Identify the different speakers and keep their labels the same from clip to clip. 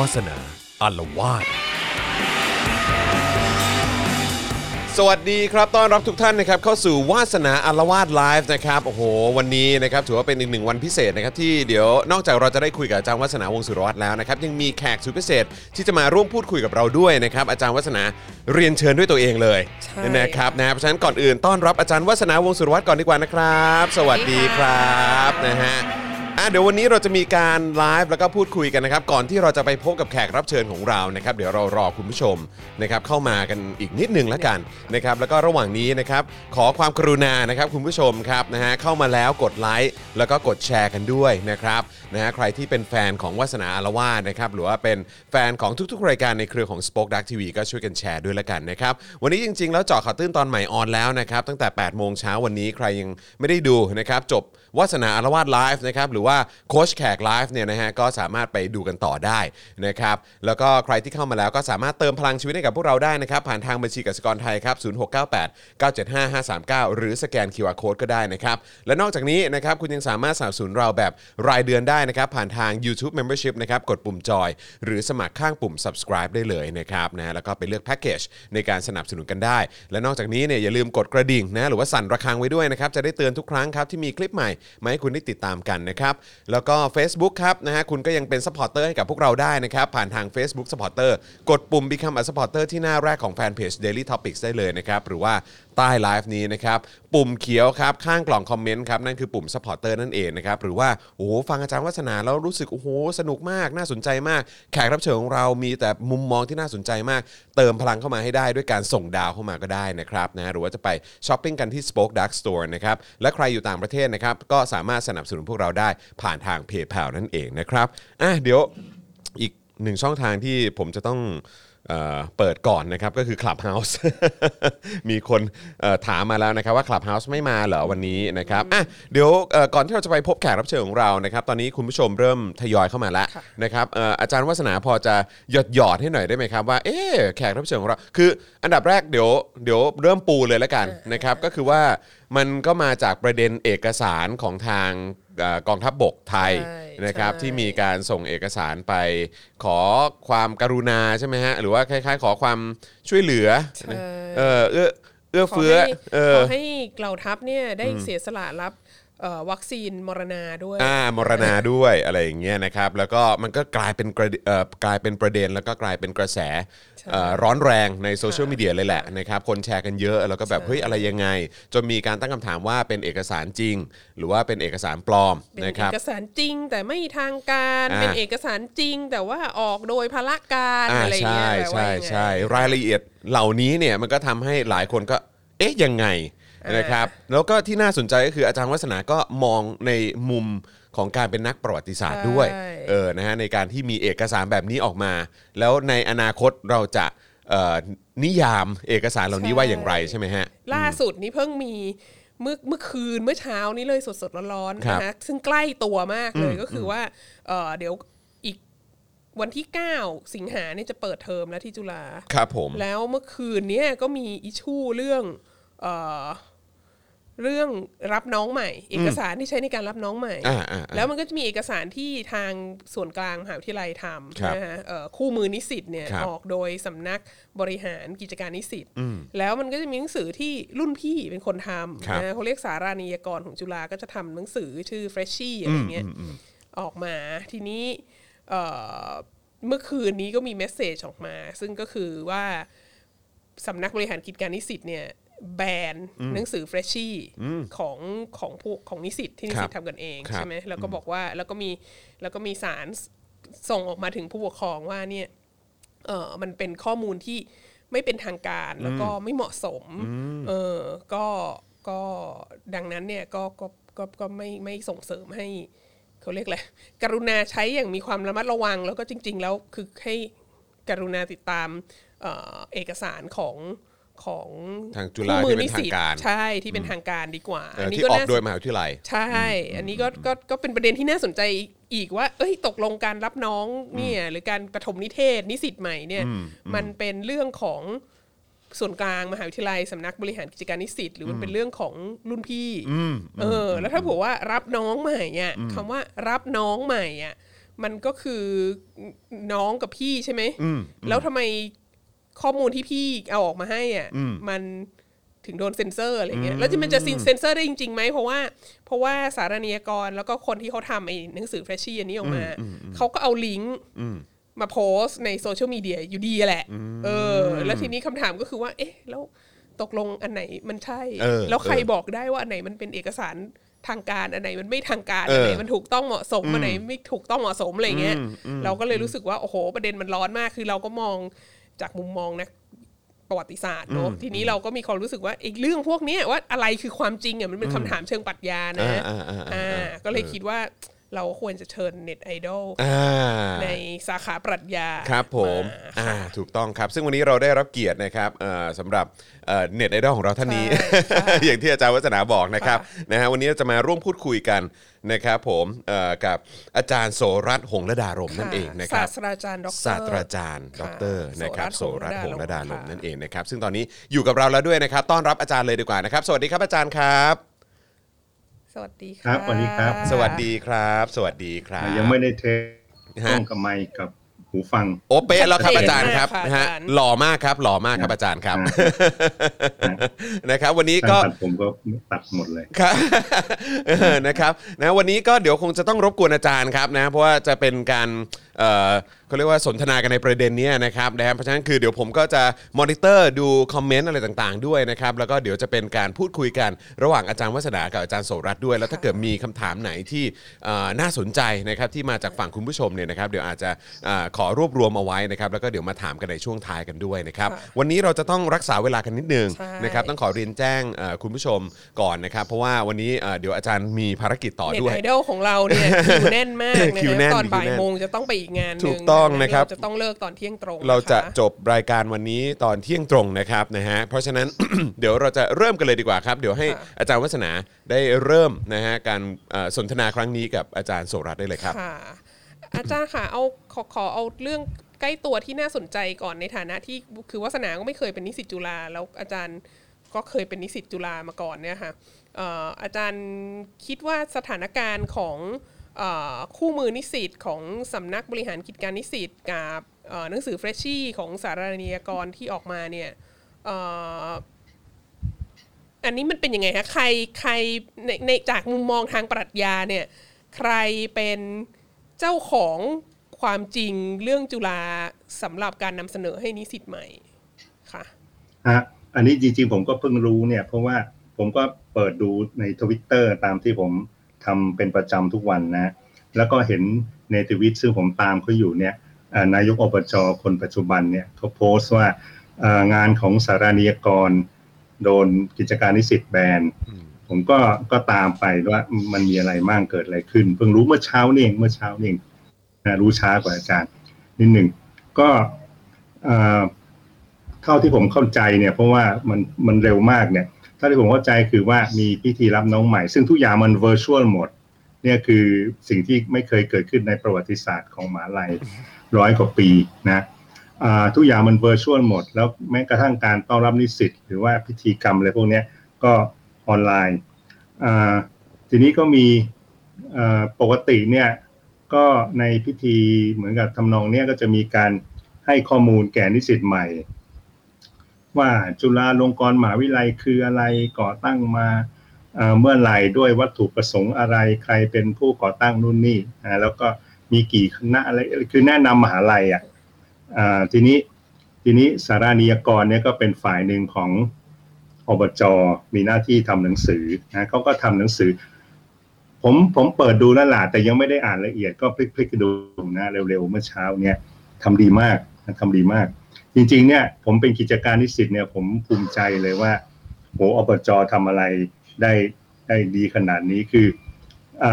Speaker 1: วาสนาอารวาสสวัสดีครับ ต้อนรับทุกท่านนะครับเข้าสู่วาสนาอารวาสไลฟ์นะครับ โอ้โห วันนี้นะครับถือว่าเป็นอีกหนึ่งวันพิเศษนะครับที่เดี๋ยวนอกจากเราจะได้คุยกับอาจารย์วัฒนาวงศ์สุรวัตรแล้วนะครับยังมีแขกสุดพิเศษที่จะมาร่วมพูดคุยกับเราด้วยนะครับอาจารย์วัฒนาเรียนเชิญด้วยตัวเองเลย
Speaker 2: ใช่
Speaker 1: นะครับนะเพราะฉะนั้นก่อนอื่นต้อนรับอาจารย์วัฒนาวงศ์สุรวัตรก่อนดีกว่านะครับ สวัสดีครับนะฮะ อะเดี๋ยววันนี้เราจะมีการไลฟ์แล้วก็พูดคุยกันนะครับ ก่อนที่เราจะไปพบกับแขกรับเชิญของเรานะครับ เดี๋ยวเรารอคุณผู้ชมนะครับเข้ามากันอีกนิดนึงแล้วกันนะครับ แล้วก็ระหว่างนี้นะครับขอความกรุณานะครับคุณผู้ชมครับนะฮะเข้ามาแล้วกดไลค์แล้วก็กดแชร์กันด้วยนะครับนะฮะใครที่เป็นแฟนของวาสนาอารวาสนะครับ หรือว่าเป็นแฟนของทุกๆ รายการในเครือของ Spoke Dark TV ก็ช่วยกันแชร์ด้วยละกันนะครับ วันนี้จริงๆ แล้วเจาะข่าวตื้นตอนใหม่ออนแล้วนะครับตั้งแต่8โมงเช้าวันนี้ใครยังไม่ได้ดูนะครับจบวาสนาอารวาสไลฟ์นะครับหรือว่า่าโค้ชแขกไลฟ์เนี่ยนะฮะก็สามารถไปดูกันต่อได้นะครับแล้วก็ใครที่เข้ามาแล้วก็สามารถเติมพลังชีวิตให้กับพวกเราได้นะครับผ่านทางบัญชีกสิกรไทยครับ0698 975 539 หรือสแกน QR Code ก็ได้นะครับและนอกจากนี้นะครับคุณยังสามารถสนับสนุนเราแบบรายเดือนได้นะครับผ่านทาง YouTube Membership นะครับกดปุ่มจอย หรือสมัครข้างปุ่ม subscribe ได้เลยนะครับนะแล้วก็ไปเลือกแพ็กเกจในการสนับสนุนกันได้ และนอกจากนี้เนี่ยอย่าลืมกดกระดิ่งนะหรือว่าสั่นระฆังไว้ด้วยนะครับจะได้เตือนทุกครั้งครับที่มีคลิปใหม่มาให้คุณได้ติดตามกันนะครับแล้วก็ Facebook ครับนะฮะคุณก็ยังเป็น supporter ให้กับพวกเราได้นะครับ ผ่านทาง Facebook Supporter กดปุ่ม Become a supporter ที่หน้าแรกของแฟนเพจ Daily Topics ได้เลยนะครับ หรือว่า ใต้ไลฟ์นี้นะครับ ปุ่มเขียวครับ ข้างกล่องคอมเมนต์ครับ นั่นคือปุ่ม Supporter นั่นเองนะครับ หรือว่า โอ้โหฟังอาจารย์วัฒนาแล้วรู้สึก โอ้โห สนุกมากน่าสนใจมาก แขกรับเชิญของเรามีแต่มุมมองที่น่าสนใจมาก เติมพลังเข้ามาให้ได้ด้วยการส่งดาวเข้ามาก็ได้นะครับนะหรือว่าจะไปช้อปปิ้งกันที่ Spoke Dark Store นะครับและใครอยู่ต่างประเทศนะครับก็สามารถสนับสนุนพวกเราได้ผ่านทาง PayPal นั่นเองนะครับอะเดี๋ยวอีกหนึ่งช่องทางที่ผมจะต้อง เออเปิดก่อนนะครับก็คือ Clubhouse มีคนเอ่อถามมาแล้วนะครับว่า Clubhouse ไม่มาเหรอวันนี้นะครับอะเดี๋ยวเอ่อก่อนที่เราจะไปพบแขกรับเชิญของเรานะครับตอนนี้คุณผู้ชมเริ่มทยอยเข้ามาแล้ว
Speaker 2: ค่ะ
Speaker 1: นะครับเอ่ออาจารย์วัฒนาพอจะหยอดหยอดๆให้หน่อยได้ไหมครับว่าเอ๊ะแขกรับเชิญของเรา คืออันดับแรกเดี๋ยวเดี๋ยวเริ่มปูเลยแล้วกันนะครับก็คือว่ามันก็มาจากประเด็นเอกสารของทางเอ่อ กองทัพบบกไทย
Speaker 2: ใช่
Speaker 1: นะครับ
Speaker 2: ใช่
Speaker 1: ที่มีการส่งเอกสารไปขอความกรุณาใช่ไหมฮะหรือว่าคล้าย ๆ ขอความช่วยเหลือ
Speaker 2: ใช่
Speaker 1: เออเอื้อเอื้อ
Speaker 2: ขอ
Speaker 1: เฟื้อ
Speaker 2: ให้
Speaker 1: เอ
Speaker 2: ข
Speaker 1: อ
Speaker 2: อให้เหล่าทัพเนี่ยได้เสียสละรับเอ่อวัคซีนมรณาด้วย
Speaker 1: อ่ามรณาด้วยอะไรอย่างเงี้ยนะครับแล้วก็มันก็กลายเป็นกระเอ่อกลายเป็นประเด็นแล้วก็กลายเป็นกระแส
Speaker 2: ใช่
Speaker 1: เอ่อ ร้อนแรงในโซเชียลมีเดียเลยแหละนะครับคนแชร์กันเยอะแล้วก็แบบ
Speaker 2: ใช่
Speaker 1: เฮ้ยอะไรยังไง จนมีการตั้งคำถามว่าเป็นเอกสารจริง หรือว่าเป็นเอกสารปลอม
Speaker 2: เป็น
Speaker 1: นะค
Speaker 2: เอ
Speaker 1: รับ
Speaker 2: กสารจริงแต่ไม่ทางการ
Speaker 1: อ่า
Speaker 2: เป็นเอกสารจริง แต่ว่าออกโดยพละการ
Speaker 1: อ่า
Speaker 2: อะไรอย่าง
Speaker 1: ใช่
Speaker 2: เงี้ยแปลว่า
Speaker 1: ใช่
Speaker 2: ยังไง
Speaker 1: ใช่รายละเอียดเหล่านี้เนี่ยมันก็ทำให้หลายคนก็เอ๊ะยังไง
Speaker 2: อ่าน
Speaker 1: นะครับแล้วก็ที่น่าสนใจก็คืออาจารย์วัฒนาก็มองในมุม ของการเป็นนักประวัติศาสตร์ด้วย
Speaker 2: ใช่
Speaker 1: เออนะฮะในการที่มีเอกสารแบบนี้ออกมา แล้วในอนาคตเราจะเอ่อนิยามเอกสารเหล่านี้ว่าอย่างไรใช่ไหมฮะ
Speaker 2: ล่าสุดนี่เพิ่งมีเมื่อเมื่อคืนเมื่อเช้านี้เลยสดๆร้อน
Speaker 1: ครั
Speaker 2: ๆ
Speaker 1: บ
Speaker 2: นะซึ่งใกล้ตัวมากเลยก็คือว่าเอ่อเดี๋ยวอีกวันที่ 9 สิงหาเนี่ยจะเปิดเทอมแล้วที่จุฬา
Speaker 1: ครับผม
Speaker 2: แล้วเมื่อคืนเนี้ยก็มีอิชูเรื่องเอ่อ เรื่องรับน้องใหม่ เอกสารที่ใช้ในการรับน้องใหม่
Speaker 1: อ่าอ่าอ่า
Speaker 2: แล้วมันก็จะมีเอกสารที่ทางส่วนกลางมหาวิทยาลัยท
Speaker 1: ครับำ
Speaker 2: นะฮะเอ่อคู่มือนิสิตเนี่ย
Speaker 1: ครับ
Speaker 2: ออกโดยสำนักบริหารกิจการนิสิตแล้วมันก็จะมีหนังสือที่รุ่นพี่เป็นคนท
Speaker 1: ครับำ
Speaker 2: นะเขาเรียกสารานิยกรของจุฬาก็จะทำหนังสือชื่อ Freshie อะไรเงี้ยออกมาทีนี้เอ่อเมื่อคืนนี้ก็มี message ออกมา ซึ่งก็คือว่าสำนักบริหารกิจการนิสิตเนี่ย แบนหนังสือเฟรชชี่ของของผู้ของนิสิตที่นิสิต
Speaker 1: ครับ
Speaker 2: ทำกันเอง
Speaker 1: ครับ
Speaker 2: ใช่ไหมแล้วก็บอกว่าแล้วก็มีแล้วก็มีสารส่งออกมาถึงผู้ปกครองว่าเนี่ยเออมันเป็นข้อมูลที่ไม่เป็นทางการแล้วก็ไม่เหมาะสมเออก็ก็ดังนั้นเนี่ยก็ก็ก็ก็ไม่ไม่ส่งเสริมให้เขาเรียกอะไรกรุณาใช้อย่างมีความระมัดระวัง แล้วก็จริง ๆ แล้วคือให้กรุณาติดตามเอ่อเอกสารของ ของ
Speaker 1: ทางจุฬา
Speaker 2: คู่มื
Speaker 1: ที่เป็น
Speaker 2: นิสิต
Speaker 1: ทางการ
Speaker 2: ใช่ที่เป็นทางการดีกว่า
Speaker 1: เออ
Speaker 2: นี้
Speaker 1: ที่
Speaker 2: ก็
Speaker 1: ออก
Speaker 2: น่า
Speaker 1: โดยมหาวิทยาลัย
Speaker 2: ใช่ อันนี้ก็ก็ก็เป็นประเด็นที่น่าสนใจอีกว่า เอ้ยตกลงการรับน้องเนี่ยหรือการประถมนิเทศนิสิตใหม่เนี่ย มันเป็นเรื่องของส่วนกลางมหาวิทยาลัยสำนักบริหารกิจการนิสิตหรือมันเป็นเรื่องของรุ่นพี่เออ แล้วถ้าบอกว่ารับน้องใหม่อะคำว่ารับน้องใหม่อะมันก็คือน้องกับพี่ใช่ไหม
Speaker 1: อืม
Speaker 2: แล้วทำไม ข้อมูลที่พี่เอาออกมาให้อะ
Speaker 1: อืม
Speaker 2: มันถึงโดนเซ็นเซอร์อะไรเงี้ยแล้วจะมันจะเซ็นเซอร์ได้จริงๆไหมเพราะว่า เพราะว่าสาราณียกรแล้วก็คนที่เขาทำไอ้หนังสือเฟรชชี่อันนี้ออกมาเขาก็เอาลิงก์
Speaker 1: อืม
Speaker 2: มาโพสต์ในโซเชียลมีเดียอยู่ดีแหละ เออ แล้วทีนี้คำถามก็คือว่า เอ๊ะ แล้วตกลงอันไหนมันใช่
Speaker 1: เออ
Speaker 2: แล้วใคร
Speaker 1: เออ
Speaker 2: บอกได้ว่าอันไหนมันเป็นเอกสารทางการ อันไหนมันไม่ทางการ
Speaker 1: เอออั
Speaker 2: อันไหนมันถูกต้องเหมาะสม อันไหนไม่ถูกต้องเหมาะสมอะไรเงี้ย เราก็เลยรู้สึกว่า โอ้โห ประเด็นมันร้อนมาก คือเราก็มอง จากมุมมองนะประวัติศาสตร์เนอะทีนี้เราก็มีความรู้สึกว่าไอ้เรื่องพวกเนี้ยว่าอะไรคือความจริงอะมันเป็นคำถามเชิงปรัชญานะ
Speaker 1: อ่าอ่าอ่าอ่า
Speaker 2: อ่าก็เลยคิดว่า เราควรจะเชิญเน็ตไอดอล
Speaker 1: อ่า
Speaker 2: ในสาขาปรัชญา
Speaker 1: ครับผมาอ่าถูกต้องครับ ซึ่งวันนี้เราได้รับเกียรตินะครับเอ่อสำหรับเน็ตไอดอลของเราท่านนี้
Speaker 2: ใช่
Speaker 1: อย่างที่อาจารย์วัฒนาบอกนะครับ
Speaker 2: ค่ะ
Speaker 1: นะฮะวันนี้จะมาร่วมพูดคุยกันนะครับผมเอ่อกับอาจารย์โสรัตน์หงส์ระดารมนั่นเองนะครับ
Speaker 2: ศาสตราจารย์ดร
Speaker 1: ศาสตราจารย์ด
Speaker 2: ค่ะ
Speaker 1: รนะครับโส
Speaker 2: โสรั
Speaker 1: รัต
Speaker 2: ตน์
Speaker 1: น์หงส์ระดารม
Speaker 2: ค่ะ
Speaker 1: นั่นเองนะครับซึ่งตอนนี้อยู่กับเราแล้วด้วยนะครับ ต้อนรับอาจารย์เลยดีกว่านะครับ สวัสดีครับอาจารย์ครับ
Speaker 2: สวัสดี
Speaker 3: ครับสวัสดีครับ
Speaker 1: สวัสดีครับ สวัสดีครับ
Speaker 3: ยังไม่ได้ test
Speaker 1: ฮะ
Speaker 3: ต้องกับไมค์กับหูฟัง
Speaker 1: โอเป๊ะแล้วครับ
Speaker 2: ชัดเจน
Speaker 1: อาจารย์ครับ
Speaker 2: มากค่ะ
Speaker 1: นะฮะ
Speaker 2: อาจารย์
Speaker 1: หล่อมากครับ หล่อมากครับอาจารย์ครับ
Speaker 3: อ่า
Speaker 1: นะครับ วันนี้
Speaker 3: ช่าง
Speaker 1: ก็
Speaker 3: ตัดผมก็ตัดหมดเลย
Speaker 1: ครับเออนะครับนะวันนี้ก็เดี๋ยวคงจะต้องรบกวนอาจารย์ครับนะ เพราะว่าจะเป็นการ เอ่อเขาเรียกว่าสนทนากันในประเด็นเนี้ยนะครับนะฮะเพราะฉะนั้นคือเดี๋ยวผมก็จะมอนิเตอร์ดูคอมเมนต์อะไรต่างๆ ด้วยนะครับแล้วก็เดี๋ยวจะเป็นการพูดคุยกันระหว่างอาจารย์วัฒนากับอาจารย์โสรัตน์ด้วย แล้วถ้าเกิดมีคำถามไหนที่เอ่อน่าสนใจนะครับที่มาจากฝั่งคุณผู้ชมเนี่ยนะครับเดี๋ยวอาจจะเอ่อขอรวบรวมเอาไว้นะครับแล้วก็เดี๋ยวมาถามกันในช่วงท้ายกันด้วยนะครับ
Speaker 2: ค่ะ
Speaker 1: วันนี้เราจะต้องรักษาเวลากันนิดนึง
Speaker 2: ใช่
Speaker 1: นะครับต้องขอเรียนแจ้งเอ่อคุณผู้ชมก่อนนะครับเพราะว่าวันนี้เอ่อเดี๋ยวอาจารย์มีภารกิจต่อ
Speaker 2: เน็ต
Speaker 1: ด้วย
Speaker 2: ไอดอลของเราเนี่ย คิวแน่นมากนะ
Speaker 1: คิวแน่น
Speaker 2: ตอนบ่า
Speaker 1: คิวแน่
Speaker 2: ย
Speaker 1: น
Speaker 2: โมงจะต้องไปอีกงานหนึ่ง
Speaker 1: ถูกต้องนะครับ
Speaker 2: เาจะต้องเลิกตอนเที่ยงตรง
Speaker 1: เราจะ
Speaker 2: นค
Speaker 1: จบรายการวันนี้ตอนเที่ยงตรงนะครับนะฮะเพราะฉะนั้น เดี๋ยวเราจะเริ่มกันเลยดีกว่าครับ เดี๋ยวให้
Speaker 2: ค่ะ
Speaker 1: อาจารย์วัฒนาได้เริ่มนะฮะการเอ่อสนทนาครั้งนี้กับอาจารย์โสรัตน์ได้เลยครับ
Speaker 2: ค่ะอาจารย์ค่ะเอาขอขอเอาเรื่องใกล้ตัวที่น่าสนใจก่อนในฐานะที่คือวาสนาก็ไม่เคยเป็นนิสิตจุฬาแล้วอาจารย์ก็เคยเป็นนิสิตจุฬามาก่อนเนี่ยค่ะเอ่ออาจารย์คิดว่าสถานการณ์ของเออ คู่มือนิสิตของสำนักบริหารกิจการนิสิตกับหนังสือเฟรชชี่ของสาราณียกรที่ออกมาเนี่ยอันนี้มันเป็นยังไงคะใครใครในในจากมุมมองทางปรัชญาเนี่ยใครเป็นเจ้าของความจริงเรื่องจุฬาสำหรับการนำเสนอให้นิสิตใหม่ค่ะ
Speaker 3: ฮะอันนี้จริงๆผมก็เพิ่งรู้เนี่ย เพราะว่าผมก็เปิดดูในทวิตเตอร์ตามที่ผม ทำเป็นประจำทุกวันนะ แล้วก็เห็นในทวิตซึ่งผมตามเขาอยู่เนี่ยนายกอบจคนปัจจุบันเนี่ยเขาโพสต์ว่างานของสารานิยกร โดนกิจการนิสิตแบนผมก็ก็ตามไปว่ามันมีอะไรมั่งเกิดอะไรขึ้น เพิ่งรู้เมื่อเช้านี่เองเมื่อเช้านี่เองนะรู้ช้ากว่าอาจารย์นิดหนึ่งก็เท่าที่ผมเข้าใจเนี่ย เพราะว่ามันมันเร็วมากเนี่ย เท่าที่ผมเข้าใจคือว่ามีพิธีรับน้องใหม่ ซึ่งทุกอย่างมันเวอร์ชวลหมด เนี่ยคือสิ่งที่ไม่เคยเกิดขึ้นในประวัติศาสตร์ของหมาลัยร้อยกว่าปีนะทุกอย่างมันเวอร์ชวลหมด แล้วแม้กระทั่งการต้อนรับนิสิตหรือว่าพิธีกรรมอะไรพวกนี้ก็ออนไลน์ทีนี้ก็มีปกติเนี่ยก็ในพิธีเหมือนกับทำนองเนี้ยก็จะมีการให้ข้อมูลแก่นิสิตใหม่ ว่าจุฬาลงกรณ์มหาวิทยาลัยคืออะไรก่อตั้งมาเมื่อไหร่ด้วยวัตถุประสงค์อะไรใครเป็นผู้ก่อตั้งนู่นนี่แล้วก็มีกี่คณะอะไรคือแนะนำมหาลัยอะทีนี้ทีนี้สารานิยกรเนี่ยก็เป็นฝ่ายหนึ่งของอบจมีหน้าที่ทำหนังสือนะเขาก็ทำหนังสือ ผมผมเปิดดูแล้วล่ะแต่ยังไม่ได้อ่านละเอียดก็พลิกๆดูนะเร็วๆเมื่อเช้าเนี่ยทำดีมากนะทำดีมาก จริงๆเนี่ยผมเป็นกิจการนิสิตเนี่ยผมภูมิใจเลยว่าโหอบจทำอะไรได้ได้ดีขนาดนี้คืออ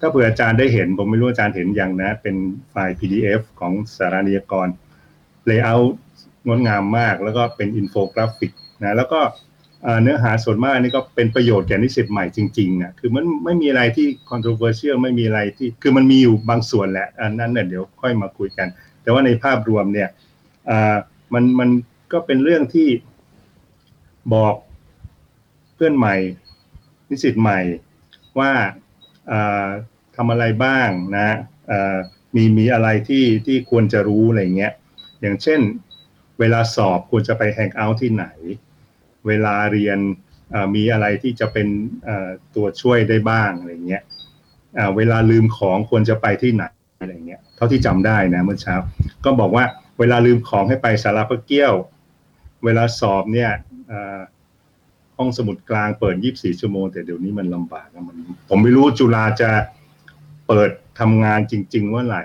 Speaker 3: ถ้าเผื่ออาจารย์ได้เห็น ผมไม่รู้อาจารย์เห็นอย่างนะ เป็นไฟล์ PDF ของสารนิยกร Layout งดงามมาก แล้วก็เป็นอินโฟกราฟิกนะแล้วก็เนื้อหาส่วนมากนี่ก็เป็นประโยชน์แก่นิสิตใหม่จริงๆอะคือมันไม่มีอะไรที่ controversial ไม่มีอะไรที่ คือมันมีอยู่บางส่วนแหละ อันนั้นเนี่ยเดี๋ยวค่อยมาคุยกัน แต่ว่าในภาพรวมเนี่ย มันมันก็เป็นเรื่องที่บอกเพื่อนใหม่ นิสิตใหม่ว่าทำอะไรบ้างนะมีมีอะไรที่ที่ควรจะรู้อะไรเงี้ยอย่างเช่น เวลาสอบควรจะไปแฮงเอาท์ที่ไหน เวลาเรียนมีอะไรที่จะเป็นตัวช่วยได้บ้างอะไรเงี้ยเวลาลืมของควรจะไปที่ไหนอะไรเงี้ยเท่าที่จำได้นะเมื่อเช้า ก็บอกว่า เวลาลืมของให้ไปสาราพระเกี้ยว เวลาสอบเนี่ยห้องสมุดกลางเปิด 24 ชั่วโมง แต่เดี๋ยวนี้มันลำบากอะมัน ผมไม่รู้จุฬาจะเปิดทำงานจริงๆเมื่อไหร่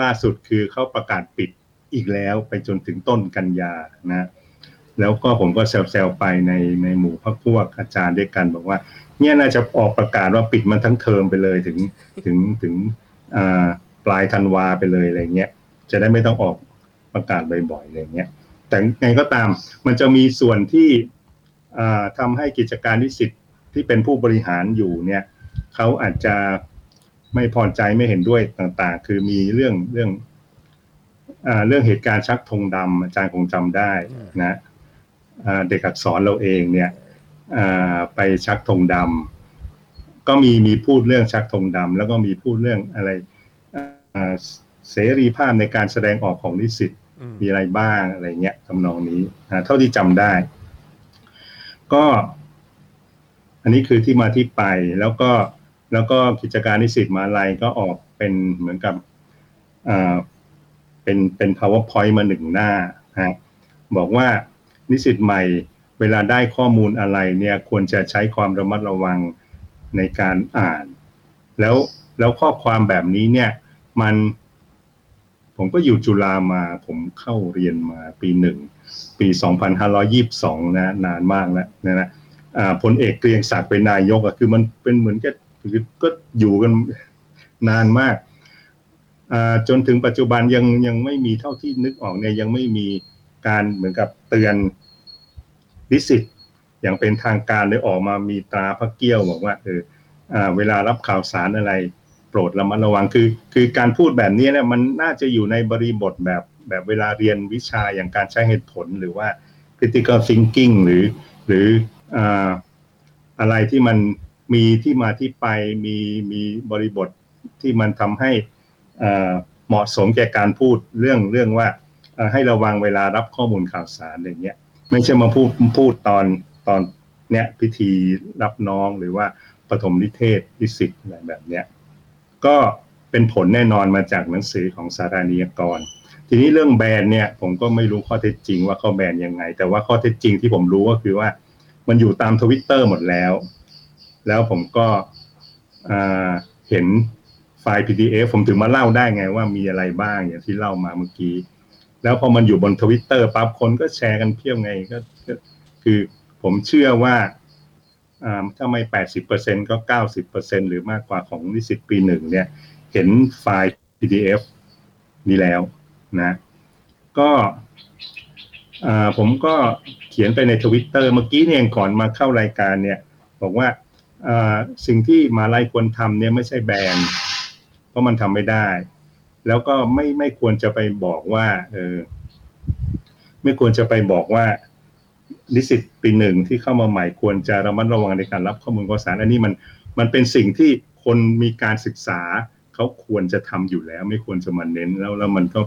Speaker 3: ล่าสุดคือเขาประกาศปิดอีกแล้วไปจนถึงต้นกันยานะ แล้วก็ผมก็แซวๆไปในในหมู่พักพวกอาจารย์ด้วยกัน บอกว่า เนี่ยน่าจะออกประกาศว่าปิดมันทั้งเทอมไปเลยถึงถึงถึงปลายธันวาไปเลยอะไรเงี้ยจะได้ไม่ต้องออก ประกาศบ่อยๆอะไรเงี้ยแต่ไงก็ตามมันจะมีส่วนที่อ่าทำให้กิจการนิสิตที่เป็นผู้บริหารอยู่เนี่ยเขาอาจจะไม่พอใจไม่เห็นด้วยต่างๆ คือมีเรื่องเรื่องอเรื่องเหตุการณ์ชักธงดำอาจารย์คงจำได้นะเด็กอักษรเราเองเนี่ยไปชักธงดำก็มีมีพูดเรื่องชักธงดำแล้วก็มีพูดเรื่องอะไรเสรีภาพในการแสดงออกของนิสิต
Speaker 1: มี
Speaker 3: อะไรบ้างอะไรเงี้ยทำนองนี้นะเท่าที่จำได้ ก็ อันนี้คือที่มาที่ไปแล้วก็แล้วก็กิจการนิสิตมาลัยก็ออกเป็นเหมือนกับอ่าเป็นเป็น powerpoint มาหนึ่งหน้าฮะบอกว่านิสิตใหม่เวลาได้ข้อมูลอะไรเนี่ยควรจะใช้ความระมัดระวังในการอ่าน แล้วแล้วข้อความแบบนี้เนี่ยมัน ผมก็อยู่จุฬามา ผมเข้าเรียนมาปีหนึ่ง ปี 2522 นะนานมากแล้วนะนะอ่าพลเอกเกรียงศักดิ์เป็นนายกอะคือมันเป็นเหมือนกับคือก็อยู่กันนานมากอ่าจนถึงปัจจุบันยังยังไม่มีเท่าที่นึกออกเนี่ยยังไม่มีการเหมือนกับเตือนนิสิตอย่างเป็นทางการเลยออกมามีตราพระเกี้ยวบอกว่าเอออ่าเวลารับข่าวสารอะไร โปรดระมัดระวังคือ คือการพูดแบบนี้เนี่ยมันน่าจะอยู่ในบริบทแบบแบบเวลาเรียนวิชาอย่างการใช้เหตุผลหรือว่า critical thinking หรือหรืออะไรที่มันมีที่มาที่ไปมีมีบริบทที่มันทำให้เหมาะสมแก่การพูดเรื่องเรื่องว่าให้ระวังเวลารับข้อมูลข่าวสารอะไรเงี้ยไม่ใช่มาพูดพูดตอนตอนเนี้ยพิธีรับน้องหรือว่าปฐมนิเทศนิสิตอะไรแบบเนี้ย ก็เป็นผลแน่นอนมาจากหนังสือของสารานิยกร ทีนี้เรื่องแบนเนี่ยผมก็ไม่รู้ข้อเท็จจริงว่าเขาแบนยังไง แต่ว่าข้อเท็จจริงที่ผมรู้ก็คือว่า มันอยู่ตามทวิตเตอร์หมดแล้ว แล้วผมก็อ่าเห็นไฟล์ PDF ผมถึงมาเล่าได้ไงว่ามีอะไรบ้างอย่างที่เล่ามาเมื่อกี้ แล้วพอมันอยู่บนทวิตเตอร์ปั๊บคนก็แชร์กันเพียบไงก็คือผมเชื่อว่า ถ้าไม่แปดสิบเปอร์เซ็นก็เก้าสิบเปอร์เซ็นหรือมากกว่าของนิสิตปีหนึ่งเนี่ย เห็นไฟล์ PDF นี้แล้วนะ ก็ผมก็เขียนไปในทวิตเตอร์เมื่อกี้เนี่ยก่อนมาเข้ารายการเนี่ย บอกว่าสิ่งที่มาลัยควรทำเนี่ยไม่ใช่แบนเพราะมันทำไม่ได้ แล้วก็ไม่ไม่ควรจะไปบอกว่าเออไม่ควรจะไปบอกว่า นิสิตปีหนึ่งที่เข้ามาใหม่ควรจะระมัดระวังในการรับข้อมูลข่าวสาร อันนี้มันมันเป็นสิ่งที่คนมีการศึกษาเขาควรจะทำอยู่แล้ว ไม่ควรจะมาเน้นแล้วแล้วมันก็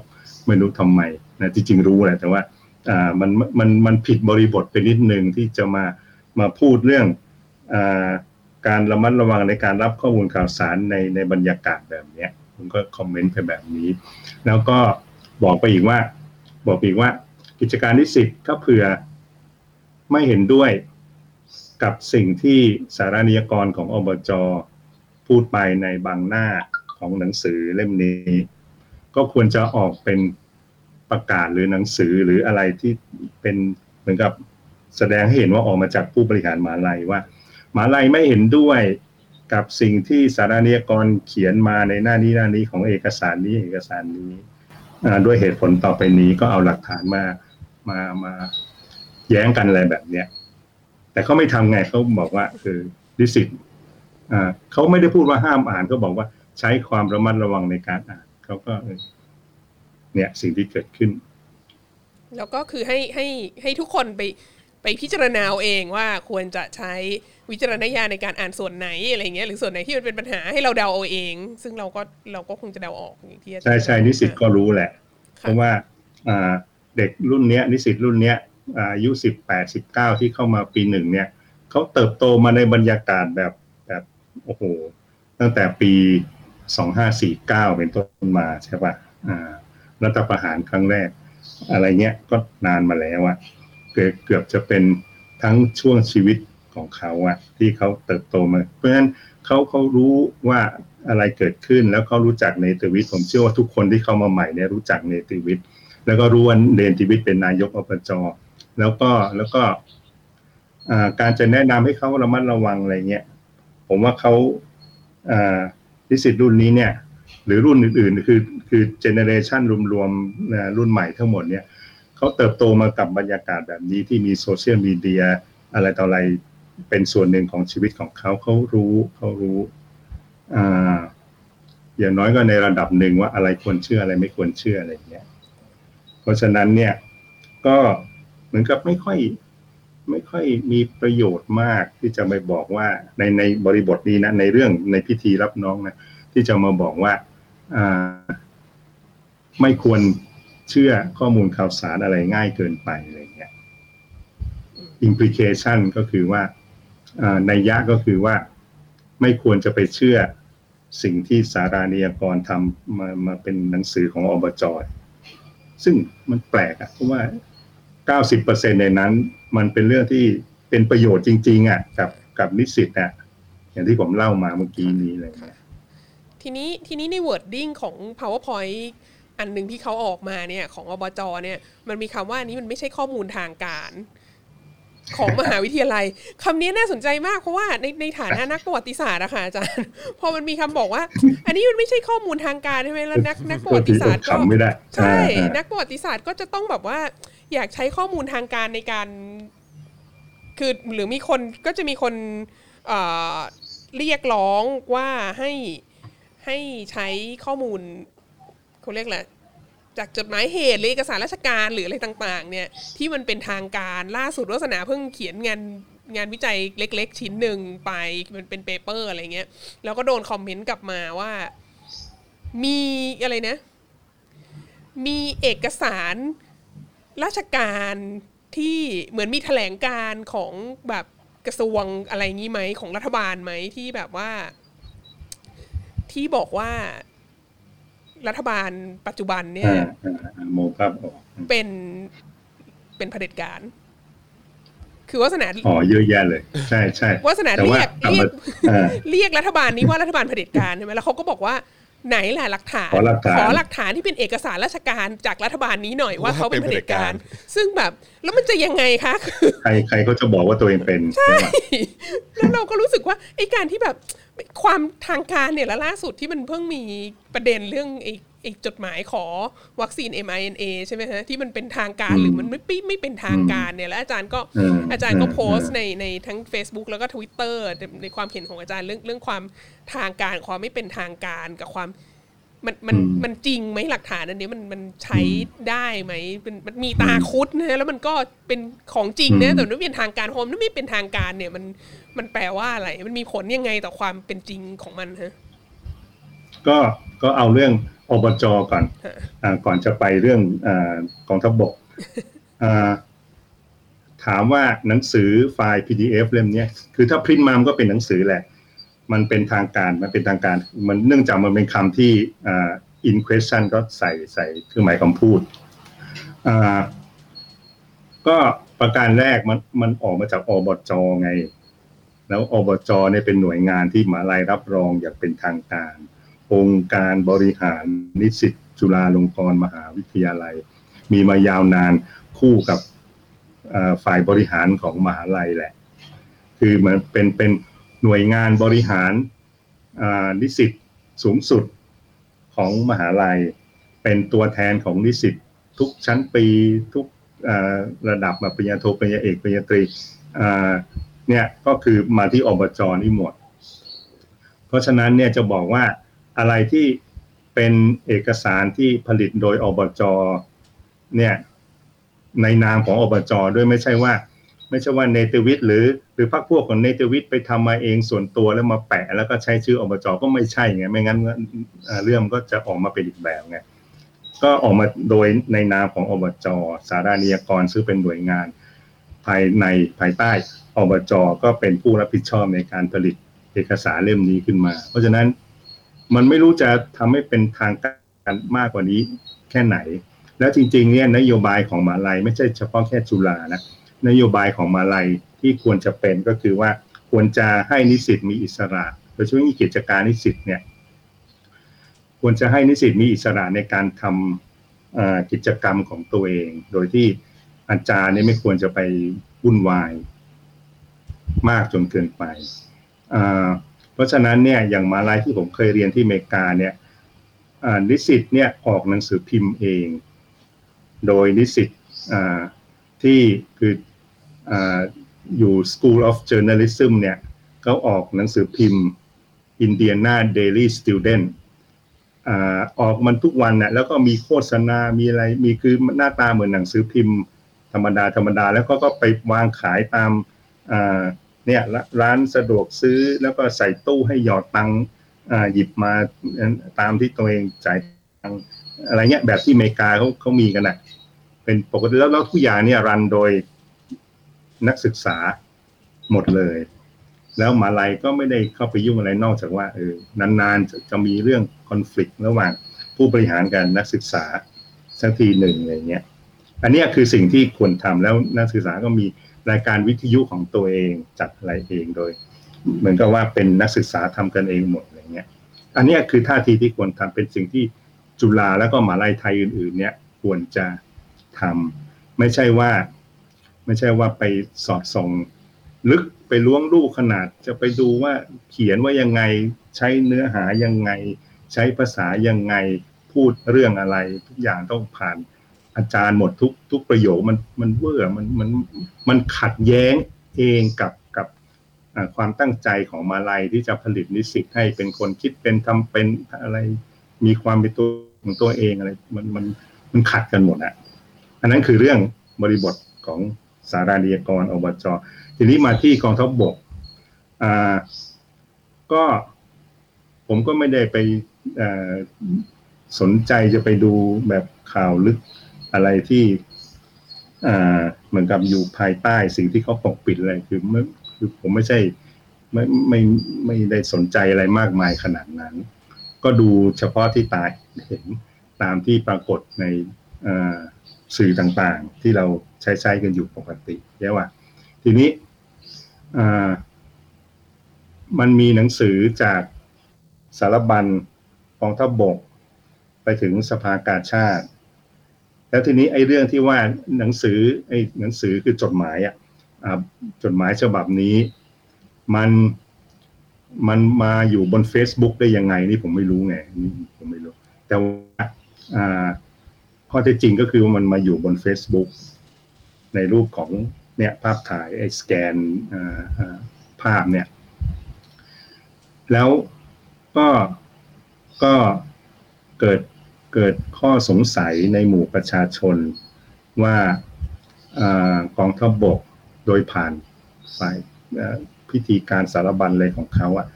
Speaker 3: ไม่รู้ทำไมนะจริงๆรู้แหละแต่ว่าอ่ามันมันมันผิดบริบทไปนิดนึงที่จะมามาพูดเรื่องอ่าการระมัดระวังในการรับข้อมูลข่าวสารในในบรรยากาศแบบเนี้ยผมก็คอมเมนต์ไปแบบนี้ แล้วก็บอกไปอีกว่า บอกไปอีกว่า กิจการนิสิตถ้าเผื่อ ไม่เห็นด้วยกับสิ่งที่สารานิยกรของอบจพูดไปในบางหน้าของหนังสือเล่มนี้ ก็ควรจะออกเป็นประกาศหรือหนังสือหรืออะไรที่เป็นเหมือนกับแสดงให้เห็นว่าออกมาจากผู้บริหารมหาลัยว่าหมหาลัยไม่เห็นด้วยกับสิ่งที่สารานิยกรเขียนมาในหน้านี้หน้านี้ของเอกสารนี้เอกสารนี้ด้วยเหตุผลต่อไปนี้ก็เอาหลักฐานมามามา แย้งกันอะไรแบบเนี้ยแต่เขาไม่ทำไงเขาบอกว่าคือดิสิตอ่าเขาไม่ได้พูดว่าห้ามอ่านเขาบอกว่าใช้ความระมัดระวังในการอ่านเขาก็เออเนี่ยสิ่งที่เกิดขึ้น
Speaker 2: แล้วก็คือให้ให้ให้ทุกคนไปไปไปพิจารณาเอาเองว่าควรจะใช้วิจารณญาณในการอ่านส่วนไหนอะไรเงี้ยหรือส่วนไหนที่มันเป็นปัญหาให้เราเดาเอาเอง ซึ่งเราก็เราก็คงจะเดาออกอย่างที่อาจารย์
Speaker 3: ใช่ใช่นิสิตก็รู้แหละ เพราะว่าอ่าเด็กรุ่นเนี้ยนิสิตรุ่นเนี้ย อายุสิบแปดสิบเก้าที่เข้ามาปีหนึ่งเนี่ยเขาเติบโตมาในบรรยากาศแบบแบบโอ้โหตั้งแต่ปีสองห้าสี่เก้าเป็นต้นมาใช่ปะอ่ารัฐประหารครั้งแรก อะไรเงี้ยก็นานมาแล้วอะเกือบเกือบจะเป็นทั้งช่วงชีวิตของเขาอะที่เขาเติบโตมา เพราะฉะนั้นเขาเขารู้ว่าอะไรเกิดขึ้นแล้วเขารู้จักเนติวิทย์ผมเชื่อว่าทุกคนที่เข้ามาใหม่เนี่ยรู้จักเนติวิทย์แล้วก็รู้ว่าเนติวิทย์เป็นนายกอบจ แล้วก็แล้วก็การจะแนะนำให้เขาระมัดระวังอะไรเงี้ยผมว่าเขาอ่านิสิตรุ่นนี้เนี่ย หรือรุ่นอื่นๆ คือคือเจเนเรชันรวมๆรุ่นใหม่ทั้งหมดเนี่ยเขาเติบโตมากับบรรยากาศแบบนี้ที่มีโซเชียลมีเดียอะไรต่ออะไรเป็นส่วนหนึ่งของชีวิตของเขาเขารู้เขารู้ออย่างน้อยก็ในระดับหนึ่งว่าอะไรควรเชื่ออะไรไม่ควรเชื่ออะไรอย่างเงี้ยเพราะฉะนั้นเนี่ยก็ มือนกับไม่ค่อย ไม่ค่อยมีประโยชน์มากที่จะไปบอกว่าในในบริบทนี้นะ ในเรื่องในพิธีรับน้องนะที่จะมาบอกว่าอ่าไม่ควรเชื่อข้อมูลข่าวสารอะไรง่ายเกินไปอะไรเงี้ย implication ก็คือว่าในยยะก็คือว่า ไม่ควรจะไปเชื่อสิ่งที่สารานิยกรทำมามาเป็นหนังสือของอบจซึ่งมันแปลกอะเพราะว่า 90%ในนั้น มันเป็นเรื่องที่เป็นประโยชน์จริงๆอะกับกับนิสิตอะอย่างที่ผมเล่ามาเมื่อกี้นี้อะไรเงี้ย
Speaker 2: ทีนี้ทีนี้ใน wording ของ powerpoint อันหนึ่งที่เขาออกมาเนี่ย ของอบจเนี่ยมันมีคำว่าอันนี้มันไม่ใช่ข้อมูลทางการ ของมหาวิทยาลัยคำนี้น่าสนใจมากเพราะว่าในในฐานะนักประวัติศาสตร์อะค่ะอาจารย์ พอมันมีคำบอกว่า อันนี้มันไม่ใช่ข้อมูลทางการใช่ไหมแล้วนักนักประวัติศาสตร์ก็
Speaker 3: ขำไม่ได้
Speaker 2: ใช่
Speaker 3: อ่า
Speaker 2: นักประวัติศาสตร์ก็จะต้องแบบว่า อยากใช้ข้อมูลทางการในการ คือหรือมีคนก็จะมีคนเเรียกร้องว่าให้ให้ใช้ข้อมูลเขาเรียกแหละจากจดหมายเหตุหรือเอกสารราชการหรืออะไรต่าง ๆ เนี่ย ที่มันเป็นทางการล่าสุดวัฒนาเพิ่งเขียนงานงานวิจัยเล็ก ๆ ชิ้นหนึ่งไปมันเป็นเปเปอร์อะไรเงี้ยแล้วก็โดนคอมเมนต์กลับมาว่า มีอะไรนะ มีเอกสาร ราชการที่เหมือนมีแถลงการของแบบกระทรวงอะไรงี้ไหมของรัฐบาลไหมที่แบบว่า ที่บอกว่ารัฐบาลปัจจุบันเนี่ย
Speaker 3: อ่าอ่าอ่าโมภาพออก
Speaker 2: เป็นเป็นเผด็จการ คือวัฒนา
Speaker 3: อ๋อเยอะแยะเลย ใช่ใช่
Speaker 2: วัฒนา
Speaker 3: แต่
Speaker 2: เรี
Speaker 3: ว่าย
Speaker 2: ก
Speaker 3: กลับ
Speaker 2: เรีย
Speaker 3: มากอ่า
Speaker 2: เรียกรัฐบาลนี้ว่ารัฐบาลเผด็จการใช่ไหมแล้วเขาก็บอกว่า ไหนแหละหลักฐาน
Speaker 3: ขอหลักฐาน
Speaker 2: ขอหลักฐานที่เป็นเอกสารราชการจากรัฐบาลนี้หน่อยว่า
Speaker 1: ว่า
Speaker 2: เขาเป็น
Speaker 1: เป็น
Speaker 2: เผด็จการ
Speaker 1: เผด็จการ
Speaker 2: ซึ่งแบบแล้วมันจะยังไงคะคือ
Speaker 3: ใครใครเขาจะบอกว่าตัวเองเป็นใช่ไหม
Speaker 2: แล้วเราก็รู้สึกว่าไอ้การที่แบบ ความทางการเนี่ยแล้วล่าสุดที่มันเพิ่งมีประเด็นเรื่องไอ้ไอ้จดหมายขอวัคซีน mRNA ใช่ไหมฮะที่มันเป็นทางการ
Speaker 3: อืม
Speaker 2: หรือมันไม่ไม่ไม่เป็นทางการเนี่ยแล้วอาจารย์ก็
Speaker 3: อืม
Speaker 2: อาจารย์ก็
Speaker 3: อืม
Speaker 2: โพสต์ในในทั้ง Facebook แล้วก็ Twitter ในความเห็นของอาจารย์เรื่องเรื่องความทางการความไม่เป็นทางการกับความ มันมัน
Speaker 3: อืม
Speaker 2: มันจริงไหมหลักฐานอันนี้มันมันใช้ได้ไหมเป็นมันมีตาคุดนะแล้วมันก็เป็นของจริงนะแต่มันไม่เป็นทางการพอมันไม่เป็นทางการเนี่ยมันมันแปลว่าอะไร มันมีผลยังไงต่อความเป็นจริงของมันฮะ
Speaker 3: ก็ก็เอาเรื่องอบจก่อน
Speaker 2: ฮะ
Speaker 3: อ่าก่อนจะไปเรื่องอากองทัพบกอ่าถามว่าหนังสือไฟล์ PDF เล่มเนี้ยคือถ้าพิมพ์มามันก็เป็นหนังสือแหละ มันเป็นทางการมันเป็นทางการ มันเนื่องจากมันเป็นคำที่อ in question ก็ใส่ใส่เครื่องหมายคำพูดอ่าก็ประการแรกมันมันออกมาจากอบจไง แล้วอบจเนี่ยเป็นหน่วยงานที่มหาลัยรับรองอย่างเป็นทางการ องค์การบริหารนิสิตจุฬาลงกรณ์มหาวิทยาลัย มีมายาวนานคู่กับอ่อฝ่ายบริหารของมหาลัยแหละ คือเหมือนเป็นเป็น หน่วยงานบริหารนิสิตสูงสุดของมหาลัย เป็นตัวแทนของนิสิตทุกชั้นปีทุกระดับมาปริญญาโทปริญญาเอกปริญญาตรีเนี่ยก็คือมาที่อบจนี่หมด เพราะฉะนั้นเนี่ยจะบอกว่าอะไรที่เป็นเอกสารที่ผลิตโดยอบจเนี่ยในนามของอบจด้วยไม่ใช่ว่า ไม่ใช่ว่าเนติวิทย์หรือ หรือพรรคพวกของเนติวิทย์ไปทำมาเองส่วนตัวแล้วมาแปะ แล้วก็ใช้ชื่ออบจก็ไม่ใช่ไงไม่งั้นเรื่องก็จะออกมาเป็นอีกแบบไงก็ออกมาโดยในนามของอบจสารานิยกรซึ่งเป็นหน่วยงาน ภายในภายใต้อบจก็เป็นผู้รับผิดชอบในการผลิตเอกสารเล่มนี้ขึ้นมา เพราะฉะนั้นมันไม่รู้จะทำให้เป็นทางการมากกว่านี้แค่ไหน แล้วจริงๆเนี่ยนโยบายของมาลัยไม่ใช่เฉพาะแค่จุฬานะนโยบายของมาลัย ที่ควรจะเป็นก็คือว่าควรจะให้นิสิตมีอิสระโดยเฉพาะกิจการนิสิตเนี่ยควรจะให้นิสิตมีอิสระในการทำกิจกรรมของตัวเอง โดยที่อาจารย์เนี่ยไม่ควรจะไปวุ่นวายมากจนเกินไป เพราะฉะนั้นเนี่ยอย่างมาลายที่ผมเคยเรียนที่อเมริกาเนี่ยนิสิตเนี่ยออกหนังสือพิมพ์เอง โดยนิสิตที่คือ อยู่ School of Journalism เนี่ยเขาออกหนังสือพิมพ์ Indiana Daily Student ออกมันทุกวันน่ะแล้วก็มีโฆษณา มีอะไร มีคือหน้าตาเหมือนหนังสือพิมพ์ ธรรมดาธรรมดา แล้วก็ก็ไปวางขายตามเนี่ยร้านสะดวกซื้อแล้วก็ใส่ตู้ให้หยอดตังหยิบมาตามที่ตัวเองจ่ายตังอะไรเงี้ยแบบที่อเมริกาเขาเขามีกันนะเป็นปกติแล้วแล้วทุกอย่างเนี่ยรันโดย นักศึกษาหมดเลย แล้วมาลัยก็ไม่ได้เข้าไปยุ่งอะไรนอกจากว่าเออนานๆจะมีเรื่องคอน FLICT ระหว่างผู้บริหารกันนักศึกษาสักทีหนึ่งอะไรเงี้ย อันนี้คือสิ่งที่ควรทำแล้วนักศึกษาก็มีรายการวิทยุของตัวเองจัดอะไรเองโดย เหมือนกับว่าเป็นนักศึกษาทำกันเองหมดอะไรเงี้ย อันนี้คือท่าทีที่ควรทำเป็นสิ่งที่จุฬาแล้วก็มหาลัยไทยอื่น ๆ เนี่ยควรจะทำไม่ใช่ว่า ไม่ใช่ว่าไปสอดส่องลึกไปล้วงลูกขนาด จะไปดูว่าเขียนว่ายังไงใช้เนื้อหายังไง ใช้ภาษายังไงพูดเรื่องอะไร ทุกอย่างต้องผ่านอาจารย์หมดทุกทุกประโยคมันมันเวอร์มันมันมันขัดแย้งเองกับกับความตั้งใจของมาลัยที่จะผลิตนิสิตให้เป็นคนคิดเป็นทำเป็นอะไร มีความเป็นตัวของตัวเองอะไร มันมันมันขัดกันหมดอะอันนั้นคือเรื่องบริบทของ สารานิยกรอบจทีนี้มาที่กองทัพบกอ่าก็ผมก็ไม่ได้ไปสนใจจะไปดูแบบข่าวลึกอะไรที่เหมือนกับอยู่ภายใต้สิ่งที่เขาปกปิดอะไรคือไม่คือผมไม่ใช่ไม่ไม่ไม่ได้สนใจอะไรมากมายขนาดนั้น ก็ดูเฉพาะที่ตายเห็นตามที่ปรากฏใน สื่อต่างๆ ที่เราใช้ใช้กันอยู่ปกติใช่ว่าทีนี้มันมีหนังสือจากสารบัญกองทัพบก ไปถึงสภากาชาติ แล้วทีนี้ไอ้เรื่องที่ว่าหนังสือไอ้หนังสือคือจดหมายอะจดหมายฉบับนี้ มันมันมาอยู่บน Facebook ได้ยังไง นี่ผมไม่รู้ไงนี่ผมไม่รู้ แต่ว่า ข้อเท็จจริงก็คือมันมาอยู่บน Facebook ในรูปของเนี่ยภาพถ่ายไอ้สแกนภาพเนี่ย แล้วก็ก็เกิดเกิดข้อสงสัยในหมู่ประชาชนว่ากองทัพบบกโดยผ่านฝ่ายพิธีการสารบัญอะไรของเขาอะ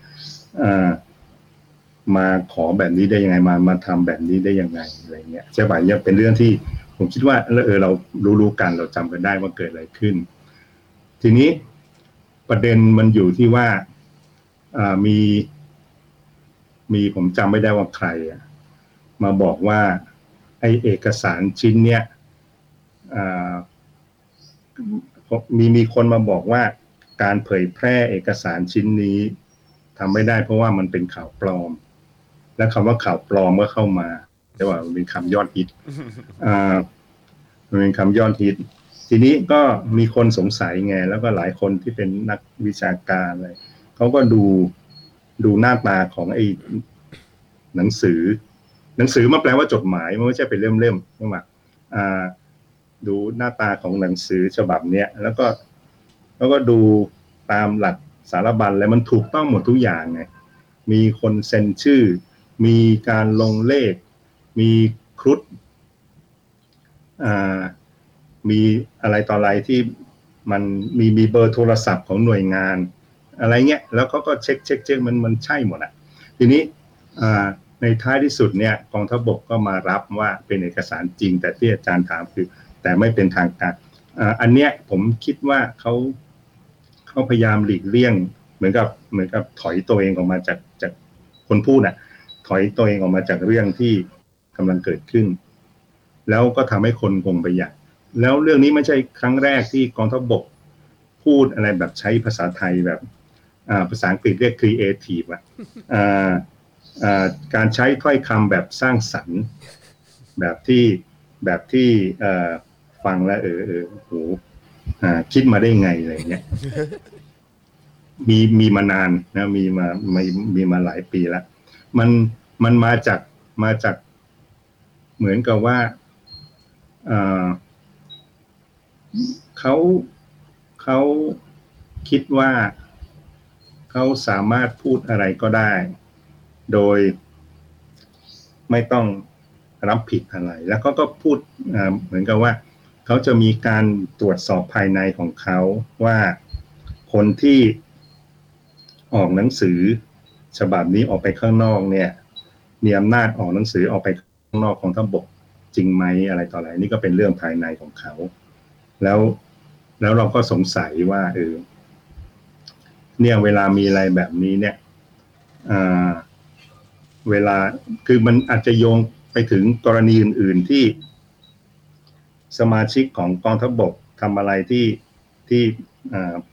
Speaker 3: มาขอแบบนี้ได้ยังไงมามาทำแบบนี้ได้ยังไงอะไรเงี้ยใช่ป่ะเนี่ยเป็นเรื่องที่ผมคิดว่าเออเรารู้ๆกันเราจำกันได้ว่าเกิดอะไรขึ้น ทีนี้ประเด็นมันอยู่ที่ว่ามี มีผมจำไม่ได้ว่าใครอะมาบอกว่าไอเอกสารชิ้นเนี้ยมีมีคนมาบอกว่าการเผยแพร่เอกสารชิ้นนี้ทำไม่ได้เพราะว่ามันเป็นข่าวปลอม และคำว่าข่าวปลอมก็เข้ามาแต่ว่ามันเป็นคำยอดฮิตอ่ามันเป็นคำยอดฮิตทีนี้ก็มีคนสงสัยไง แล้วก็หลายคนที่เป็นนักวิชาการอะไรเขาก็ดูดูหน้าตาของไอ้หนังสือ หนังสือมาแปลว่าจดหมายมันไม่ใช่เป็นเล่มๆใช่ไหมอ่าดูหน้าตาของหนังสือฉบับเนี้ยแล้วก็ แล้วก็ดูตามหลักสารบัญแล้วมันถูกต้องหมดทุกอย่างไงมีคนเซ็นชื่อ มีการลงเลข มีครุฑมีอะไรต่ออะไรที่มันมีมีเบอร์โทรศัพท์ของหน่วยงาน อะไรเงี้ยแล้วเขาก็เช็คเช็คเช็คมันมันใช่หมดอะ ทีนี้ในท้ายที่สุดเนี่ยกองทัพบกก็มารับว่าเป็นเอกสารจริง แต่ที่อาจารย์ถามคือ แต่ไม่เป็นทางการอันเนี้ยผมคิดว่าเขาเขาพยายามหลีกเลี่ยง เหมือนกับเหมือนกับถอยตัวเองออกมาจากจากคนพูดน่ะ ถอยตัวเองออกมาจากเรื่องที่กำลังเกิดขึ้น แล้วก็ทำให้คนคงไปอยากแล้วเรื่องนี้ไม่ใช่ครั้งแรกที่กองทัพบกพูดอะไรแบบใช้ภาษาไทยแบบอ่าภาษาอังกฤษเรียก creative อะอ่าการใช้ถ้อยคำแบบสร้างสรรค์ แบบที่แบบที่ฟังแล้วเออเออโหอ่าคิดมาได้ไงอะไรเงี้ยมีมีมานานนะมีมามีมีมาหลายปีแล้วมัน มันมาจากมาจากเหมือนกับว่าเขาเขาคิดว่าเขาสามารถพูดอะไรก็ได้ โดยไม่ต้องรับผิดอะไร แล้วก็ก็พูดเหมือนกับว่าเขาจะมีการตรวจสอบภายในของเขาว่าคนที่ออกหนังสือฉบับนี้ออกไปข้างนอกเนี่ย มีอำนาจออกหนังสือออกไปข้างนอกของทัพบกจริงไหมอะไรต่ออะไรนี่ก็เป็นเรื่องภายในของเขา แล้วแล้วเราก็สงสัยว่าเออเนี่ยเวลามีอะไรแบบนี้เนี่ยอ่าเวลาคือมันอาจจะโยงไปถึงกรณีอื่น ๆที่ สมาชิกของกองทัพบกทำอะไรที่ที่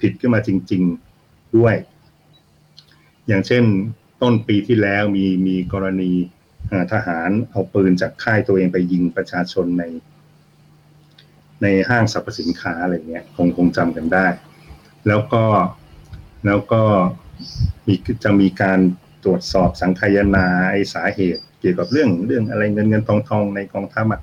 Speaker 3: ผิดขึ้นมาจริง ๆด้วย อย่างเช่น ต้นปีที่แล้วมีมีกรณีทหารเอาปืนจากค่ายตัวเองไปยิงประชาชนใน ในห้างสรรพสินค้าอะไรเงี้ยคงคงจำกันได้ แล้วก็แล้วก็มีจะมีการตรวจสอบสังคายนาไอสาเหตุ เกี่ยวกับเรื่องเรื่องอะไรเงินเงินทองทองในกองทัพอะ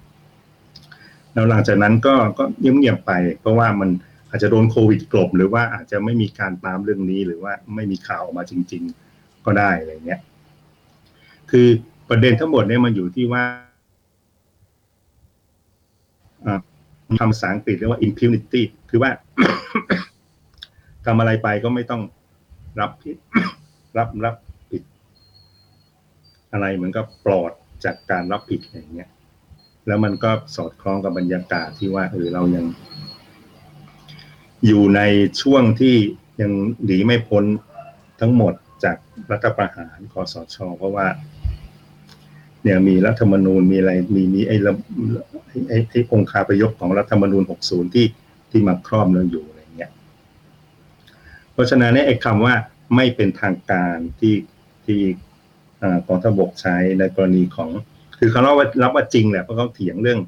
Speaker 3: แล้วหลังจากนั้นก็ก็เงียบๆไป เพราะว่ามันอาจจะโดนโควิดกลบ หรือว่าอาจจะไม่มีการตามเรื่องนี้หรือว่าไม่มีข่าวออกมาจริง ๆ ก็ได้อะไรเงี้ย คือประเด็นทั้งหมดเนี่ยมันอยู่ที่ว่าคำภาษาอังกฤษเรียกว่า impunity คือว่าทำอะไรไปก็ไม่ต้องรับผิด รับรับผิด อะไรเหมือนกับปลอดจากการรับผิดอะไรเงี้ย แล้วมันก็สอดคล้องกับบรรยากาศที่ว่าเออเรายัง อยู่ในช่วงที่ยังหนีไม่พ้นทั้งหมด จากรัฐประหารคอสชเพราะว่า เนี่ยมีรัฐธรรมนูญมีอะไรมีมีไอ้ไอ้ไอ้องค์คาพยพของรัฐธรรมนูญ 60 ที่ที่มาครอบเราอยู่อะไรเงี้ย เพราะฉะนั้นเนี่ยไอ้คำว่าไม่เป็นทางการที่ที่กองทัพบกใช้ในกรณีของ คือเขารับว่ารับว่าจริงแหละเพราะเขาเถียงเรื่อง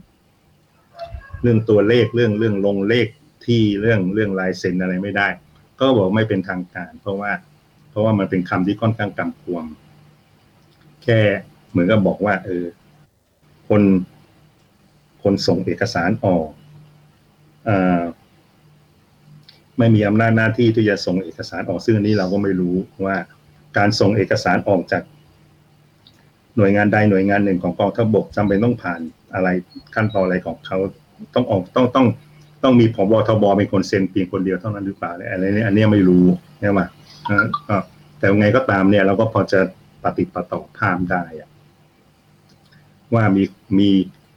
Speaker 3: เรื่องตัวเลขเรื่องเรื่องลงเลขที่เรื่องเรื่องลายเซ็นอะไรไม่ได้ ก็บอกไม่เป็นทางการ เพราะว่า ราะว่ามันเป็นคำที่ค่อนข้างกำกวม แค่เหมือนกับบอกว่า เออ คน คนส่งเอกสารออกอไม่มีอำนาจหน้าที่ที่จะส่งเอกสารออกซึ่งอันนี้เราก็ไม่รู้ว่าการส่งเอกสารออกจาก หน่วยงานใดหน่วยงานหนึ่งของกองทัพบกจำเป็นต้องผ่านอะไรขั้นตอนอะไรของเขาต้องออกต้องต้องต้องมีผบทบเป็นคนเซ็นเพียงคนเดียวเท่านั้นหรือเปล่าเนี่ยอะไรเนี่ยอันเนี้ยไม่รู้ใช่ไหม อ่าก็แต่ยังไงก็ตามเนี่ยเราก็พอจะปฏิประต่อภาพได้อะว่ามีมี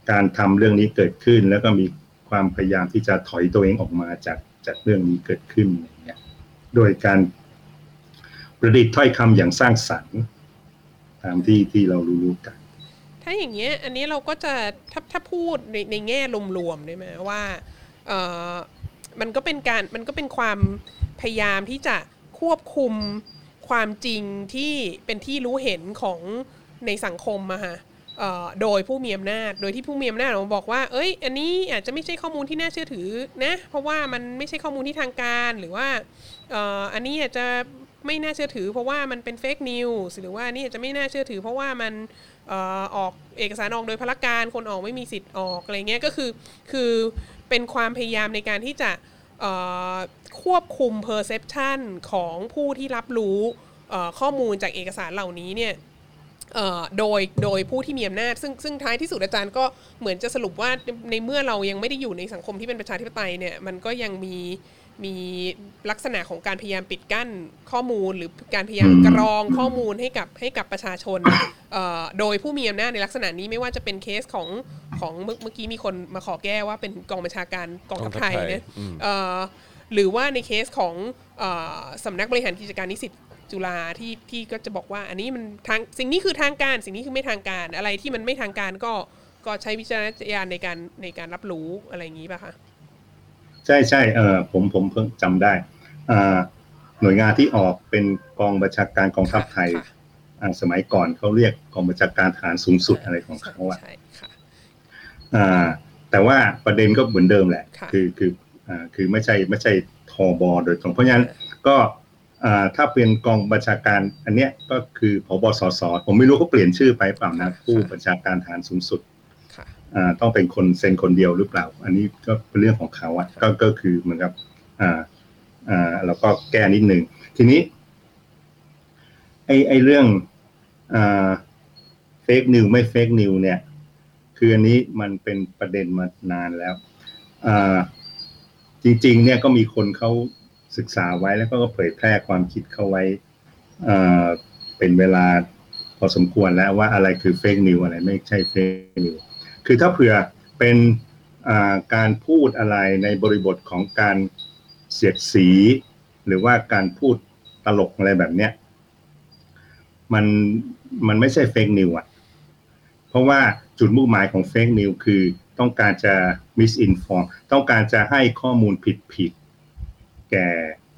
Speaker 3: การทำเรื่องนี้เกิดขึ้น แล้วก็มีความพยายามที่จะถอยตัวเองออกมาจากจากเรื่องนี้เกิดขึ้นอย่างเงี้ยโดยการประดิษฐ์ถ้อยคำอย่างสร้างสรรค์ ตามที่ที่เรารู้ๆกัน
Speaker 2: ถ้าอย่างเงี้ย อันนี้เราก็จะถ้าถ้าพูดในในแง่รวมๆได้ไหมว่าเออมันก็เป็นการมันก็เป็นความพยายามที่จะ ควบคุมความจริงที่เป็นที่รู้เห็นของในสังคมอะฮะเอ่อโดยผู้มีอำนาจ โดยที่ผู้มีอำนาจมาบอกว่า เอ้ย อันนี้อาจจะไม่ใช่ข้อมูลที่น่าเชื่อถือนะ เพราะว่ามันไม่ใช่ข้อมูลที่ทางการหรือว่าอันนี้อาจจะไม่น่าเชื่อถือ เพราะว่ามันเป็นเฟกนิวส์หรือว่านนี้อาจจะไม่น่าเชื่อถือ เพราะว่ามันออกเอกสารออกโดยพลการคนออกไม่มีสิทธิ์ออกอะไรเงี้ยก็คือคือเป็นความพยายามในการที่จะ ควบคุม perception ของผู้ที่รับรู้ข้อมูลจากเอกสารเหล่านี้เนี่ยโดยโดยผู้ที่มีอำนาจซึ่งซึ่งท้ายที่สุดอาจารย์ก็เหมือนจะสรุปว่าในเมื่อเรายังไม่ได้อยู่ในสังคมที่เป็นประชาธิปไตยเนี่ยมันก็ยังมี มีลักษณะของการพยายามปิดกั้นข้อมูล หรือการพยายาม
Speaker 3: อืม
Speaker 2: กรองข้อมูลให้กับให้กับประชาชนเอ่อโดยผู้มีอำนาจในลักษณะนี้ไม่ว่าจะเป็นเคสของของเมื่อเมื่อกี้มีคนมาขอแก้ว่าเป็นกองบัญชาการกองทัพไทย
Speaker 1: กองทัพไทย
Speaker 2: นะ
Speaker 1: อืม
Speaker 2: เอ่อหรือว่าในเคสของเออสำนักบริหารกิจการนิสิตจุฬาที่ที่ก็จะบอกว่า อันนี้มันทางสิ่งนี้คือทางการ สิ่งนี้คือไม่ทางการอะไรที่มันไม่ทางการก็ก็ใช้วิจารณญาณในการในการรับรู้อะไรอย่างนี้ป่ะคะ
Speaker 3: ใช่ใช่เออผมผมเพิ่งจำได้อ่าหน่วยงานที่ออกเป็นกองบัญชาการกองทัพไทย
Speaker 2: ค่ะ
Speaker 3: อ่าสมัยก่อนเขาเรียกกองบัญชาการทหารสูงสุดอะไรของเขาอะ
Speaker 2: ใช่ค่ะ
Speaker 3: อ่าแต่ว่าประเด็นก็เหมือนเดิมแหละ
Speaker 2: ค่ะ
Speaker 3: คือคืออ่าคือไม่ใช่ไม่ใช่ทบโดยตรงเพราะฉะนั้นก็อ่าถ้าเป็นกองบัญชาการอันเนี้ยก็คือพบสสผมไม่รู้เขาเปลี่ยนชื่อไปเปล่านะผู้บัญชาการทหารสูงสุด
Speaker 2: ค่ะ
Speaker 3: อ่า ต้องเป็นคนเซ็นคนเดียวหรือเปล่า อันนี้ก็เป็นเรื่องของเขาอะก็ก็คือเหมือนกับอ่าอ่าเราก็แก้นิดหนึ่งทีนี้ไอไอเรื่องอ่า fake news ไม่ fake news เนี่ย คืออันนี้มันเป็นประเด็นมานานแล้วอ่าจริง ๆ เนี่ยก็มีคนเขาศึกษาไว้แล้วก็เผยแพร่ความคิดเข้าไว้อ่าเป็นเวลาพอสมควรแล้วว่าอะไรคือ fake news อะไรไม่ใช่ fake news คือถ้าเผื่อเป็นการพูดอะไรในบริบทของการเสียดสี หรือว่าการพูดตลกอะไรแบบเนี้ยมันมันไม่ใช่เฟกนิวอะ เพราะว่าจุดมุ่งหมายของเฟกนิวคือต้องการจะ misinform ต้องการจะให้ข้อมูลผิดๆแก่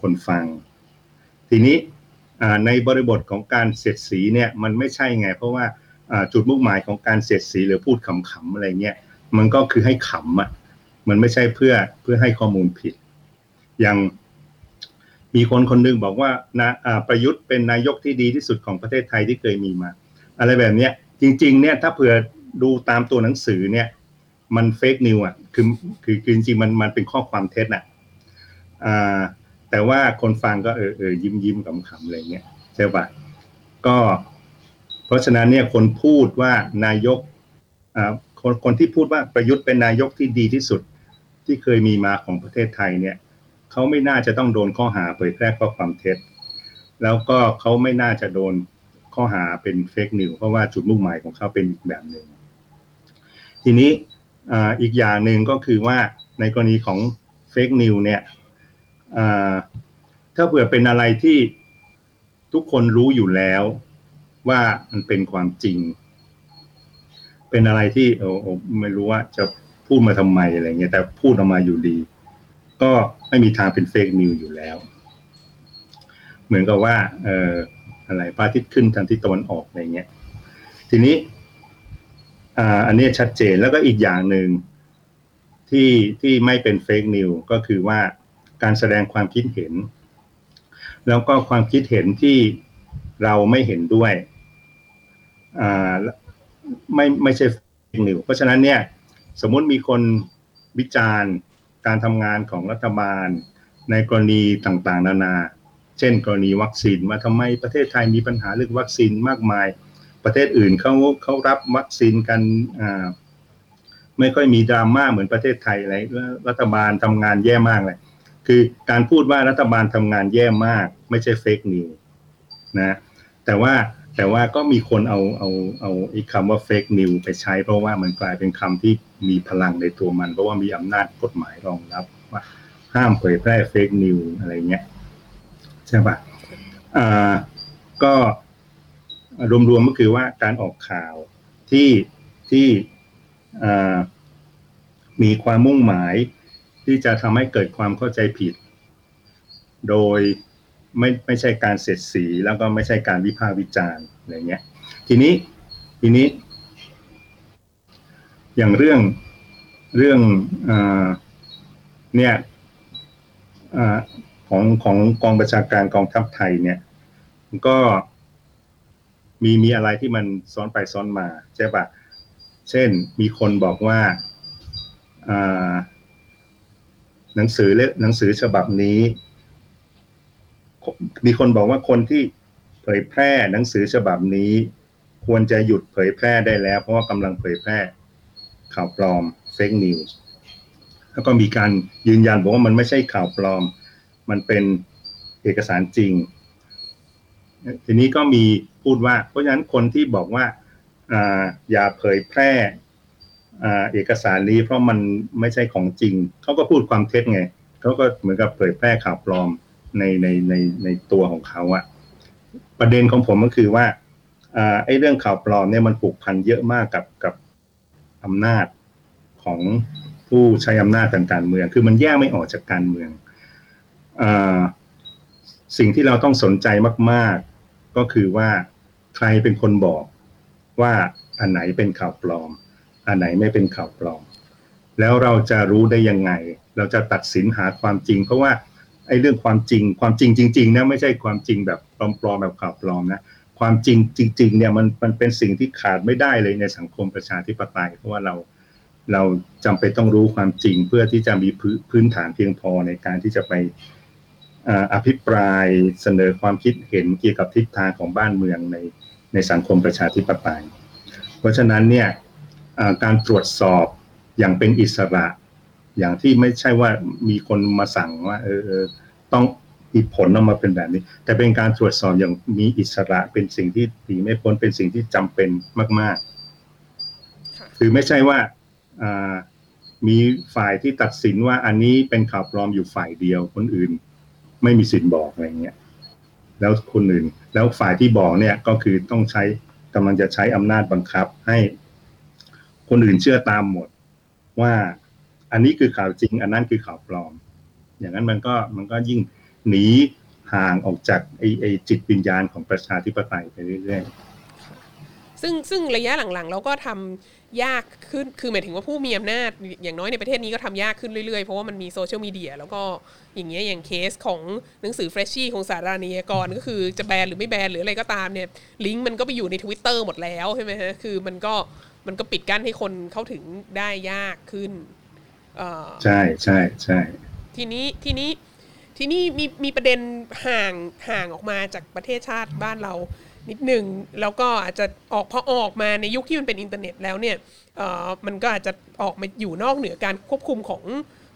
Speaker 3: คนฟัง ทีนี้ในบริบทของการเสียดสีเนี่ยมันไม่ใช่ไง เพราะว่า จุดมุ่งหมายของการเสียดสีหรือพูดขำๆอะไรเงี้ยมันก็คือให้ขำอะมันไม่ใช่เพื่อเพื่อให้ข้อมูลผิด อย่างมีคนคนหนึงบอกว่านะประยุทธ์เป็นนายกที่ดีที่สุดของประเทศไทยที่เคยมีมา อะไรแบบเนี้ยจริง ๆ เนี่ยถ้าเผื่อดูตามตัวหนังสือเนี่ย มันเฟกนิวอะคือคือคือจริงๆมันมันเป็นข้อความเท็จอะอ่าแต่ว่าคนฟังก็เออเออยิ้มยิ้มขำๆอะไรเงี้ยใช่ปะก็ ราะฉะนั้นเนี่ยคนพูดว่านายกคนคนที่พูดว่าประยุทธ์เป็นนายกที่ดีที่สุดที่เคยมีมาของประเทศไทยเนี่ยเขาไม่น่าจะต้องโดนข้อหาเผยแพร่ข้อความเท็จ แล้วก็เขาไม่น่าจะโดนข้อหาเป็นเฟกนิวเพราะว่าจุดมุ่งหมายของเขาเป็นอีกแบบหนึ่งทีนี้อีกอย่างหนึ่งก็คือว่าในกรณีของเฟกนิวเนี่ยถ้าเผื่อเป็นอะไรที่ทุกคนรู้อยู่แล้ว ว่ามันเป็นความจริง เป็นอะไรที่เออเออไม่รู้ว่าจะพูดมาทำไมอะไรเงี้ยแต่พูดออกมาอยู่ดี ก็ไม่มีทางเป็นเฟกนิวอยู่แล้ว เหมือนกับว่า เอ่ออะไรพระอาทิตย์ขึ้นทางทิศตะวันออกอะไรเงี้ยทีนี้อ่าอันนี้ชัดเจนแล้วก็อีกอย่างหนึ่งที่ที่ไม่เป็นเฟกนิวก็คือว่าการแสดงความคิดเห็น แล้วก็ความคิดเห็นที่เราไม่เห็นด้วย ไม่ไม่ใช่เฟกนิวเพราะฉะนั้นเนี่ยสมมุติมีคนวิจารณ์การทำงานของรัฐบาล ในกรณีต่างๆ นานา เช่น กรณีวัคซีนว่าทำไมประเทศไทยมีปัญหาเรื่องวัคซีนมากมาย ประเทศอื่นเขาเขารับวัคซีนกันไม่ค่อยมีดราม่าเหมือนประเทศไทยอะไรรัฐบาลทำงานแย่มากเลยคือการพูดว่ารัฐบาลทำงานแย่มาก ไม่ใช่ fake news นะแต่ว่า แต่ว่าก็มีคนเอาเอาเอาไอ้คำว่า fake news ไปใช้เพราะว่ามันกลายเป็นคำที่มีพลังในตัวมัน เพราะว่ามีอำนาจกฎหมายรองรับว่าห้ามเผยแพร่ fake news อะไรเงี้ยใช่ปะอ่าก็รวมๆก็คือว่าการออกข่าวที่ที่อ่ามีความมุ่งหมายที่จะทำให้เกิดความเข้าใจผิด โดย ไม่ไม่ใช่การเสียดสีแล้วก็ไม่ใช่การวิพากษ์วิจารณ์อะไรเงี้ย ทีนี้ทีนี้ อย่างเรื่องเรื่องอเนี่ยอของของกองประชาการกองทัพไทยเนี่ยก็มีมีอะไรที่มันซ้อนไปซ้อนมาใช่ปะเช่นมีคนบอกว่าอ่าหนังสือเล่มหนังสือฉบับนี้ มีคนบอกว่าคนที่เผยแพร่หนังสือฉบับนี้ ควรจะหยุดเผยแพร่ได้แล้ว เพราะว่ากำลังเผยแพร่ข่าวปลอมเฟกนิวส์แล้วก็มีการยืนยันบอกว่ามันไม่ใช่ข่าวปลอม มันเป็นเอกสารจริง ทีนี้ก็มีพูดว่า เพราะฉะนั้นคนที่บอกว่าอย่าเผยแพร่เอกสารนี้เพราะมันไม่ใช่ของจริง เขาก็พูดความเท็จไง เขาก็เหมือนกับเผยแพร่ข่าวปลอม ในในในในตัวของเขาอะประเด็นของผมก็คือว่าอ่าไอ้เรื่องข่าวปลอมเนี่ยมันผูกพันเยอะมากกับกับอำนาจของผู้ใช้อำนาจทางการเมือง คือมันแยกไม่ออกจากการเมืองอ่าสิ่งที่เราต้องสนใจมาก ๆ ก็คือว่าใครเป็นคนบอกว่าอันไหนเป็นข่าวปลอม อันไหนไม่เป็นข่าวปลอม แล้วเราจะรู้ได้ยังไง เราจะตัดสินหาความจริง เพราะว่า อ้เรื่องความจริง ความจริงจริงๆนะไม่ใช่ความจริงแบบปลอมๆแบบข่าวปลอมนะความจริงจริง ๆ เนี่ยมันมันเป็นสิ่งที่ขาดไม่ได้เลยในสังคมประชาธิปไตย เพราะว่าเราเราจำเป็นต้องรู้ความจริงเพื่อที่จะมีพื้นฐานเพียงพอในการที่จะไปอภิปรายเสนอความคิดเห็นเกี่ยวกับทิศทางของบ้านเมืองในในสังคมประชาธิปไตย เพราะฉะนั้นเนี่ยการตรวจสอบอย่างเป็นอิสระ อย่างที่ไม่ใช่ว่ามีคนมาสั่งว่าเออเออต้องมีผลออกมาเป็นแบบนี้ แต่เป็นการตรวจสอบอย่างมีอิสระเป็นสิ่งที่หนีไม่พ้นเป็นสิ่งที่จำเป็นมาก
Speaker 2: ค่ะ
Speaker 3: ๆคือไม่ใช่ว่าอ่ามีฝ่ายที่ตัดสินว่าอันนี้เป็นข่าวปลอมอยู่ฝ่ายเดียวคนอื่น ไม่มีสิทธิ์บอกอะไรเงี้ยแล้วคนอื่น แล้วฝ่ายที่บอกเนี่ยก็คือต้องใช้กำลังจะใช้อำนาจบังคับให้คนอื่นเชื่อตามหมดว่า อันนี้คือข่าวจริง อันนั้นคือข่าวปลอม อย่างนั้นมันก็มันก็ยิ่งหนีห่างออกจากไอไอจิตวิญญาณของประชาธิปไตยไปเรื่อยๆ
Speaker 2: ซึ่งซึ่งระยะหลังๆ เราก็ทำยากขึ้น คือหมายถึงว่าผู้มีอำนาจ อย่างน้อยในประเทศนี้ก็ทำยากขึ้นเรื่อยๆ เพราะว่ามันมีโซเชียลมีเดียแล้วก็อย่างเงี้ยอย่างเคสของหนังสือเฟรชชี่ของสาราณียกรก็คือจะแบนหรือไม่แบนหรืออะไรก็ตามเนี่ยลิงก์มันก็ไปอยู่ใน Twitter หมดแล้วใช่ไหมฮะคือมันก็มันก็ปิดกั้นให้คนเข้าถึงได้ยากขึ้น
Speaker 3: ใช่ใช่ใช่
Speaker 2: ทีนี้ทีนี้ทีนี้มีมีประเด็นห่างห่างออกมาจากประเทศชาติบ้านเรานิดหนึ่งแล้วก็อาจจะออกพอออกมาในยุคที่มันเป็นอินเทอร์เน็ตแล้วเนี่ยเอ่อมันก็อาจจะออกมาอยู่นอกเหนือการควบคุมของ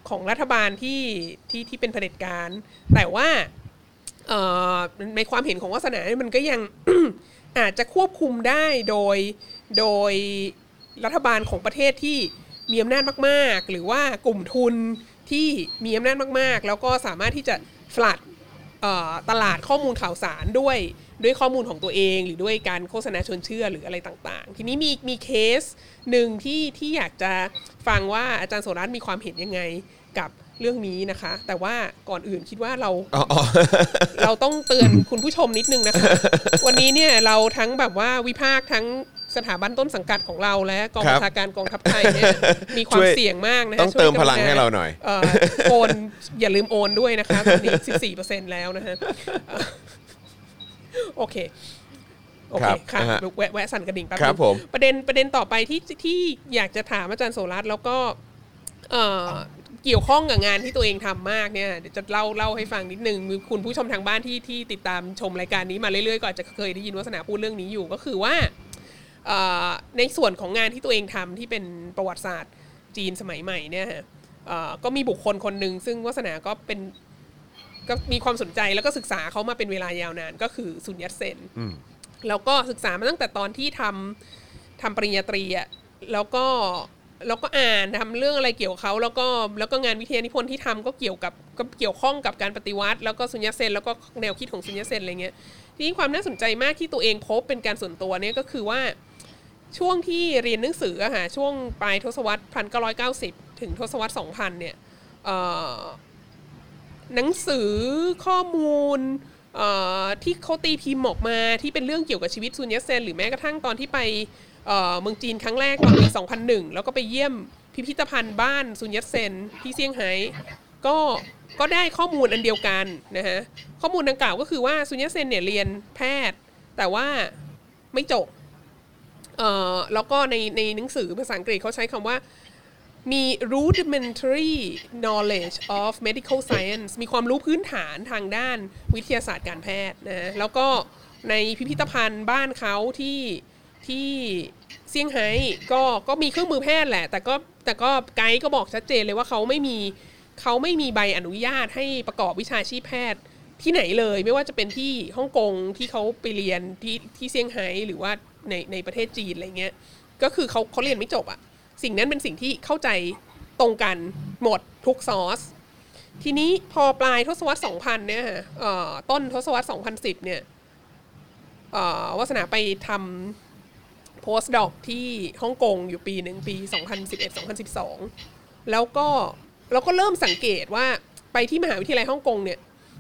Speaker 2: ของรัฐบาลที่ที่ที่เป็นเผด็จการ แต่ว่าเอ่อในความเห็นของวาสนาเนี่ยมันก็ยังอาจจะควบคุมได้โดยโดยรัฐบาลของประเทศที่ มีอำนาจมากๆ หรือว่ากลุ่มทุนที่มีอำนาจมากๆ แล้วก็สามารถที่จะฟลัดเอ่อตลาดข้อมูลข่าวสารด้วยด้วยข้อมูลของตัวเอง หรือด้วยการโฆษณาชวนเชื่อหรืออะไรต่างๆ ทีนี้มีมีเคสหนึ่งที่ที่อยากจะฟังว่าอาจารย์โสรัตน์มีความเห็นยังไงกับเรื่องนี้นะคะ แต่ว่าก่อนอื่นคิดว่าเรา
Speaker 1: อ๋ออ๋อ
Speaker 2: เราต้องเตือนคุณผู้ชมนิดนึงนะคะ วันนี้เนี่ยเราทั้งแบบว่าวิพากษ์ทั้ง สถาบันต้นสังกัดของเราและกอง
Speaker 1: ครั
Speaker 2: บั
Speaker 1: บ
Speaker 2: ญชาการกองทัพไทยเนี่ยมีความ
Speaker 1: ช่วย
Speaker 2: เสี่ยงมากนะฮะ
Speaker 1: ต้อง
Speaker 2: ช่วย
Speaker 1: เติม
Speaker 2: ก
Speaker 1: พ
Speaker 2: รุณ
Speaker 1: ลังให้เราหน่อย
Speaker 2: เโอนอย่าลืมโอนด้วยนะคะตอนนี้14%แล้วนะฮะเอ่อโอเคโอ
Speaker 1: ค
Speaker 2: เค
Speaker 1: รับ
Speaker 2: ค่ะ
Speaker 1: อ่าฮะ
Speaker 2: แวะแวะสั่นกระดิ่งแป๊บ
Speaker 1: ครับ
Speaker 2: นึง
Speaker 1: ผม
Speaker 2: ประเด็นประเด็นต่อไปที่ที่อยากจะถามอาจารย์โสรัตน์แล้วก็เอ่อเกี่ยวข้องกับงานที่ตัวเองทำมากเนี่ยเดี๋ยวจะเล่าเล่าให้ฟังนิดนึงมีคุณผู้ชมทางบ้านที่ที่ติดตามชมรายการนี้มาเรื่อยๆก็อาจจะเคยได้ยินวัฒนาพูดเรื่องนี้อยู่ก็คือว่าเอ่อ ในส่วนของงานที่ตัวเองทำที่เป็นประวัติศาสตร์จีนสมัยใหม่เนี่ยฮะเอ่อก็มีบุคคลคนหนึ่งซึ่งวัฒนาก็เป็นก็มีความสนใจแล้วก็ศึกษาเขามาเป็นเวลายาวนานก็คือซุนยัตเซนแล้วก็ศึกษามาตั้งแต่ตอนที่ทำทำปริญญาตรีอะแล้วก็แล้วก็อ่านทำเรื่องอะไรเกี่ยวกับเขาแล้วก็แล้วก็งานวิทยานิพนธ์ที่ทำก็เกี่ยวกับก็เกี่ยวข้องกับการปฏิวัติ แล้วก็สุญญาเซนแล้วก็แนวคิดของสุญญาเซนอะไรเงี้ยทีนี้ความน่าสนใจมากที่ตัวเองพบเป็นการส่วนตัวเนี่ยก็คือว่า ช่วงที่เรียนหนังสืออะค่ะช่วงปลายทศวรรษพันเก้าร้อยเก้าสิบถึงทศวรรษสองพันเนี่ยหนังสือข้อมูลที่เขาตีพิมพ์ออกมาที่เป็นเรื่องเกี่ยวกับชีวิตซุนยัตเซนหรือแม้กระทั่งตอนที่ไปเอ่อเมืองจีนครั้งแรกตอนปี 2001 แล้วก็ไปเยี่ยมพิพิธภัณฑ์บ้านซุนยัตเซนที่เซี่ยงไฮ้ก็ก็ได้ข้อมูลอันเดียวกันนะฮะข้อมูลดังกล่าวก็คือว่าซุนยัตเซนเนี่ยเรียนแพทย์ แต่ว่าไม่จบ เอ่อแล้วก็ในในหนังสือภาษาอังกฤษเขาใช้คำว่ามี rudimentary knowledge of medical science มีความรู้พื้นฐานทางด้านวิทยาศาสตร์การแพทย์นะฮะแล้วก็ในพิพิธภัณฑ์บ้านเขาที่ที่เซี่ยงไฮ้ก็ก็มีเครื่องมือแพทย์แหละ แต่ก็แต่ก็ไกด์ก็บอกชัดเจนเลยว่าเขาไม่มีเขาไม่มีใบอนุญาตให้ประกอบวิชาชีพแพทย์ที่ไหนเลย ไม่ว่าจะเป็นที่ฮ่องกงที่เขาไปเรียนที่ที่เซี่ยงไฮ้หรือว่า ในในประเทศจีนอะไรเงี้ยก็คือเขาเขาเรียนไม่จบอะสิ่งนั้นเป็นสิ่งที่เข้าใจตรงกันหมดทุกซอสทีนี้พอปลายทศวรรษ 2000 เนี่ยค่ะต้นทศวรรษ 2010 เนี่ยเอ่อวาสนาไปทำโพสต์ดอกที่ฮ่องกงอยู่ปีหนึ่งปี 2011-2012 แล้วก็เราก็เริ่มสังเกตว่าไปที่มหาวิทยาลัยฮ่องกงเนี่ย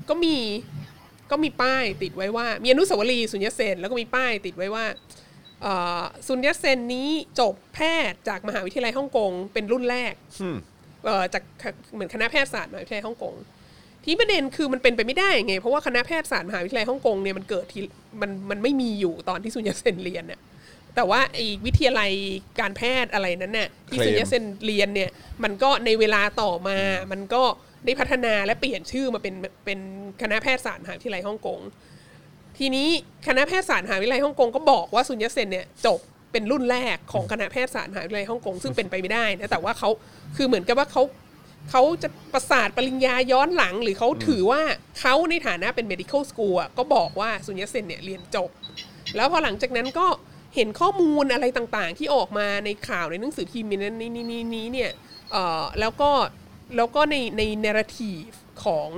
Speaker 2: ก็มีก็มีป้ายติดไว้ว่า มีอนุสาวรีย์สุญญเซนแล้วก็มีป้ายติดไว้ว่า เอ่อสุญญเซนนี้จบแพทย์จากมหาวิทยาลัยฮ่องกงเป็นรุ่นแรกเอ่อจากเหมือนคณะแพทยศาสตร์มหาวิทยาลัยฮ่องกงที่ประเด็นคือมันเป็นไปไม่ได้ไง เพราะว่าคณะแพทยศาสตร์มหาวิทยาลัยฮ่องกงเนี่ยมันเกิดที่มันมันไม่มีอยู่ตอนที่ซุนยัตเซนเรียนเนี่ยแต่ว่าไอ้วิทยาลัยการแพทย์อะไรนั้นน่ะที่
Speaker 1: เคลม
Speaker 2: ซุนยัตเซนเรียนเนี่ยมันก็ในเวลาต่อมามันก็ได้พัฒนาและเปลี่ยนชื่อมาเป็นเป็นคณะแพทยศาสตร์มหาวิทยาลัยฮ่องกง ทีนี้คณะแพทยศาสตร์มหาวิทยาลัยฮ่องกงก็บอกว่าซุนยัตเซนเนี่ยจบเป็นรุ่นแรกของคณะแพทยศาสตร์มหาวิทยาลัยฮ่องกงซึ่งเป็นไปไม่ได้นะแต่ว่าเขาคือเหมือนกับว่าเขาเขาจะประสาทปริญญาย้อนหลัง หรือเขาถือว่าเขาในฐานะเป็น medical school อะก็บอกว่าซุนยัตเซนเนี่ยเรียนจบ แล้วพอหลังจากนั้นก็เห็นข้อมูลอะไรต่างๆ ที่ออกมาในข่าวในหนังสือพิมพ์นี้นี้นี้นี้เนี่ยเอ่อแล้วก็แล้วก็ในใน narrative ของ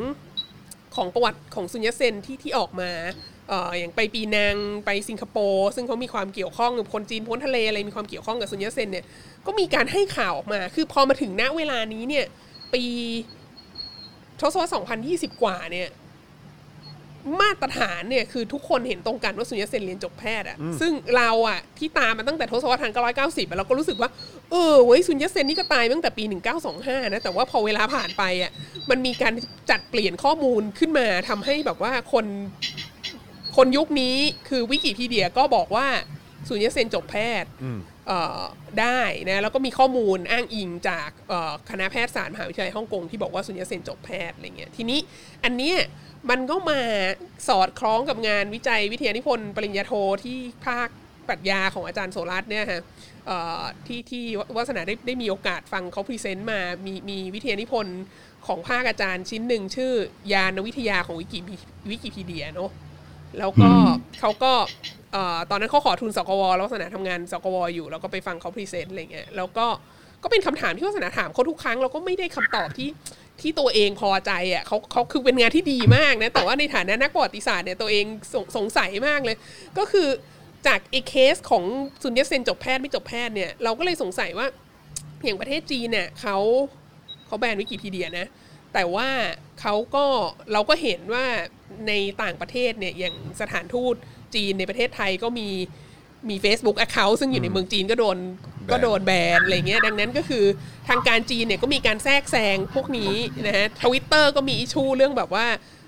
Speaker 2: ของประวัติของซุนยัตเซนที่ที่ออกมาเอ่ออย่างไปปีนังไปสิงคโปร์ซึ่งเขามีความเกี่ยวข้องกับคนจีนพ้นทะเลอะไรมีความเกี่ยวข้องกับซุนยัตเซนเนี่ยก็มีการให้ข่าวออกมา คือพอมาถึงณเวลานี้เนี่ย ปีทศวรรษ2020 กว่าเนี่ย มาตรฐานเนี่ยคือทุกคนเห็นตรงกันว่าซุนยัตเซนเรียนจบแพทย์อะซึ่งเราอะที่ตามมาตั้งแต่ทศวรรษ1990อะเราก็รู้สึกว่า เออเว้ยซุนยัตเซนนี่ก็ตายมาตั้งแต่ปี 1925 นะ แต่ว่าพอเวลาผ่านไปอะมันมีการจัดเปลี่ยนข้อมูลขึ้นมาทำให้แบบว่าคน คนยุคนี้คือวิกิพีเดียก็บอกว่าซุนยัตเซนจบแพทย์เอ่อได้นะแล้วก็มีข้อมูลอ้างอิงจากเอ่อคณะแพทยศาสตร์มหาวิทยาลัยฮ่องกงที่บอกว่าซุนยัตเซนจบแพทย์อะไรเงี้ยทีนี้อันเนี้ยมันก็มาสอดคล้องกับงานวิจัยวิทยานิพนธ์ปริญญาโทที่ภาคปรัชญาของอาจารย์โสรัจจ์เนี่ยฮะเอ่อที่ที่วาสนาได้ได้มีโอกาสฟังเขา present มา มีมีวิทยานิพนธ์ของภาคอาจารย์ชิ้นหนึ่งชื่อญาณวิทยาของวิกิพีวิกิพีเดียเนาะ แล้วก็เขาก็เอ่อตอนนั้นเขาขอทุนสกวแล้ววาสนาทำงานสกวอยู่ แล้วก็ไปฟังเขา present อะไรเงี้ยแล้วก็ก็เป็นคำถามที่วาสนาถามเขาทุกครั้งเราก็ไม่ได้คำตอบที่ที่ตัวเองพอใจอะเขาเขาคือเป็นงานที่ดีมากนะแต่ว่าในฐานะนักประวัติศาสตร์เนี่ยตัวเองสงสงสัยมากเลย ก็คือจากไอ้เคสของซุนยัตเซนจบแพทย์ไม่จบแพทย์เนี่ยเราก็เลยสงสัยว่าอย่างประเทศจีนเนี่ยเขาเขาแบนวิกิพีเดียนะ แต่ว่าเขาก็เราก็เห็นว่าในต่างประเทศเนี่ยอย่างสถานทูตจีนในประเทศไทยก็มีมี Facebook Account ซึ่งอยู่ในเมืองจีนก็โดนก็โดนแบนอะไรเงี้ยดังนั้นก็คือทางการจีนเนี่ยก็มีการแทรกแซงพวกนี้นะฮะทวิตเตอร์ก็มี issue เรื่องแบบว่า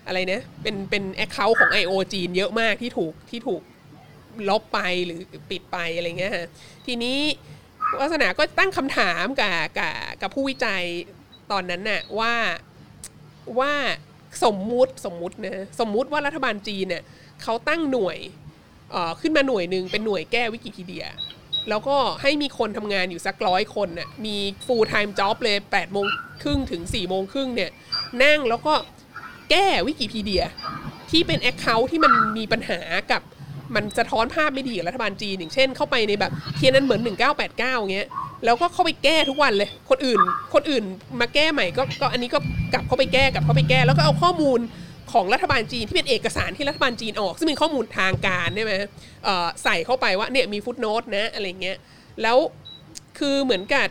Speaker 2: อะไรนะเป็นเป็น account ของ I.O. จีนเยอะมากที่ถูกที่ถูกลบไปหรือปิดไปอะไรเงี้ยฮะทีนี้วัสนาก็ตั้งคำถามกับกับกับผู้วิจัยตอนนั้นน่ะว่า ว่าสมมุติสมมุตินะสมมุติว่ารัฐบาลจีนเนี่ยเขาตั้งหน่วยขึ้นมาหน่วยหนึ่งเป็นหน่วยแก้วิกิพีเดีย แล้วก็ให้มีคนทำงานอยู่สักร้อยคนน่ะมี full time job เลย8โมงครึ่งถึง4โมงครึ่งเนี่ยนั่งแล้วก็แก้วิกิพีเดีย ที่เป็น Account ที่มันมีปัญหากับมันสะท้อนภาพไม่ดีกับรัฐบาลจีนอย่างเช่นเข้าไปในแบบเทียนนั้นเหมือน 1989เงี้ย แล้วก็เข้าไปแก้ทุกวันเลย คนอื่น คนอื่นมาแก้ใหม่ก็ก็อันนี้ก็กลับเข้าไปแก้กลับเข้าไปแก้ แล้วก็เอาข้อมูลของรัฐบาลจีนที่เป็นเอกสารที่รัฐบาลจีนออก ซึ่งเป็นข้อมูลทางการใช่ไหมเอ่อใส่เข้าไปว่าเนี่ยมีฟุตโนตนะอะไรเงี้ยแล้วคือเหมือนกับ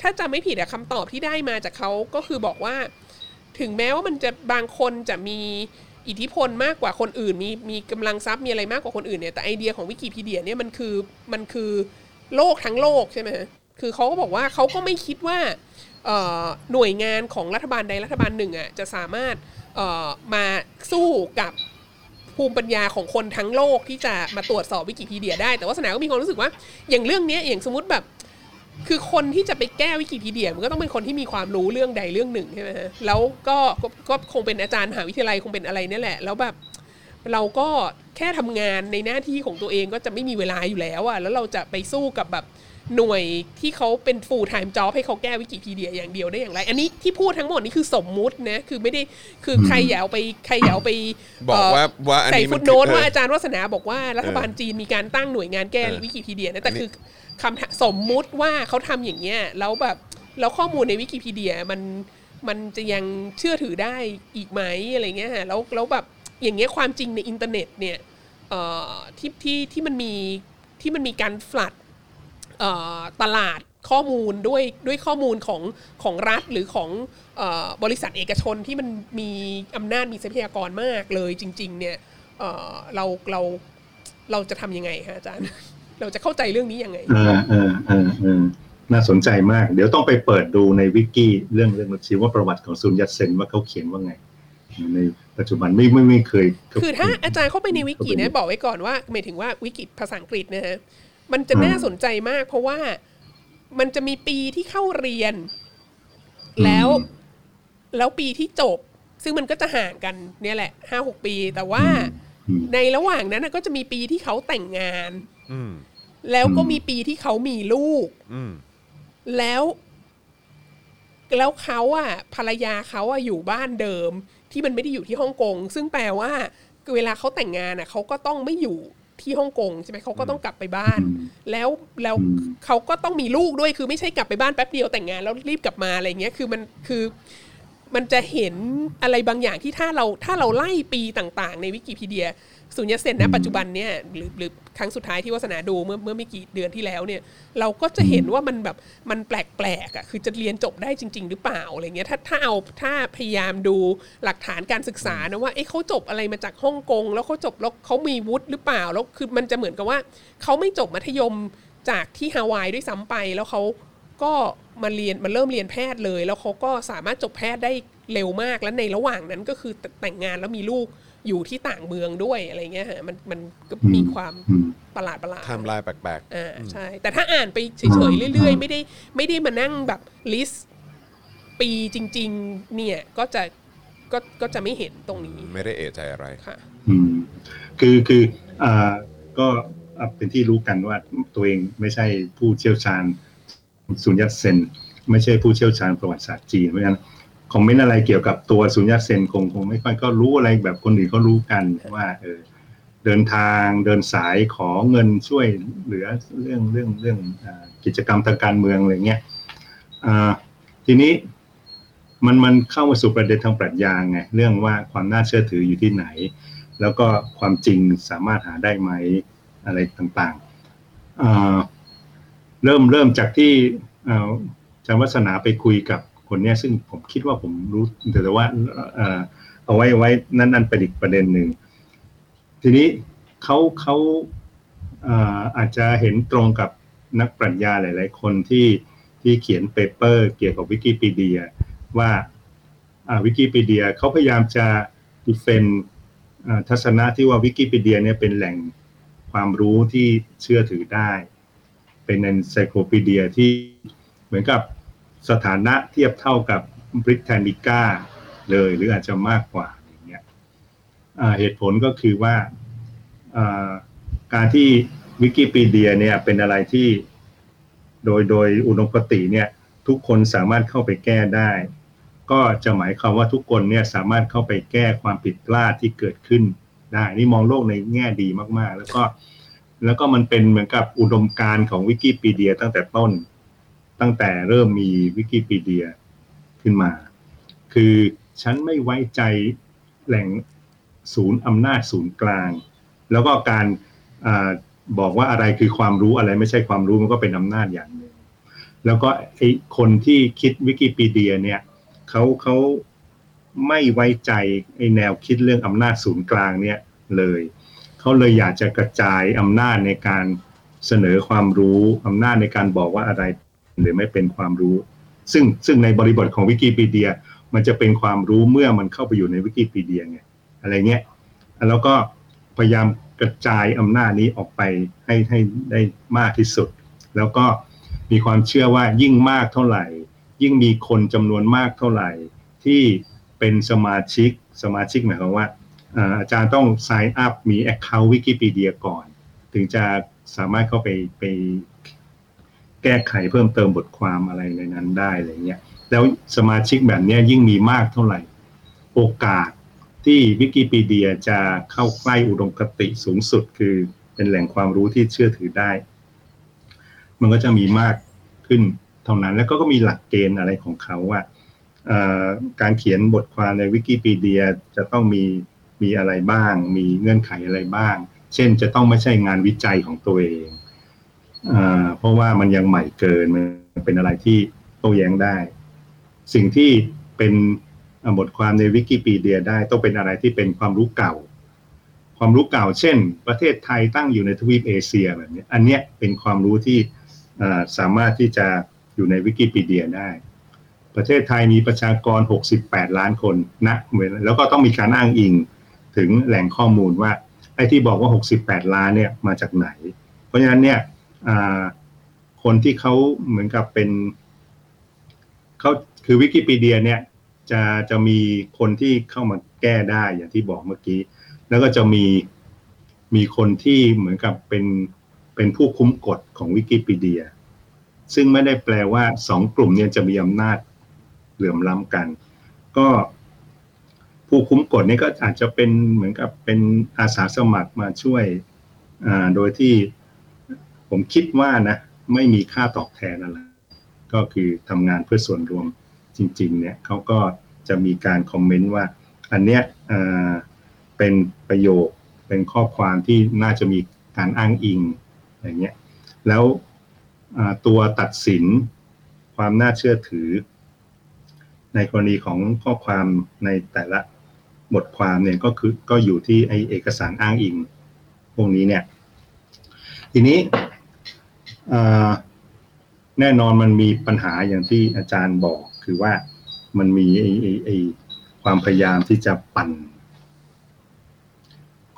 Speaker 2: ถ้าจำไม่ผิดอะคำตอบที่ได้มาจากเขาก็คือบอกว่า ถึงแม้ว่ามันจะบางคนจะมีอิทธิพลมากกว่าคนอื่น มีมีกำลังทรัพย์มีอะไรมากกว่าคนอื่นเนี่ยแต่ไอเดียของวิกิพีเดียเนี่ยมันคือมันคือโลกทั้งโลกใช่ไหม คือเขาก็บอกว่าเขาก็ไม่คิดว่าหน่วยงานของรัฐบาลใดรัฐบาลหนึ่งอะจะสามารถมาสู้กับภูมิปัญญาของคนทั้งโลกที่จะมาตรวจสอบวิกิพีเดียได้ แต่ว่าสนาก็มีความรู้สึกว่า อย่างเรื่องนี้อย่างสมมติแบบ คือคนที่จะไปแก้วิกิพีเดียมันก็ต้องเป็นคนที่มีความรู้เรื่องใดเรื่องหนึ่งใช่ไหมฮะแล้วก็ก็ก็คงเป็นอาจารย์มหาวิทยาลัยคงเป็นอะไรนี่แหละ แล้วแบบเราก็แค่ทำงานในหน้าที่ของตัวเองก็จะไม่มีเวลาอยู่แล้วอะแล้วเราจะไปสู้กับแบบ หน่วยที่เขาเป็น full time job ให้เขาแก้วิกิพีเดียอย่างเดียวได้อย่างไร อันนี้ที่พูดทั้งหมดนี่คือสมมุตินะคือไม่ได้คือใครอย่าเอาไปใครอย่าเอาไป
Speaker 1: บอกว่าว่าอัน
Speaker 2: ใส่
Speaker 1: นี้มั
Speaker 2: ฟุ
Speaker 1: น
Speaker 2: ตโนต
Speaker 1: คือ
Speaker 2: ว่าอาจารย์วัฒนาบอกว่ารัฐบาลจีนมีการตั้งหน่วยงานแก้
Speaker 1: เออ
Speaker 2: วิกิพีเดียนะแต่คือคำถามสมมุติว่าเขาทำอย่างเงี้ยแล้วแบบแล้วข้อมูลในวิกิพีเดียมันมันจะยังเชื่อถือได้อีกไหมอะไรเงี้ยฮะแล้วแล้วแบบอย่างเงี้ยความจริงในอินเทอร์เน็ตเนี่ยเอ่อที่ที่ที่มันมีที่มันมีการ flood เอ่อ flood ข้อมูลด้วยด้วยข้อมูลของของรัฐหรือของเออบริษัทเอกชนที่มันมีอำนาจมีทรัพยากรมากเลยจริง ๆ เนี่ยเอ่อเราเราเราจะทำยังไงคะอาจารย์ เราจะเข้าใจเรื่องนี้ยังไง
Speaker 3: เออเออเออเออน่าสนใจมาก เดี๋ยวต้องไปเปิดดูในวิกิเรื่องเรื่องชีวประวัติของซุนยัตเซนว่าเขาเขียนว่าไง ในปัจจุบันไม่ไม่ไม่เคย
Speaker 2: คือถ้าอาจารย์เข้าไปในวิกินะบอกไว้ก่อนว่าหมายถึงว่าวิกิภาษาอังกฤษนะฮะ มันจะน่าสนใจมาก เพราะว่ามันจะมีปีที่เข้าเรียน แล้ว แล้วปีที่จบ ซึ่งมันก็จะห่างกันเนี่ยแหละห้าหกปี แต่ว่า
Speaker 3: อืม
Speaker 2: ในระหว่างนั้นนะก็จะมีปีที่เขาแต่งงาน
Speaker 1: อืม
Speaker 2: แล้วก็มีปีที่เขามีลูก
Speaker 1: อืม
Speaker 2: แล้ว แล้วเขาอะภรรยาเขาอะอยู่บ้านเดิม ที่มันไม่ได้อยู่ที่ฮ่องกงซึ่งแปลว่าเวลาเขาแต่งงานอะเขาก็ต้องไม่อยู่ ที่ฮ่องกงใช่ไหมเขาก็ต้องกลับไปบ้าน แล้วแล้ว
Speaker 3: อืม
Speaker 2: เขาก็ต้องมีลูกด้วยคือไม่ใช่กลับไปบ้านแป๊บเดียวแต่งงานแล้วรีบกลับมาอะไรเงี้ยคือมันคือมันจะเห็นอะไรบางอย่างที่ถ้าเราถ้าเราไล่ปีต่างๆ ในวิกิพีเดีย สุญญเซนนะปัจจุบันเนี่ยหรือหรือครั้งสุดท้ายที่วาสนาดูเมื่อเมื่อไม่กี่เดือนที่แล้วเนี่ย เราก็จะเห็นว่ามันแบบมันแปลกๆอะคือจะเรียนจบได้จริง ๆ หรือเปล่าอะไรเงี้ยถ้าถ้าเอาถ้าพยายามดูหลักฐานการศึกษานะว่าเอ๊ะเขาจบอะไรมาจากฮ่องกง แล้วเขาจบแล้วเขามีวุฒิหรือเปล่าแล้วคือมันจะเหมือนกับว่าเขาไม่จบมัธยมจากที่ฮาวายด้วยซ้ำไปแล้วเขาก็มาเรียนมาเริ่มเรียนแพทย์เลย แล้วเขาก็สามารถจบแพทย์ได้เร็วมากแล้วในระหว่างนั้นก็คือแต่งงานแล้วมีลูก อยู่ที่ต่างเมืองด้วยอะไรเงี้ยฮะมันมันก็มีความ
Speaker 3: อืม
Speaker 2: ประหลาดประหลาด
Speaker 1: time line แปลก
Speaker 2: อ่าใช่ แต่ถ้าอ่านไปเฉยๆเรื่อยๆ ไม่ได้ไม่ได้มานั่งแบบ list ปีจริง ๆ เนี่ยก็จะก็ก็จะไม่เห็นตรงนี้
Speaker 1: ๆไม่ได้เอะใจอะไร
Speaker 2: ค่ะ
Speaker 3: อืมคือคืออ่าก็อะเป็นที่รู้กันว่าตัวเองไม่ใช่ผู้เชี่ยวชาญสุญญตเซนไม่ใช่ผู้เชี่ยวชาญประวัติศาสตร์จีนเพราะฉะนั้น คอมเมนต์อะไรเกี่ยวกับตัวสุญญตเซนคงคงไม่ค่อยก็รู้อะไรแบบคนอื่นเขารู้กันว่าเออเดินทางเดินสายขอเงินช่วยเหลือเรื่องเรื่องเรื่องอากิจกรรมทางการเมืองอะไรเงี้ยอ่าทีนี้มันมันเข้ามาสู่ประเด็นทางปรัชญาไงเรื่องว่าความน่าเชื่อถืออยู่ที่ไหน แล้วก็ความจริงสามารถหาได้ไหมอะไรต่างๆเอ่อเริ่มเริ่มจากที่เอ่ออาจารย์วัฒนาไปคุยกับ คนเนี้ยซึ่งผมคิดว่าผมรู้แต่ว่าเออเอาไว้ไว้นั่นนั่นเป็นอีกประเด็นหนึ่งทีนี้เขาเขาอาจจะเห็นตรงกับนักปรัชญาหลาย ๆ คนที่ที่เขียนเปเปอร์เกี่ยวกับวิกิพีเดียว่าวิกิพีเดียเขาพยายามจะ defend ทัศนะที่ว่าวิกิพีเดียเนี่ยเป็นแหล่งความรู้ที่เชื่อถือได้ เป็น e n ไซโคลปีเดียที่เหมือนกับ สถานะเทียบเท่ากับบริ t นิก้าเลยหรืออาจจะมากกว่าอย่างเงี้ยเหตุผลก็คือว่าอ่าการที่วิกิพีเดียเนี่ยเป็นอะไรที่โดยโดยอุดมคติเนี่ยทุกคนสามารถเข้าไปแก้ได้ ก็จะหมายความว่าทุกคนเนี่ยสามารถเข้าไปแก้ความผิดพลาดที่เกิดขึ้นได้นี่มองโลกในแง่ดีมากๆ แล้วก็แล้วก็มันเป็นเหมือนกับอุดมการณ์ของวิกิพีเดียตั้งแต่ต้น ตั้งแต่เริ่มมีวิกิพีเดียขึ้นมา คือฉันไม่ไว้ใจแหล่งศูนย์อำนาจศูนย์กลาง แล้วก็การอบอกว่าอะไรคือความรู้อะไรไม่ใช่ความรู้มันก็เป็นอำนาจอย่างหนึ่งแล้วก็ไอ้คนที่คิดวิกิพีเดียเนี่ยเขาเขาไม่ไว้ใจไอ้แนวคิดเรื่องอำนาจศูนย์กลางเนี่ยเลยเขาเลยอยากจะกระจายอำนาจในการเสนอความรู้อำนาจในการบอกว่าอะไร หรือไม่เป็นความรู้ ซึ่งซึ่งในบริบทของวิกิพีเดีย มันจะเป็นความรู้เมื่อมันเข้าไปอยู่ในวิกิพีเดียไงอะไรเงี้ยแล้วก็พยายามกระจายอำนาจนี้ออกไปให้ให้ได้มากที่สุด แล้วก็มีความเชื่อว่ายิ่งมากเท่าไหร่ ยิ่งมีคนจำนวนมากเท่าไหร่ ที่เป็นสมาชิกสมาชิกหมายความว่าอาจารย์ต้อง sign up มี account Wikipedia ก่อน ถึงจะสามารถเข้าไปไป แก้ไขเพิ่มเติมบทความอะไรในนั้นได้อะไรเงี้ยแล้วสมาชิกแบบนี้ยิ่งมีมากเท่าไหร่ โอกาสที่วิกิพีเดียจะเข้าใกล้อุดมคติสูงสุด คือเป็นแหล่งความรู้ที่เชื่อถือได้ มันก็จะมีมากขึ้นเท่านั้นแล้วก็มีหลักเกณฑ์อะไรของเขาว่าการเขียนบทความในวิกิพีเดียจะต้องมีมีอะไรบ้าง มีเงื่อนไขอะไรบ้าง เช่นจะต้องไม่ใช่งานวิจัยของตัวเอง เพราะว่ามันยังใหม่เกินมันเป็นอะไรที่โต้แย้งได้ สิ่งที่เป็นบทความในวิกิพีเดียได้ต้องเป็นอะไรที่เป็นความรู้เก่า ความรู้เก่า เช่น ประเทศไทยตั้งอยู่ในทวีปเอเชียแบบนี้อันเนี้ยเป็นความรู้ที่สามารถที่จะอยู่ในวิกิพีเดียได้ ประเทศไทยมีประชากร 68 ล้านคนนะแล้วก็ต้องมีการอ้างอิงถึงแหล่งข้อมูลว่าไอ้ที่บอกว่า 68 ล้านเนี่ยมาจากไหน เพราะฉะนั้นเนี่ย คนที่เขาเหมือนกับเป็นเขาคือวิกิพีเดียเนี่ยจะจะมีคนที่เข้ามาแก้ได้อย่างที่บอกเมื่อกี้ แล้วก็จะมีมีคนที่เหมือนกับเป็นเป็นผู้คุ้มกฎของวิกิพีเดีย ซึ่งไม่ได้แปลว่าสองกลุ่มเนี่ยจะมีอำนาจเหลื่อมล้ำกัน ก็ผู้คุ้มกฎนี่ก็อาจจะเป็นเหมือนกับเป็นอาสาสมัครมาช่วยโดยที่ ผมคิดว่านะ ไม่มีค่าตอบแทนอะไร ก็คือทำงานเพื่อส่วนรวมจริง ๆ เนี่ยเขาก็จะมีการคอมเมนต์ว่า อันเนี้ยเป็นประโยคเป็นข้อความที่น่าจะมีการอ้างอิงอย่างเงี้ยแล้วตัวตัดสินความน่าเชื่อถือ ในกรณีของข้อความในแต่ละบทความเนี่ยก็คือก็อยู่ที่ไอเอกสารอ้างอิง พวกนี้เนี่ย ทีนี้ แน่นอนมันมีปัญหาอย่างที่อาจารย์บอก คือว่ามันมีไอ้ไอ้ความพยายามที่จะปั่น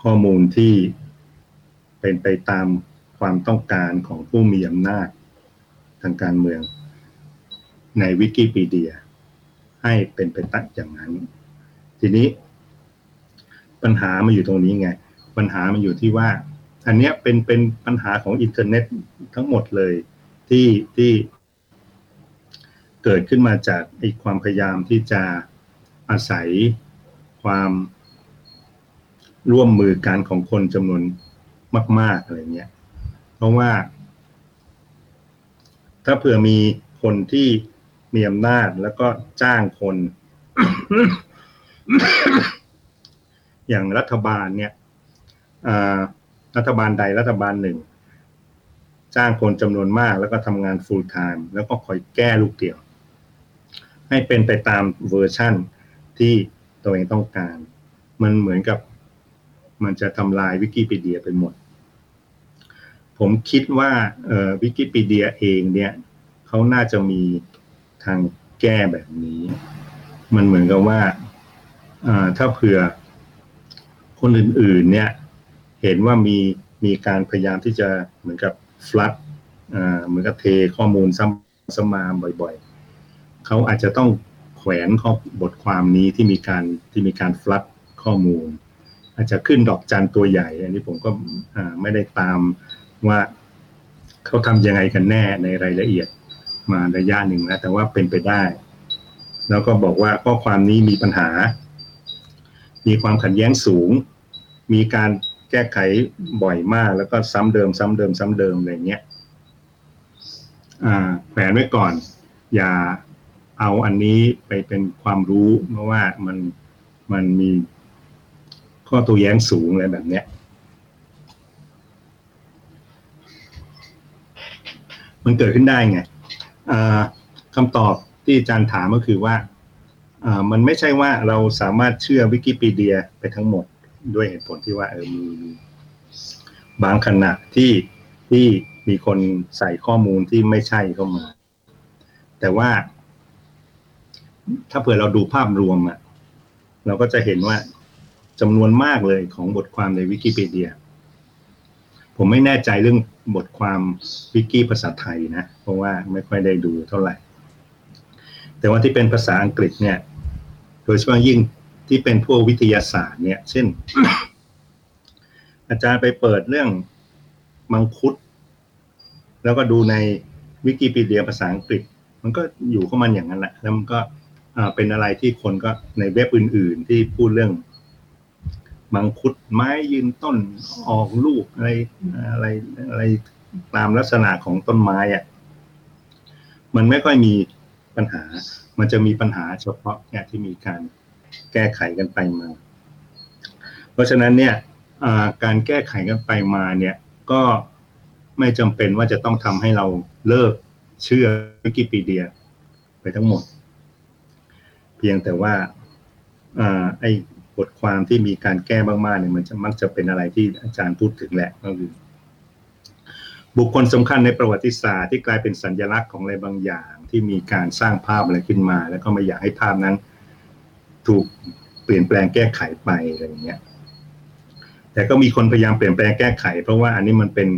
Speaker 3: ข้อมูลที่เป็นไปตามความต้องการของผู้มีอำนาจทางการเมือง ในวิกิพีเดีย ให้เป็นไปตั้งอย่างนั้น ทีนี้ ปัญหามันอยู่ตรงนี้ไง ปัญหามันอยู่ที่ว่า อันนี้เป็นเป็นปัญหาของอินเทอร์เน็ตทั้งหมดเลยที่ที่เกิดขึ้นมาจากไอ้ความพยายามที่จะอาศัยความร่วมมือกันของคนจำนวนมาก ๆอะไรเงี้ย เพราะว่า ถ้าเผื่อมีคนที่มีอำนาจแล้วก็จ้างคน อย่างรัฐบาลเนี่ยอ่า รัฐบาลใดรัฐบาลหนึ่ง จ้างคนจำนวนมากแล้วก็ทำงาน full time แล้วก็คอยแก้ลูกเดี่ยว ให้เป็นไปตามเวอร์ชั่นที่ตัวเองต้องการ มันเหมือนกับมันจะทำลายวิกิพีเดียไปหมด ผมคิดว่าวิกิพีเดียเองเนี่ยเขาน่าจะมีทางแก้แบบนี้ มันเหมือนกับว่าถ้าเผื่อคนอื่นๆเนี่ย เห็นว่ามีมีการพยายามที่จะเหมือนกับฟลัดเหมือนกับเทข้อมูลซ้ำซ้ำมาบ่อยๆ เขาอาจจะต้องแขวนข้อบทความนี้ที่มีการที่มีการฟลัดข้อมูล อาจจะขึ้นดอกจันตัวใหญ่ อันนี้ผมก็ไม่ได้ตามว่าเขาทำยังไงกันแน่ในรายละเอียดมาระยะหนึ่งแล้วแต่ว่าเป็นไปได้ แล้วก็บอกว่าข้อความนี้มีปัญหา มีความขัดแย้งสูง มีการ แก้ไขบ่อยมาก แล้วก็ซ้ำเดิม ซ้ำเดิม ซ้ำเดิมอะไรเงี้ยแขวนไว้ก่อน อย่าเอาอันนี้ไปเป็นความรู้เพราะว่ามันมันมีข้อตัวแย้งสูงอะไรแบบเนี้ยมันเกิดขึ้นได้ไงคำตอบที่อาจารย์ถามก็คือว่ามันไม่ใช่ว่าเราสามารถเชื่อวิกิพีเดียไปทั้งหมด ด้วยเหตุผลที่ว่าเออมีบางขณะที่ที่มีคนใส่ข้อมูลที่ไม่ใช่เข้ามา แต่ว่า ถ้าเผื่อเราดูภาพรวมอะเราก็จะเห็นว่าจำนวนมากเลยของบทความในวิกิพีเดีย ผมไม่แน่ใจเรื่องบทความวิกิภาษาไทยนะ เพราะว่าไม่ค่อยได้ดูเท่าไหร่ แต่ว่าที่เป็นภาษาอังกฤษเนี่ย โดยเฉพาะยิ่ง ที่เป็นพวกวิทยาศาสตร์เนี่ย เช่น อาจารย์ไปเปิดเรื่องมังคุด แล้วก็ดูในวิกิพีเดียภาษาอังกฤษ มันก็อยู่ของมันอย่างนั้นแหละ แล้วมันก็เป็นอะไรที่คนก็ในเว็บอื่น ๆ ที่พูดเรื่องมังคุดไม้ยืนต้นออกลูกอะไรอะไรอะไรตามลักษณะของต้นไม้อะมันไม่ค่อยมีปัญหา มันจะมีปัญหาเฉพาะเนี่ยที่มีการ แก้ไขกันไปมา เพราะฉะนั้นเนี่ยการแก้ไขกันไปมาเนี่ยก็ไม่จำเป็นว่าจะต้องทำให้เราเลิกเชื่อวิกิพีเดีย ไปทั้งหมด เพียงแต่ว่าอไอ้บทความที่มีการแก้มากๆเนี่ยมันจะมักจะเป็นอะไรที่อาจารย์พูดถึงแหละก็คือบุคคลสำคัญในประวัติศาสตร์ที่กลายเป็นสัญลักษณ์ของอะไรบางอย่าง ที่มีการสร้างภาพอะไรขึ้นมา แล้วก็ไม่อยากให้ภาพนั้น ถูกเปลี่ยนแปลงแก้ไขไปอะไรอย่างเงี้ย แต่ก็มีคนพยายามเปลี่ยนแปลงแก้ไข เพราะว่าอันนี้มันเป็น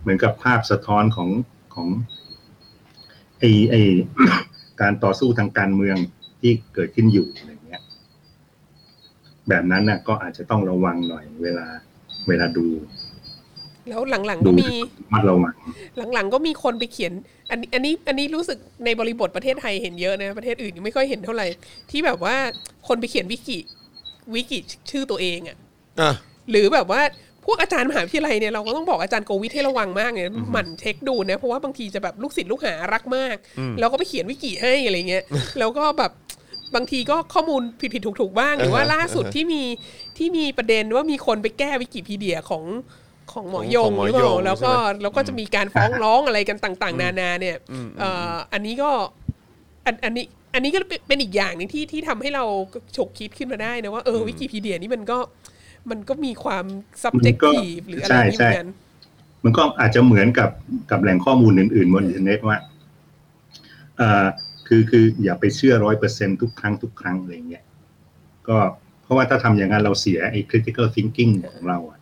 Speaker 3: เหมือนกับภาพสะท้อนของของไอไอการต่อสู้ทางการเมืองที่เกิดขึ้นอยู่อะไรเงี้ย แบบนั้นน่ะก็อาจจะต้องระวังหน่อยเวลาเวลาดู
Speaker 2: แล้วหลังๆ
Speaker 3: ดู
Speaker 2: ก็มี
Speaker 3: มัดระวัง
Speaker 2: หลังๆก็มีคนไปเขียน อันนี้อันนี้อันนี้รู้สึกในบริบทประเทศไทยเห็นเยอะนะประเทศอื่นยังไม่ค่อยเห็นเท่าไหร่ ที่แบบว่าคนไปเขียนวิกิวิกิชื่อตัวเองอะ
Speaker 1: อะ
Speaker 2: หรือแบบว่าพวกอาจารย์มหาวิทยาลัยเนี่ยเราก็ต้องบอกอาจารย์โกวิทให้ระวังมากเนี่ยหมั่นเช็คดูนะเพราะว่าบางทีจะแบบลูกศิษย์ลูกหารักมากแล้วก็ไปเขียนวิกิให้อะไรเงี้ยแล้วก็แบบบางทีก็ข้อมูลผิดผิดถูกถูกๆบ้าง หรือว่า
Speaker 1: อ่าฮะ
Speaker 2: ล่าสุดที่มีที่มีประเด็นว่ามีคนไปแก้วิกิพีเดียของ ของหมอยง
Speaker 1: ของหมอ
Speaker 2: หรือเป
Speaker 1: ย
Speaker 2: ล่างแล้วก็
Speaker 1: ใช่ไหม
Speaker 2: แล้วก็จะมีการฟ้องร้องอะไรกันต่าง ๆ นานาเนี่ยเอ่ออันนี้ก็อันอันนี้อันนี้ก็เป็นเป็นอีกอย่างหนึ่งที่ที่ทำให้เราฉุกคิดขึ้นมาได้นะว่าเออวิกิพีเดียนี่มันก็มันก็มีความ subjective หรืออะไรนี่เหมือนกัน
Speaker 3: มันก็อาจจะเหมือนกับกับแหล่งข้อมูลอื่นๆบนอินเทอร์เน็ตว่าเอ่อคือคืออย่าไปเชื่อร้อยเปอร์เซ็นทุกครั้งทุกครั้งอะไรเงี้ยก็เพราะว่าถ้าทำอย่างนั้นเราเสียไอ้ critical thinking ของเราอะ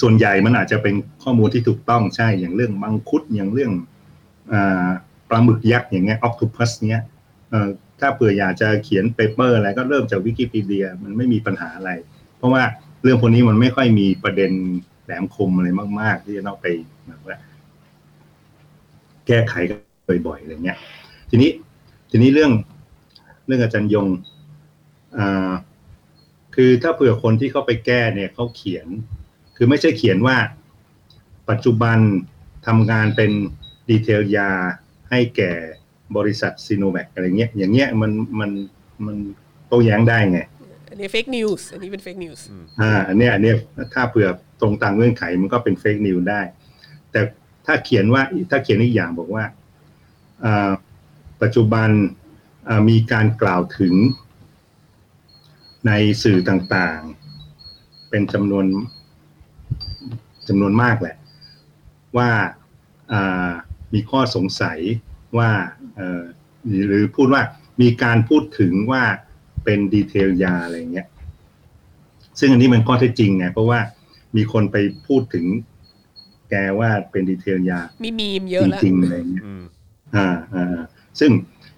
Speaker 3: ส่วนใหญ่มันอาจจะเป็นข้อมูลที่ถูกต้องใช่อย่างเรื่องมังคุดอย่างเรื่องอปลาหมึกยักษ์อย่างเงี้ย octopus เนี้ยถ้าเผื่ออยากจะเขียน paper อะไรก็เริ่มจากวิกิพีเดียมันไม่มีปัญหาอะไร เพราะว่าเรื่องพวกนี้มันไม่ค่อยมีประเด็นแหลมคมอะไรมาก ๆ ที่จะต้องไปแบบว่า แก้ไขกันบ่อยๆอะไรเงี้ย ทีนี้ทีนี้เรื่องเรื่องอาจารย์ยงคือถ้าเผื่อคนที่เขาไปแก้เนี่ยเขาเขียน คือไม่ใช่เขียนว่า ปัจจุบันทำงานเป็นดีเทลยาให้แก่บริษัทซีโนแวคอะไรเงี้ย อย่างเงี้ยมันมันมันโต้แย้งได้ไง
Speaker 2: อันนี้ fake news อันนี้เป็น fake news
Speaker 3: อ่า อันเนี้ยอันเนี้ยถ้าเผื่อตรงตามเงื่อนไขมันก็เป็นเฟกนิวได้ แต่ถ้าเขียนว่าถ้าเขียนอีกอย่างบอกว่าอ่าปัจจุบันอ่ามีการกล่าวถึงในสื่อต่างๆ เป็นจำนวน จำนวนมากแหละ ว่าอ่ามีข้อสงสัยว่าเอ่อหรือพูดว่ามีการพูดถึงว่าเป็นดีเทลยาอะไรเงี้ย ซึ่งอันนี้มันข้อเท็จจริงไงเพราะว่ามีคนไปพูดถึงแกว่าเป็นดีเทลยา
Speaker 2: มีมีมเยอะ
Speaker 3: จ
Speaker 2: แล้ว
Speaker 3: ริงๆอะไรเงี้ย
Speaker 1: อืม
Speaker 3: อ่าอ่าซึ่ง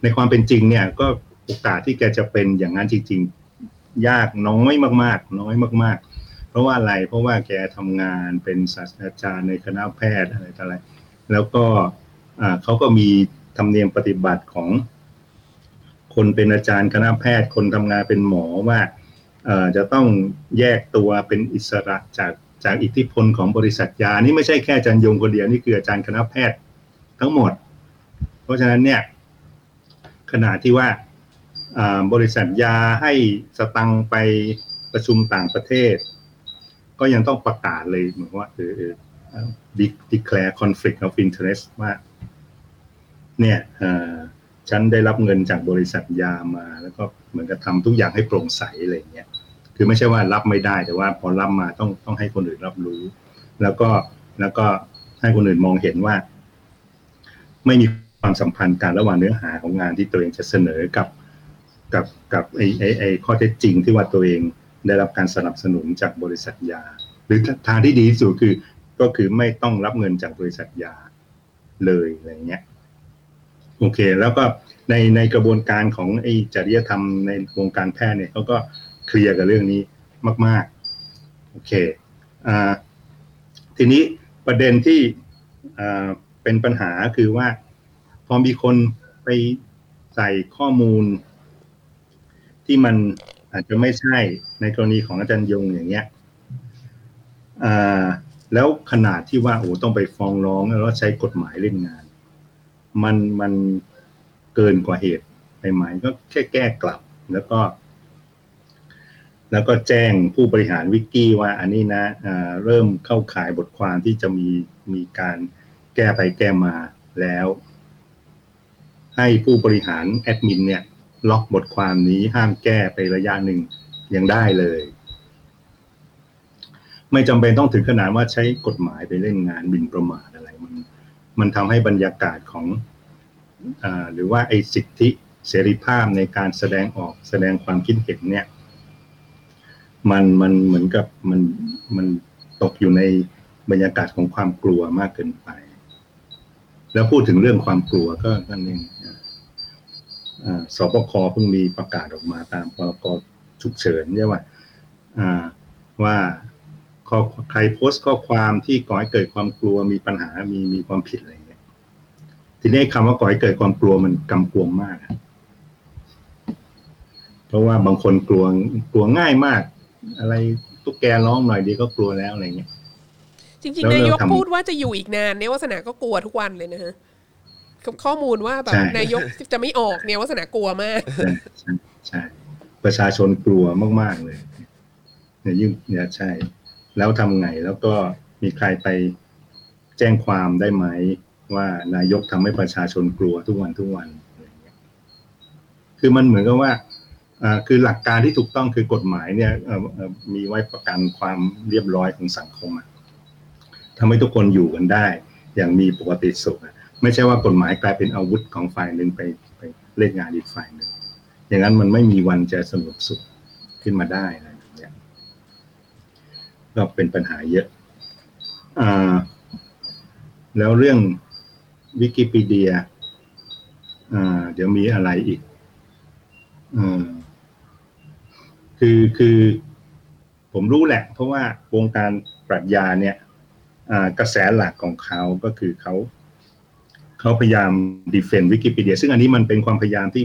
Speaker 3: ในความเป็นจริงเนี่ย ก็โอกาสที่แกจะเป็นอย่างนั้นจริง ๆ ยากน้อยมาก ๆ น้อยมาก ๆ เพราะว่าอะไรเพราะว่าแกทำงานเป็นศาสตราจารย์ในคณะแพทย์อะไรต่ออะไร แล้วก็เขาก็มีธรรมเนียมปฏิบัติของ คนเป็นอาจารย์คณะแพทย์ คนทำงานเป็นหมอว่าจะต้องแยกตัวเป็นอิสระจากจากอิทธิพลของบริษัทยา นี่ไม่ใช่แค่อาจารย์ยงคนเดียวนี่คืออาจารย์คณะแพทย์ทั้งหมด เพราะฉะนั้นเนี่ยขณะที่ว่าบริษัทยาให้สตังไปประชุมต่างประเทศ ก็ยังต้องประกาศเลยเหมือนว่าเออเออเอ่อ de- declare conflict of interest ว่า เนี่ยฉันได้รับเงินจากบริษัทยามา แล้วก็เหมือนกับทำทุกอย่างให้โปร่งใสอะไรเงี้ย คือไม่ใช่ว่ารับไม่ได้แต่ว่าพอรับมาต้องต้องให้คนอื่นรับรู้ แล้วก็แล้วก็ให้คนอื่นมองเห็นว่า ไม่มีความสัมพันธ์กันระหว่างเนื้อหาของงานที่ตัวเองจะเสนอกับกับกับไอไอไอข้อเท็จจริงที่ว่าตัวเอง ได้รับการสนับสนุนจากบริษัทยา หรือทางที่ดีที่สุดคือ ก็คือไม่ต้องรับเงินจากบริษัทยาเลยอะไรเงี้ยโอเค แล้วก็ในในกระบวนการของไอ้จริยธรรมในวงการแพทย์เนี่ยเขาก็เคลียร์กับเรื่องนี้มาก ๆ โอเคอ่าทีนี้ประเด็นที่อ่าเป็นปัญหาคือว่า พอมีคนไปใส่ข้อมูลที่มัน อาจจะไม่ใช่ในกรณีของอาจารย์ยงอย่างเงี้ยแล้วขนาดที่ว่าโอ้ต้องไปฟ้องร้องแล้วใช้กฎหมายเล่นงาน มันมันเกินกว่าเหตุไปไหมก็แค่แก้กลับแล้วก็ แล้วก็แจ้งผู้บริหารวิกกี้ว่า อันนี้นะอ่าเริ่มเข้าข่ายบทความที่จะมีมีการแก้ไปแก้มาแล้ว ให้ผู้บริหารแอดมินเนี่ย ล็อกบทความนี้ห้ามแก้ไประยะหนึ่งยังได้เลย ไม่จำเป็นต้องถึงขนาดว่าใช้กฎหมายไปเล่นงานหมิ่นประมาทอะไรมัน มันทำให้บรรยากาศของอหรือว่าไอ้สิทธิเสรีภาพในการแสดงออกแสดงความคิดเห็นเนี่ย มันมันเหมือนกับมันมันตกอยู่ในบรรยากาศของความกลัวมากเกินไป แล้วพูดถึงเรื่องความกลัวก็นั่นเอง สบคเพิ่งมีประกาศออกมาตามพรกฉุกเฉินใช่ไหมอ่าว่าข้อใครโพสต์ข้อความที่ก่อให้เกิดความกลัวมีปัญหามีมีความผิดอะไรอย่างเงี้ย ทีนี้คำว่าก่อให้เกิดความกลัวมันกำกวมมากอะเพราะว่าบางคนกลัวกลัวง่ายมาก อะไรตุ๊กแกร้องหน่อยเดียวก็กลัวแล้วอะไรเงี้ย
Speaker 2: จริง
Speaker 3: แล้ว
Speaker 2: ๆนายก
Speaker 3: เราทำ
Speaker 2: พูดว่าจะอยู่อีกนานเนี่ยวัฒนาก็กลัวทุกวันเลยนะฮะ ข้อมูลว่าแบบ
Speaker 3: ใช่
Speaker 2: นายกจะไม่ออกเนี่ยวัฒนากลัวมาก
Speaker 3: ใช่ใช่ใช่ประชาชนกลัวมาก ๆ เลยเนี่ยยิ่งเนี่ยใช่ แล้วทำไงแล้วก็มีใครไปแจ้งความได้ไหมว่านายกทำให้ประชาชนกลัวทุกวันทุกวันอะไรอย่างเงี้ยคือมันเหมือนกับว่าอ่าคือหลักการที่ถูกต้องคือกฎหมายเนี่ยเอ่อเอ่อมีไว้ประกันความเรียบร้อยของสังคมอะทำให้ทุกคนอยู่กันได้ อย่างมีปกติสุขอะ ไม่ใช่ว่ากฎหมายกลายเป็นอาวุธของฝ่ายหนึ่งไปไปเล่นงานอีกฝ่ายหนึ่งอย่างนั้นมันไม่มีวันจะสงบสุขขึ้นมาได้อะไรอย่างเงี้ยก็เป็นปัญหาเยอะอ่าแล้วเรื่องวิกิพีเดียอ่าเดี๋ยวมีอะไรอีกอ่าคือคือผมรู้แหละ เพราะว่าวงการปรัชญาเนี่ยอ่ากระแสหลักของเขาก็คือเขา เขาพยายามดีเฟนต์วิกิพีเดียซึ่งอันนี้มันเป็นความพยายามที่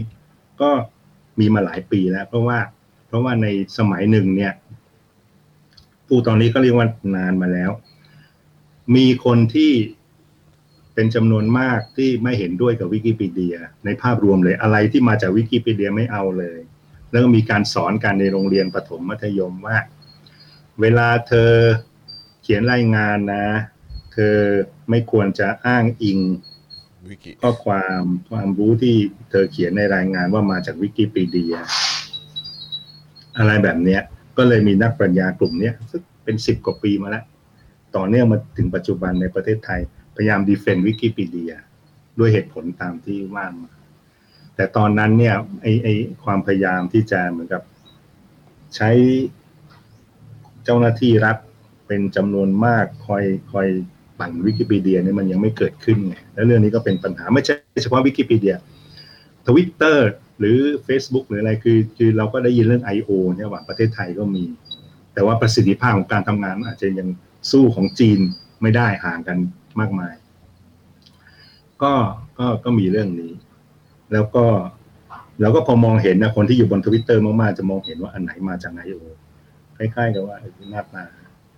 Speaker 3: ก็มีมาหลายปีแล้ว เพราะว่าเพราะว่าในสมัยหนึ่งเนี่ยผู้ตอนนี้ก็เรียกว่านานมาแล้ว มีคนที่เป็นจำนวนมากที่ไม่เห็นด้วยกับวิกิพีเดีย ในภาพรวมเลยอะไรที่มาจากวิกิพีเดียไม่เอาเลย แล้วก็มีการสอนกันในโรงเรียนประถมมัธยมว่า เวลาเธอเขียนรายงานนะ เธอไม่ควรจะอ้างอิง
Speaker 1: วิกิ
Speaker 3: ข้อความความรู้ที่เธอเขียนในรายงานว่ามาจากวิกิพีเดีย อะไรแบบเนี้ย ก็เลยมีนักปรัชญากลุ่มเนี้ยซึ่งเป็นสิบกว่าปีมาแล้ว ต่อเนื่องมาถึงปัจจุบันในประเทศไทย พยายาม defend วิกิพีเดีย ด้วยเหตุผลตามที่ว่ามา แต่ตอนนั้นเนี่ยไอไอความพยายามที่จะเหมือนกับใช้เจ้าหน้าที่รัฐเป็นจำนวนมากคอยคอย ปั่นวิกิพีเดียเนี่ยมันยังไม่เกิดขึ้นไงแล้วเรื่องนี้ก็เป็นปัญหาไม่ใช่เฉพาะวิกิพีเดียทวิตเตอร์หรือ Facebook หรืออะไรคือคือเราก็ได้ยินเรื่อง I.O. เนี่ยว่าประเทศไทยก็มี แต่ว่าประสิทธิภาพของการทำงานอาจจะยังสู้ของจีนไม่ได้ห่างกันมากมาย ก็ก็ก็มีเรื่องนี้ แล้วก็เราก็พอมองเห็นนะคนที่อยู่บนทวิตเตอร์มากๆ จะมองเห็นว่าอันไหนมาจาก I.O.คล้ายๆกับว่าเออหน้าตา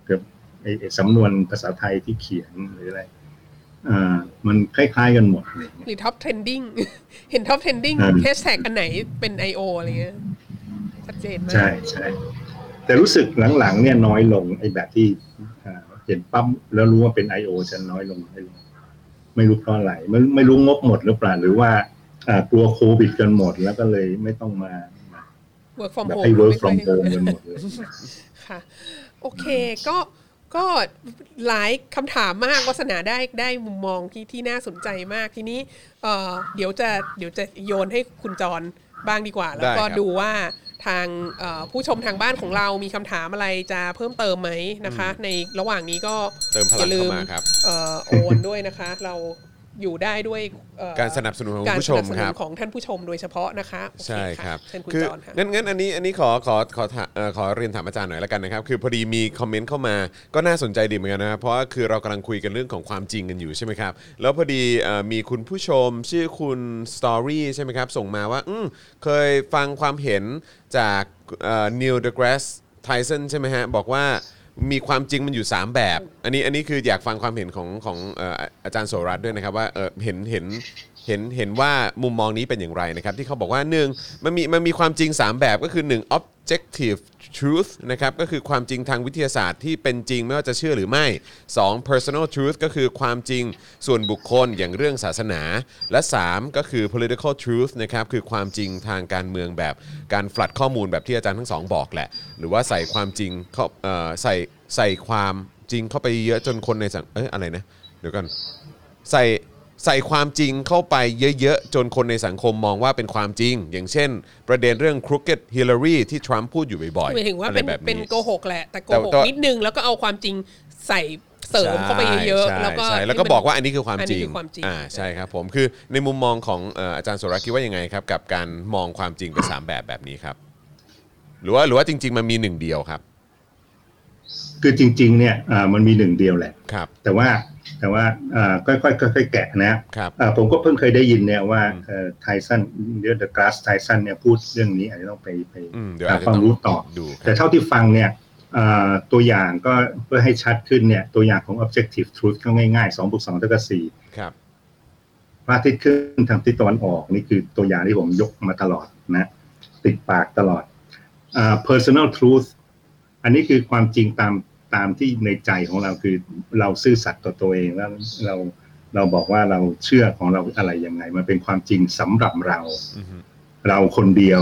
Speaker 3: เกือบ ไอ้ไอ้สำนวนภาษาไทยที่เขียนหรืออะไรอ่ามันคล้ายๆกันหมดอะไรอย่างเงี้ย
Speaker 2: หรือ top trending เห็น top trending
Speaker 3: อืม
Speaker 2: แฮชแท็กอันไหนเป็น I.O. อะไรเงี้ยชัดเจนมาก
Speaker 3: ใช่ใช่แต่รู้สึกหลังๆเนี่ยน้อยลงไอ้แบบที่อ่าเห็นปั๊มแล้วรู้ว่าเป็น I.O. จะน้อยลงน้อยลง ไม่รู้เพราะอะไรไม่ไม่รู้งบหมดหรือเปล่าหรือว่าอ่ากลัวโควิดกันหมดแล้วก็เลยไม่ต้องมามา
Speaker 2: work from
Speaker 3: แบบ
Speaker 2: home
Speaker 3: ให้ work
Speaker 2: ไม่ค่อย
Speaker 3: from home กันหมดเลย
Speaker 2: ค่ะ โอเคก็ ก็หลายคำถามมากวัสนาได้ได้มุมมองที่ที่น่าสนใจมากทีนี้เอ่อเดี๋ยวจะเดี๋ยวจะโยนให้คุณจรบ้างดีกว่า แล้วก็
Speaker 1: ได้ครับ
Speaker 2: ดูว่าทางเอ่อผู้ชมทางบ้านของเรามีคำถามอะไรจะเพิ่มเติมไหมนะคะ ในระหว่างนี้ก็
Speaker 1: เติมพ
Speaker 2: อ
Speaker 1: ลัง
Speaker 2: ย่าลื
Speaker 1: เข้ามมาครับ
Speaker 2: เอ่อโอนด้วยนะคะ เรา อยู่ได้ด้วยเอ่อ
Speaker 1: การสนับสนุนของ
Speaker 2: การ
Speaker 1: ผู้
Speaker 2: ส
Speaker 1: ชม
Speaker 2: นับส
Speaker 1: ค
Speaker 2: นุ
Speaker 1: รั
Speaker 2: น
Speaker 1: บ
Speaker 2: ของท่านผู้ชมโดยเฉพาะนะคะโอเใช่
Speaker 1: ครับ
Speaker 2: เชิญคุณ
Speaker 1: คือ
Speaker 2: จอห์นค่ะ
Speaker 1: งั้นงั้นอันนี้อันนี้ขอขอขอถาเอ่อขอเรียนถามอาจารย์หน่อยแล้วกันนะครับ คือพอดีมีคอมเมนต์เข้ามาก็น่าสนใจดีเหมือนกันนะครับเพราะว่าคือเรากำลังคุยกันเรื่องของความจริงกันอยู่ใช่ไหมครับ แล้วพอดีเอ่อมีคุณผู้ชมชื่อคุณสตอรี่ใช่ไหมครับ ส่งมาว่าอืมเคยฟังความเห็นจากนิวเดอะแกรสไทสันใช่ไหมฮะ บอกว่า มีความจริงมันอยู่ 3 แบบ อันนี้อันนี้คืออยากฟังความเห็นของของเอ่ออาจารย์โสรัตน์ด้วยนะครับว่าเออเห็นเห็นเห็นเห็นว่ามุมมองนี้เป็นอย่างไรนะครับ ที่เขาบอกว่าหนึ่งมันมีมันมีความจริง 3 แบบก็คือ 1 objective truth นะครับก็คือความจริงทางวิทยาศาสตร์ที่เป็นจริงไม่ว่าจะเชื่อหรือไม่ 2 personal truth ก็คือความจริงส่วนบุคคลอย่างเรื่องศาสนา และ 3 ก็คือ political truth นะครับคือความจริงทางการเมืองแบบการฟลัดข้อมูลแบบที่อาจารย์ทั้งสองบอกแหละ หรือว่าใส่ความจริงเข้าเอ่อใส่ใส่ความจริงเข้าไปเยอะจนคนในสังเอ้ยอะไรนะเดี๋ยวก่อนใส่ ใส่ความจริงเข้าไปเยอะๆ จนคนในสังคมมองว่าเป็นความจริง อย่างเช่น ประเด็นเรื่อง crooked Hillary ที่ทรัมป์พูดอยู่บ่อย
Speaker 2: หมายถึงว่า
Speaker 1: อะไร
Speaker 2: เป็น
Speaker 1: แบบ
Speaker 2: เป็น
Speaker 1: นี้
Speaker 2: โกหกแหละ แต่โก
Speaker 1: แต่
Speaker 2: หก
Speaker 1: แต่
Speaker 2: นิดนึงแล้วก็เอาความจริงใส่เสริมเข้าไปเยอะ
Speaker 1: ใช่
Speaker 2: ๆแล้วก็
Speaker 1: ใช่แล้วก็
Speaker 2: ให้มัน
Speaker 1: บอกว่าอันนี้คือความ
Speaker 2: อัน
Speaker 1: จ
Speaker 2: นี้
Speaker 1: ริง
Speaker 2: คือความจริง
Speaker 1: อ่าใช่ครับผมคือในมุมมองของเอ่ออาจารย์สุรคิดว่ายังไงครับ กับการมองความจริงเป็นสามแบบแบบนี้ครับ หรือว่าหรือว่าจริง ๆ มันมีหนึ่งเดียวครับ
Speaker 3: คือจริง ๆ เนี่ยอ่ามันมีหนึ่งเดียวแหละ
Speaker 1: ครับ
Speaker 3: แต่ว่า แต่ว่าอ่าค่อยๆค่อยๆแกะนะครับอ่าผมก็เพิ่งเคยได้ยินเนี่ยว่า
Speaker 1: อืม
Speaker 3: ไทสันเรื่องเดอะกราสไทสันเนี่ยพูดเรื่องนี้อาจจะต้องไปไป
Speaker 1: อืมเดี๋ยว
Speaker 3: หา
Speaker 1: อาจจะ
Speaker 3: ความ
Speaker 1: ต้อง
Speaker 3: รู้ต่อ
Speaker 1: ดูค
Speaker 3: แต่
Speaker 1: รับ
Speaker 3: เท่าที่ฟังเนี่ยอ่าตัวอย่างก็เพื่อให้ชัดขึ้นเนี่ยตัวอย่างของ objective truth ก็ง่ายๆ2บวก2เท่ากับ4
Speaker 1: ครับ
Speaker 3: พระอาทิตย์ขึ้นทางทิศตะวันออกนี่คือตัวอย่างที่ผมยกมาตลอดนะ ติดปากตลอดอ่า personal truth อันนี้คือความจริงตาม ตามที่ในใจของเราคือเราซื่อสัตย์ต่อตัวเองแล้วเราเราบอกว่าเราเชื่อของเราอะไรยังไง มันเป็นความจริงสำหรับเรา
Speaker 1: อือฮึ
Speaker 3: เราคนเดียว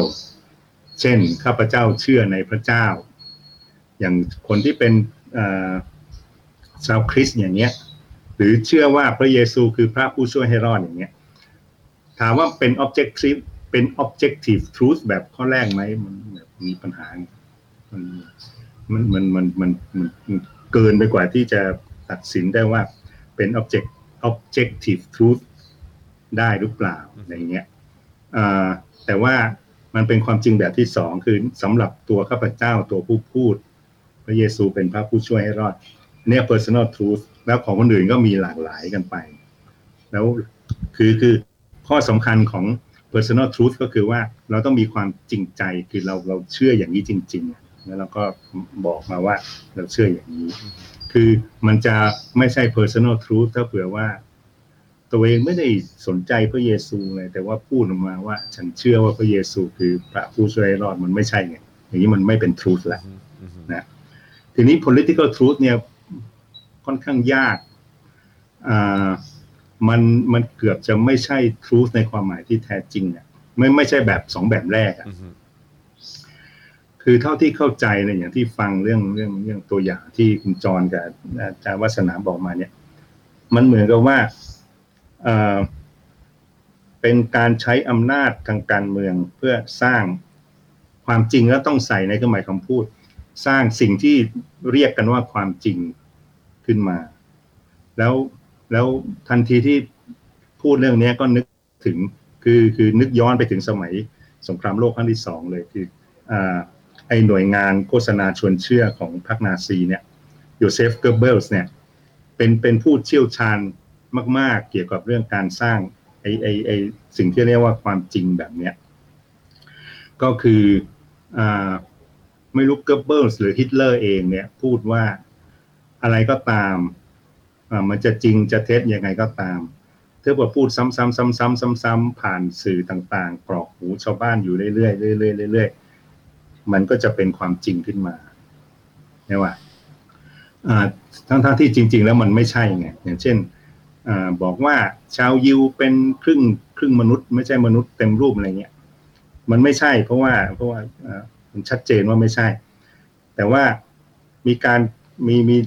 Speaker 3: เช่นข้าพเจ้าเชื่อในพระเจ้า อย่างคนที่เป็นเอ่อชาวคริสต์อย่างเงี้ย หรือเชื่อว่าพระเยซูคือพระผู้ช่วยให้รอดอย่างเงี้ย ถามว่าเป็น objective เป็น objective truth แบบข้อแรกไหมมันแบบมีปัญหามัน มันมันมันมันมันเกินไปกว่าที่จะตัดสินได้ว่าเป็น object objective truth ได้หรือเปล่าอะไรเงี้ยอ่าแต่ว่ามันเป็นความจริงแบบที่สองคือสำหรับตัวข้าพเจ้าตัวผู้พูด พระเยซูเป็นพระผู้ช่วยให้รอดเนี่ย personal truth แล้วของคนอื่นก็มีหลากหลายกันไป แล้วคือคือข้อสำคัญของ personal truth ก็คือว่าเราต้องมีความจริงใจคือเราเราเชื่ออย่างนี้จริง ๆ แล้วเราก็บอกมาว่าเราเชื่ออย่างนี้ คือมันจะไม่ใช่ personal truth ถ้าเผื่อว่า ตัวเองไม่ได้สนใจพระเยซูเลยแต่ว่าพูดออกมาว่า ฉันเชื่อว่าพระเยซูคือพระผู้ช่วยรอดมันไม่ใช่ไงอย่างนี้มันไม่เป็น truth แล้วนะทีนี้ political truth เนี่ยค่อนข้างยากอ่ามันมันเกือบจะไม่ใช่ truth ในความหมายที่แท้จริงอะไม่ไม่ใช่แบบสองแบบแรกอะ คือเท่าที่เข้าใจเนี่ยอย่างที่ฟังเรื่องเรื่องเรื่องตัวอย่างที่คุณจรกับอาจารย์วัฒนาบอกมาเนี่ย มันเหมือนกับว่าเออเป็นการใช้อำนาจทางการเมืองเพื่อสร้างความจริงแล้วต้องใส่ในเครื่องหมายคำพูด สร้างสิ่งที่เรียกกันว่าความจริงขึ้นมา แล้วแล้วทันทีที่พูดเรื่องนี้ก็นึกถึงคือคือนึกย้อนไปถึงสมัยสงครามโลกครั้งที่สองเลยคืออ่า ไอ้หน่วยงานโฆษณาชวนเชื่อของพรรคนาซีเนี่ยโยเซฟเกอร์เบิลส์เนี่ยเป็นเป็นผู้เชี่ยวชาญมาก ๆ เกี่ยวกับเรื่องการสร้างไอ้ไอ้ไอ้สิ่งที่เรียกว่าความจริงแบบเนี้ยก็คืออ่าไม่รู้เกอร์เบิลส์หรือฮิตเลอร์เองเนี่ยพูดว่าอะไรก็ตามอ่ามันจะจริงจะเท็จยังไงก็ตามถ้ากิดพูดซ้ำๆซ้ำๆซ้ำๆผ่านสื่อต่างๆ กรอกหูชาวบ้านอยู่เรื่อยๆเรื่อยๆเรื่อยๆ มันก็จะเป็นความจริงขึ้นมาใช่ว่าทั้งๆที่จริง ๆ แล้วมันไม่ใช่ไงอย่างเช่นอบอกว่าชาวยิวเป็นครึ่งครึ่งมนุษย์ ไม่ใช่มนุษย์เต็มรูปอะไรเงี้ยมันไม่ใช่เพราะว่าเพราะว่าอ่ามันชัดเจนว่าไม่ใช่ แต่ว่ามีการมีมี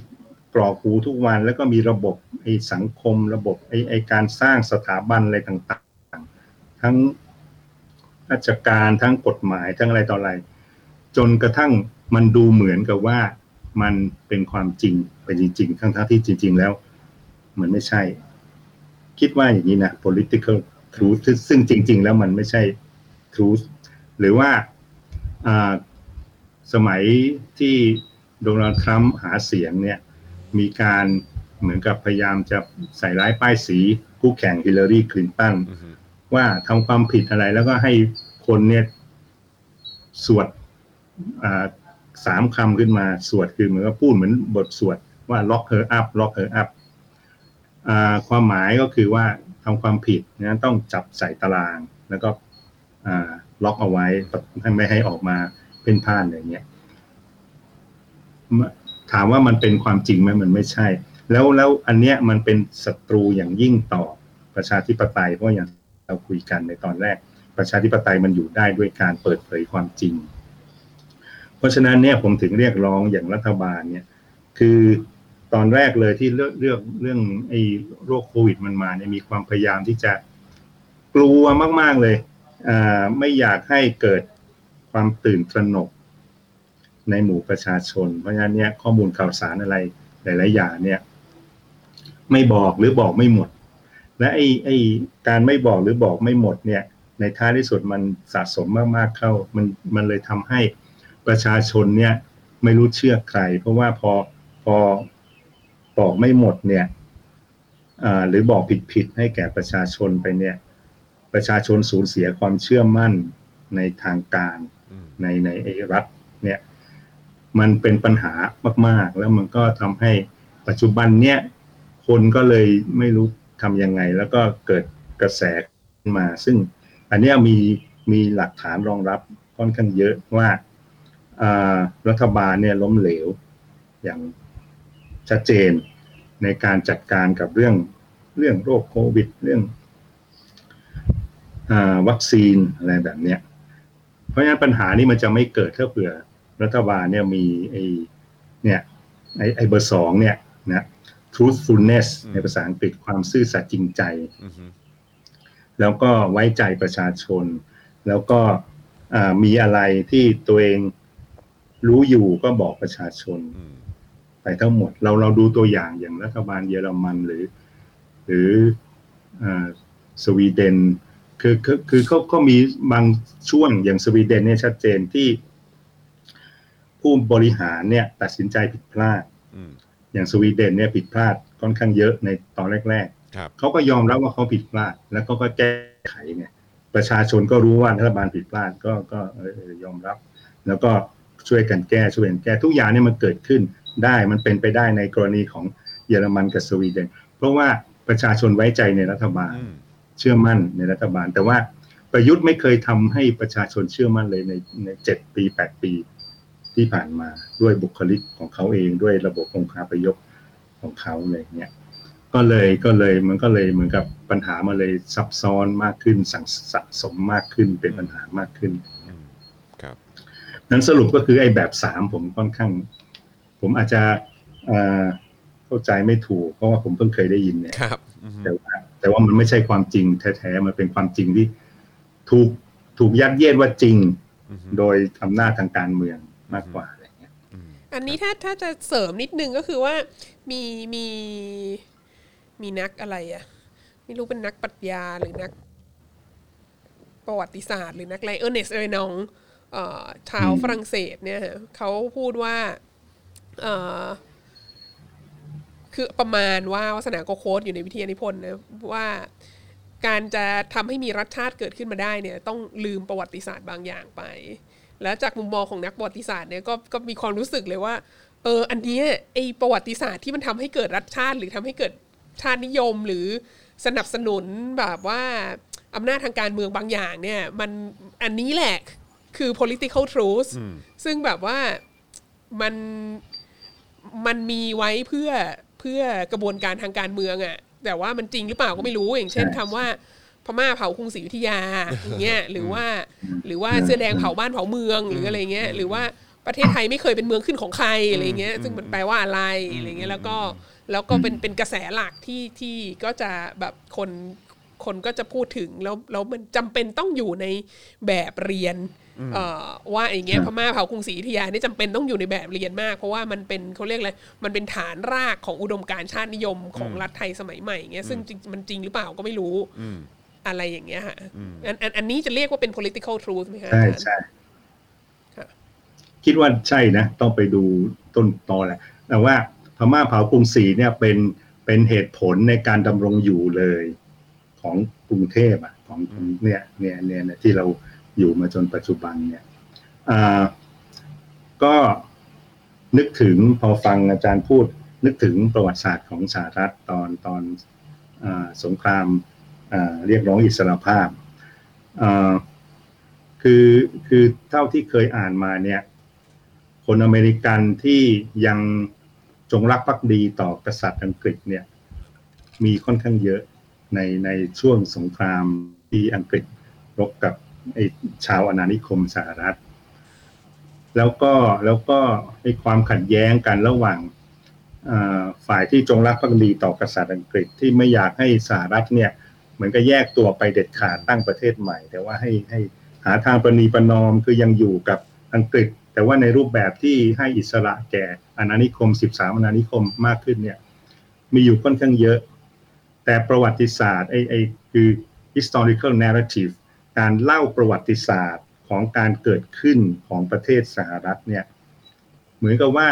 Speaker 3: กรอกหูทุกวันแล้วก็มีระบบไอ้สังคมระบบไอ้ไอ้การสร้างสถาบันอะไรต่าง ๆ ทั้งราชการทั้งกฎหมายทั้งอะไรต่ออะไร จนกระทั่งมันดูเหมือนกับว่ามันเป็นความจริงเป็นจริงๆทั้งๆที่จริง ๆ แล้ว มันไม่ใช่ คิดว่าอย่างนี้นะ political truth ซึ่งซึ่งจริง ๆ แล้วมันไม่ใช่ truth หรือว่าอ่าสมัยที่โดนัลด์ทรัมป์หาเสียงเนี่ย มีการเหมือนกับพยายามจะใส่ร้ายป้ายสีคู่แข่งฮิลลารีคลินตัน
Speaker 1: อือฮึ
Speaker 3: ว่าทำความผิดอะไรแล้วก็ให้คนเนี่ย สวดอ่า สามคำขึ้นมาสวดคือเหมือนกับพูดเหมือนบทสวดว่า lock her up lock her up อ่าความหมายก็คือว่าทำความผิดนะต้องจับใส่ตาราง แล้วก็ล็อกเอาไว้ให้ไม่ให้ออกมาเป็นพ่านอะไรเงี้ยถามว่ามันเป็นความจริงไหมมันไม่ใช่ แล้วแล้วอันเนี้ยมันเป็นศัตรูอย่างยิ่งต่อประชาธิปไตยเพราะอย่างเราคุยกันในตอนแรก ประชาธิปไตยมันอยู่ได้ด้วยการเปิดเผยความจริง เพราะฉะนั้นเนี่ยผมถึงเรียกร้องอย่างรัฐบาลเนี่ย คือตอนแรกเลยที่เลือกเรื่องเรื่องไอ้โรคโควิดมันมาเนี่ยมีความพยายามที่จะกลัวมาก ๆเลยอ่าไม่อยากให้เกิดความตื่นตระหนกในหมู่ประชาชน เพราะฉะนั้นเนี่ยข้อมูลข่าวสารอะไรหลาย ๆ อย่างเนี่ย ไม่บอกหรือบอกไม่หมด และไอ้ไอ้การไม่บอกหรือบอกไม่หมดเนี่ย ในท้ายที่สุดมันสะสมมากๆเข้า มันมันเลยทำให้ ประชาชนเนี่ยไม่รู้เชื่อใคร เพราะว่าพอพอบอกไม่หมดเนี่ยอ่าหรือบอกผิดๆให้แก่ประชาชนไปเนี่ย ประชาชนสูญเสียความเชื่อมั่นในทางการ
Speaker 1: อืม
Speaker 3: ในในไอ้รัฐเนี่ยมันเป็นปัญหามาก ๆ แล้วมันก็ทำให้ปัจจุบันเนี่ยคนก็เลยไม่รู้ทำยังไง แล้วก็เกิดกระแสขึ้นมา ซึ่งอันเนี้ยมีมีหลักฐานรองรับค่อนข้างเยอะว่าอ่า รัฐบาลเนี่ยล้มเหลว อย่างชัดเจนในการจัดการกับเรื่องเรื่องโรคโควิด เรื่องอาวัคซีนอะไรแบบเนี้ยเพราะฉะนั้นปัญหานี้มันจะไม่เกิดถ้าเผื่อรัฐบาลเนี่ยมีไอ้เนี่ยไอ้ไอ้เบอร์สองเนี่ยนะ truthfulness
Speaker 1: อืม
Speaker 3: ในภาษาอังกฤษความซื่อสัตย์จริงใจ
Speaker 1: อือฮึ
Speaker 3: แล้วก็ไว้ใจประชาชน แล้วก็อ่ามีอะไรที่ตัวเอง รู้อยู่ก็บอกประชาชน
Speaker 1: อืม
Speaker 3: ไปทั้งหมด เราเราดูตัวอย่างอย่างรัฐบาลเยอรมันหรือ หรืออาสวีเดนคือคือคือเขาก็มีบางช่วงอย่างสวีเดนเนี่ยชัดเจนที่ ผู้บริหารเนี่ย ตัดสินใจผิดพลาด
Speaker 1: อืม
Speaker 3: อย่างสวีเดนเนี่ยผิดพลาดค่อนข้างเยอะในตอนแรกๆ
Speaker 1: ครับ
Speaker 3: เขาก็ยอมรับว่าเขาผิดพลาด แล้วเขาก็แก้ไขไงประชาชนก็รู้ว่ารัฐบาลผิดพลาดก็ก็เออเออยอมรับ แล้วก็ ช่วยกันแก้ช่วยกันแก้ทุกอย่างเนี่ยมันเกิดขึ้นได้มันเป็นไปได้ในกรณีของเยอรมันกับสวีเดนเพราะว่าประชาชนไว้ใจในรัฐบาล
Speaker 1: อืม
Speaker 3: เชื่อมั่นในรัฐบาล แต่ว่าประยุทธ์ไม่เคยทำให้ประชาชนเชื่อมั่นเลยในในเจ็ดปีแปดปีที่ผ่านมาด้วยบุคลิกของเขาเองด้วยระบบองค์คาพยพของเขาอะไรอย่างเงี้ยก็เลยก็เลยมันก็เลยเหมือนกับปัญหามันเลยซับซ้อนมากขึ้นสั่งสะสมมากขึ้นเป็นปัญหามากขึ้น
Speaker 1: อืมครับ
Speaker 3: นั้นสรุปก็คือไอ้แบบสามผมค่อนข้าง ผมอาจจะเอ่อเข้าใจไม่ถูก เพราะว่าผมเพิ่งเคยได้ยินเนี่ย
Speaker 1: ครับอือฮึ
Speaker 3: แต่ว่าแต่ว่ามันไม่ใช่ความจริงแท้ๆมันเป็นความจริงที่ถูกถูกยัดเยียดว่าจริง
Speaker 1: อือฮึ
Speaker 3: โดยอำนาจทางการเมืองมากกว่าอะไรเงี้ย
Speaker 1: อืม
Speaker 2: อันนี้ถ้าถ้าจะเสริมนิดนึงก็คือว่ามีมีมีนักอะไรอะไม่รู้เป็นนักปรัชญาหรือนักประวัติศาสตร์หรือนักอะไรเออร์เนสเอเรนองเอ่อ ชาวฝรั่งเศสเนี่ยเขาพูดว่าเอ่อคือประมาณว่าวัสนาโกโคดอยู่ในวิทยานิพนธ์นะว่าการจะทำให้มีรัฐชาติเกิดขึ้นมาได้เนี่ยต้องลืมประวัติศาสตร์บางอย่างไป แล้วจากมุมมองของนักประวัติศาสตร์เนี่ยก็ก็มีความรู้สึกเลยว่าเอออันเนี้ยไอประวัติศาสตร์ที่มันทำให้เกิดรัฐชาติ หรือทำให้เกิดชาตินิยมหรือสนับสนุนแบบว่าอำนาจทางการเมืองบางอย่างเนี่ยมันอันนี้แหละ คือ political truth ซึ่งแบบว่ามันมันมีไว้เพื่อเพื่อกระบวนการทางการเมืองอะแต่ว่ามันจริงหรือเปล่าก็ไม่รู้ อย่างเช่น
Speaker 3: ใช่
Speaker 2: คำว่าพม่าเผากรุงศรีอยุธยาอย่างเงี้ยหรือว่าหรือว่าเสื้อแดงเผาบ้านเผาเมืองหรืออะไรเงี้ยหรือว่าประเทศไทยไม่เคยเป็นเมืองขึ้นของใครอะไรเงี้ยซึ่งมันแปลว่าอะไรอะไรเงี้ยแล้วก็แล้วก็เป็นเป็นกระแสหลักที่ที่ก็จะแบบคนคนก็จะพูดถึงแล้วแล้วมันจำเป็นต้องอยู่ในแบบเรียนเอ่อ ว่าอย่างเงี้ยพม่าเผากรุงศรีอยุธยานี่จำเป็นต้องอยู่ในแบบเรียนมาก เพราะว่ามันเป็นเขาเรียกอะไรมันเป็นฐานรากของอุดมการณ์ชาตินิยมของรัฐไทยสมัยใหม่เงี้ยซึ่งจริงมันจริงหรือเปล่าก็ไม่รู้อะไรอย่างเงี้ยค่ะอันอันอันนี้จะเรียกว่าเป็น political truth ไหมคะ
Speaker 3: ใช่
Speaker 2: อาจารย์
Speaker 3: ใช่
Speaker 2: ค่ะ
Speaker 3: คิดว่าใช่นะ ต้องไปดูต้นตอแหละแต่ว่าพม่าเผากรุงศรีเนี่ยเป็นเป็นเหตุผลในการดำรงอยู่เลย ของกรุงเทพอะของเนี่ยเนี่ยเนี่ยเนี่ยที่เรา อยู่มาจนปัจจุบันเนี่ยก็นึกถึงพอฟังอาจารย์พูด นึกถึงประวัติศาสตร์ของสหรัฐตอนตอนอสงครามเรียกร้องอิสรภาพคือคือเท่าที่เคยอ่านมาเนี่ยคนอเมริกันที่ยังจงรักภักดีต่อกษัตริย์อังกฤษเนี่ยมีค่อนข้างเยอะในในช่วงสงครามที่อังกฤษรบกับ ไอ้ชาวอาณานิคมสหรัฐ แล้วก็แล้วก็ไอ้ความขัดแย้งกันระหว่างฝ่ายที่จงรักภักดีต่อกษัตริย์อังกฤษที่ไม่อยากให้สหรัฐเนี่ยเหมือนกับแยกตัวไปเด็ดขาดตั้งประเทศใหม่ แต่ว่าให้ให้หาทางประนีประนอมคือยังอยู่กับอังกฤษ แต่ว่าในรูปแบบที่ให้อิสระแก่อาณานิคม 13อาณานิคมมากขึ้นเนี่ยมีอยู่ค่อนข้างเยอะ แต่ประวัติศาสตร์ไอ้ไอ้คือ historical narrative การเล่าประวัติศาสตร์ของการเกิดขึ้นของประเทศสหรัฐเนี่ยเหมือนกับว่า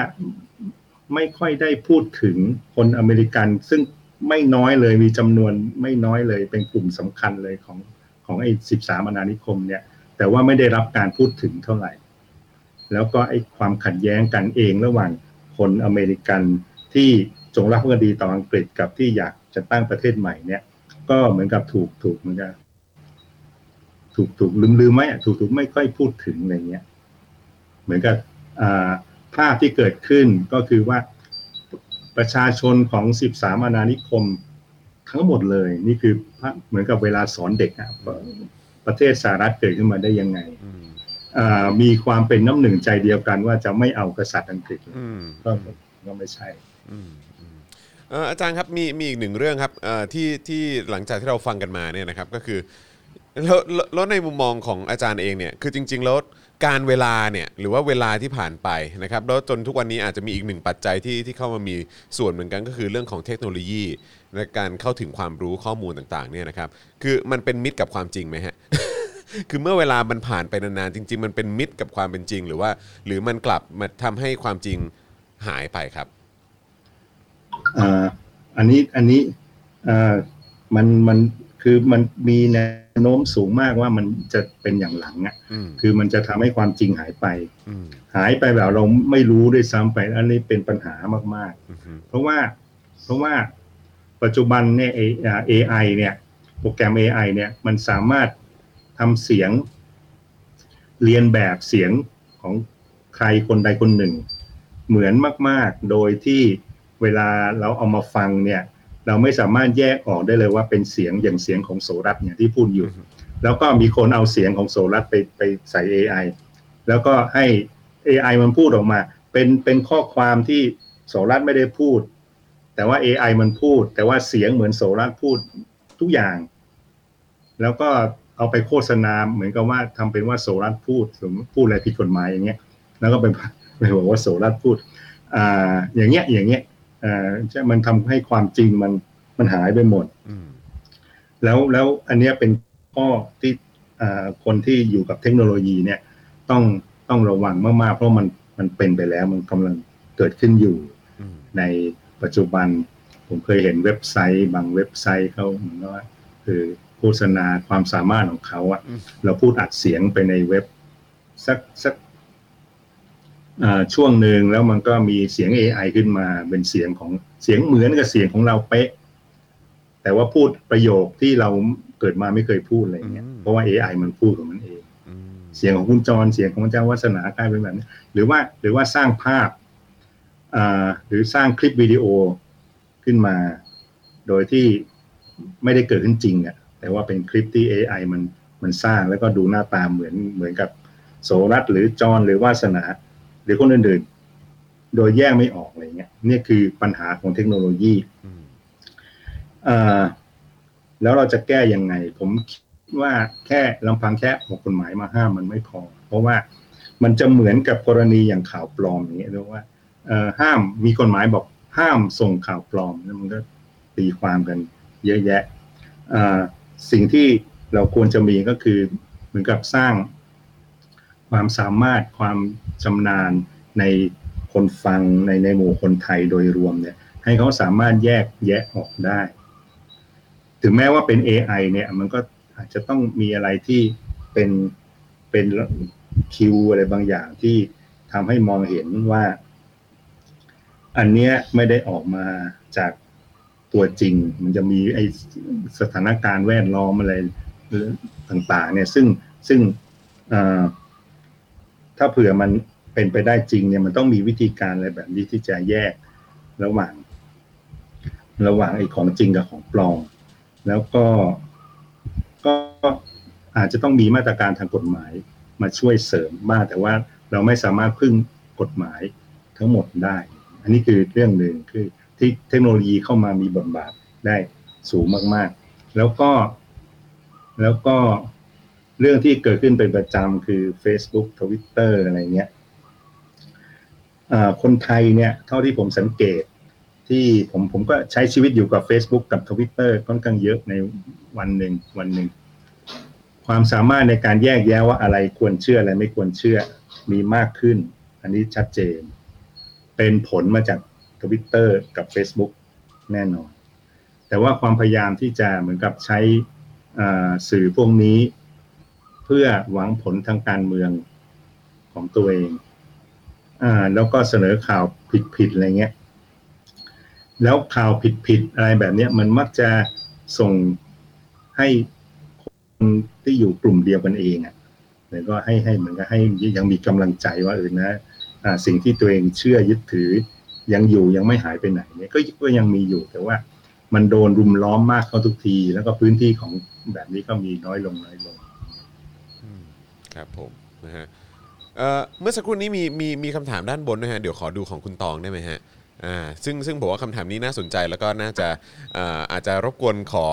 Speaker 3: ไม่ค่อยได้พูดถึงคนอเมริกัน ซึ่งไม่น้อยเลยมีจำนวนไม่น้อยเลยเป็นกลุ่มสำคัญเลยของของไอ้13อาณานิคมเนี่ยแต่ว่าไม่ได้รับการพูดถึงเท่าไหร่ แล้วก็ไอ้ความขัดแย้งกันเองระหว่างคนอเมริกันที่จงรักภักดีต่ออังกฤษกับที่อยากจะตั้งประเทศใหม่เนี่ยก็เหมือนกับถูกถูกเหมือนกัน ถูกถูกลืมลืมไหมอะถูกถูกไม่ค่อยพูดถึงอะไรเงี้ย เหมือนกับอ่าภาพที่เกิดขึ้นก็คือว่าประชาชนของ 13อาณานิคมทั้งหมดเลย นี่คือภาพเหมือนกับเวลาสอนเด็กอะว่าประเทศสหรัฐเกิดขึ้นมาได้ยังไง
Speaker 1: อืม
Speaker 3: อ่ามีความเป็นน้ำหนึ่งใจเดียวกันว่าจะไม่เอากษัตริย์อังกฤษ
Speaker 1: อืม
Speaker 3: ก็ก็ไม่ใช่
Speaker 1: อืมอืมเอ่ออาจารย์ครับมีมีอีกหนึ่งเรื่องครับเอ่อที่ที่หลังจากที่เราฟังกันมาเนี่ยนะครับ ก็คือ แล้วแล้วแล้วในมุมมองของอาจารย์เองเนี่ยคือจริง ๆ แล้วการเวลาเนี่ยหรือว่าเวลาที่ผ่านไปนะครับแล้วจนทุกวันนี้อาจจะมีอีกหนึ่งปัจจัยที่ที่เข้ามามีส่วนเหมือนกันก็คือเรื่องของเทคโนโลยี และการเข้าถึงความรู้ข้อมูลต่างๆเนี่ยนะครับคือมันเป็นมิตรกับความจริงไหมฮะ คือเมื่อเวลามันผ่านไปนานๆจริง ๆ มันเป็นมิตรกับความเป็นจริง หรือว่า หรือมันกลับมาทำให้ความจริงหายไปครับ
Speaker 3: อ่าอันนี้อันนี้อ่ามันมันคือมันมีแนว โน้มสูงมากว่ามันจะเป็นอย่างหลังอะ
Speaker 1: อืม
Speaker 3: คือมันจะทำให้ความจริงหายไป
Speaker 1: อืม
Speaker 3: หายไปแบบเราไม่รู้ด้วยซ้ำไปอันนี้เป็นปัญหามาก
Speaker 1: อืม
Speaker 3: ๆเพราะว่าเพราะว่าปัจจุบันเนี่ย A- อ่า AI เนี่ย โปรแกรม AI เนี่ยมันสามารถทำเสียง เรียนแบบเสียงของใครคนใดคนหนึ่ง เหมือนมาก ๆ โดยที่เวลาเราเอามาฟังเนี่ย เราไม่สามารถแยกออกได้เลยว่าเป็นเสียงอย่างเสียงของโสรัตน์อย่างที่พูดอยู่ แล้วก็มีคนเอาเสียงของโสรัตน์ไปไปใส่ AI แล้วก็ให้ AI มันพูดออกมา เป็นเป็นข้อความที่โสรัตน์ไม่ได้พูด แต่ว่า AI มันพูด แต่ว่าเสียงเหมือนโสรัตน์พูดทุกอย่าง แล้วก็เอาไปโฆษณาเหมือนกับว่าทำเป็นว่าโสรัตน์พูดสมมติพูดอะไรผิดกฎหมายอย่างเงี้ย แล้วก็ไปไปบอกว่าโสรัตน์พูดอ่าอย่างเงี้ยอย่างเงี้ย อ่าใช่มันทำให้ความจริงมันมันหายไปหมด
Speaker 1: อืม
Speaker 3: แล้วแล้วอันเนี้ยเป็นข้อที่อ่าคนที่อยู่กับเทคโนโลยีเนี่ย ต้องต้องระวังมากๆ เพราะมันมันเป็นไปแล้ว มันกำลังเกิดขึ้นอยู่
Speaker 1: อืม
Speaker 3: ในปัจจุบัน ผมเคยเห็นเว็บไซต์ บางเว็บไซต์เขาเหมือนกับว่าคือโฆษณาความสามารถของเขาอะเราพูดอัดเสียงไปในเว็บ สักสักอ่า ช่วงหนึ่งแล้วมันก็มีเสียง AI ขึ้นมาเป็นเสียงของเสียงเหมือนกับเสียงของเราเป๊ะ แต่ว่าพูดประโยคที่เราเกิดมาไม่เคยพูดอะไรเงี้ยเพราะว่า AI มันพูดของมันเอง
Speaker 1: อืม
Speaker 3: เสียงของคุณจรเสียงของเจ้าวัฒนากลายเป็นแบบนี้หรือว่าหรือว่าสร้างภาพอ่าหรือสร้างคลิปวิดีโอขึ้นมา โดยที่ไม่ได้เกิดขึ้นจริงอะ่ะแต่ว่าเป็นคลิปที่ AI มันมันสร้างแล้วก็ดูหน้าตาเหมือนเหมือนกับโสรัตน์หรือจรหรือวาสนาห รือคนอื่นๆ โดยแยกไม่ออกอะไรเงี้ยเนี่ยคือปัญหาของเทคโนโลยี
Speaker 1: อืม
Speaker 3: อ่าแล้วเราจะแก้ยังไง ผมคิดว่าแค่ลำพังแค่ออกกฎหมายมาห้ามมันไม่พอ เพราะว่ามันจะเหมือนกับกรณีอย่างข่าวปลอมอย่างเงี้ยเรียกว่าเอ่อห้ามมีกฎหมายบอกห้ามส่งข่าวปลอมแล้วมันก็ตีความกันเยอะแยะอ่าสิ่งที่เราควรจะมีก็คือเหมือนกับสร้าง ความสามารถความชำนาญในคนฟังในในหมู่คนไทยโดยรวมเนี่ย ให้เขาสามารถแยกแยะออกได้ ถึงแม้ว่าเป็น AI เนี่ย มันก็อาจจะต้องมีอะไรที่เป็นเป็นคิวอะไรบางอย่างที่ทำให้มองเห็นว่า อันเนี้ยไม่ได้ออกมาจากตัวจริง มันจะมีไอสถานการณ์แวดล้อมอะไรต่าง ๆ เนี่ย ซึ่งซึ่งอ่อ ถ้าเผื่อมันเป็นไปได้จริงเนี่ยมันต้องมีวิธีการอะไรแบบนี้ที่จะแยกระหว่าง ระหว่างไอ้ของจริงกับของปลอมแล้วก็ก็อาจจะต้องมีมาตรการทางกฎหมายมาช่วยเสริมบ้างแต่ว่าเราไม่สามารถพึ่งกฎหมายทั้งหมดได้ อันนี้คือเรื่องหนึ่งคือที่เทคโนโลยีเข้ามามีบทบาทได้สูงมาก ๆ แล้วก็แล้วก็ เรื่องที่เกิดขึ้นเป็นประจำคือ Facebook Twitter อะไรเงี้ยคนไทยเนี่ยเท่าที่ผมสังเกตที่ผมผมก็ใช้ชีวิตอยู่กับ Facebook กับ Twitter ค่อนข้างเยอะในวันหนึ่งวันหนึ่ง ความสามารถในการแยกแยะว่าอะไรควรเชื่ออะไรไม่ควรเชื่อมีมากขึ้น อันนี้ชัดเจน เป็นผลมาจาก Twitter กับ Facebook แน่นอน แต่ว่าความพยายามที่จะเหมือนกับใช้สื่อพวกนี้ พื่อหวังผลทางการเมืองของตัวเอง อ่า แล้วก็เสนอข่าวผิดๆอะไรเงี้ย แล้วข่าวผิดๆอะไรแบบเนี้ยมันมักจะส่งให้คนที่อยู่กลุ่มเดียวกันเองอะแล้วก็ให้ให้เหมือนกับให้ยังมีกำลังใจว่าเออนะ อ่า สิ่งที่ตัวเองเชื่อยึดถือ ยังอยู่ยังไม่หายไปไหนเนี่ยก็ก็ยังมีอยู่แต่ว่า มันโดนรุมล้อมมากเข้าทุกที แล้วก็พื้นที่ของแบบนี้ก็มีน้อยลงน้อยลง
Speaker 1: ครับผมนะฮะเอ่อเมื่อสักครู่นี้มีมีมีคำถามด้านบนนะฮะเดี๋ยวขอดูของคุณตองได้ไหมฮะอ่าซึ่งซึ่งผมว่าคำถามนี้น่าสนใจแล้วก็น่าจะอ่าอาจจะรบกวนขอ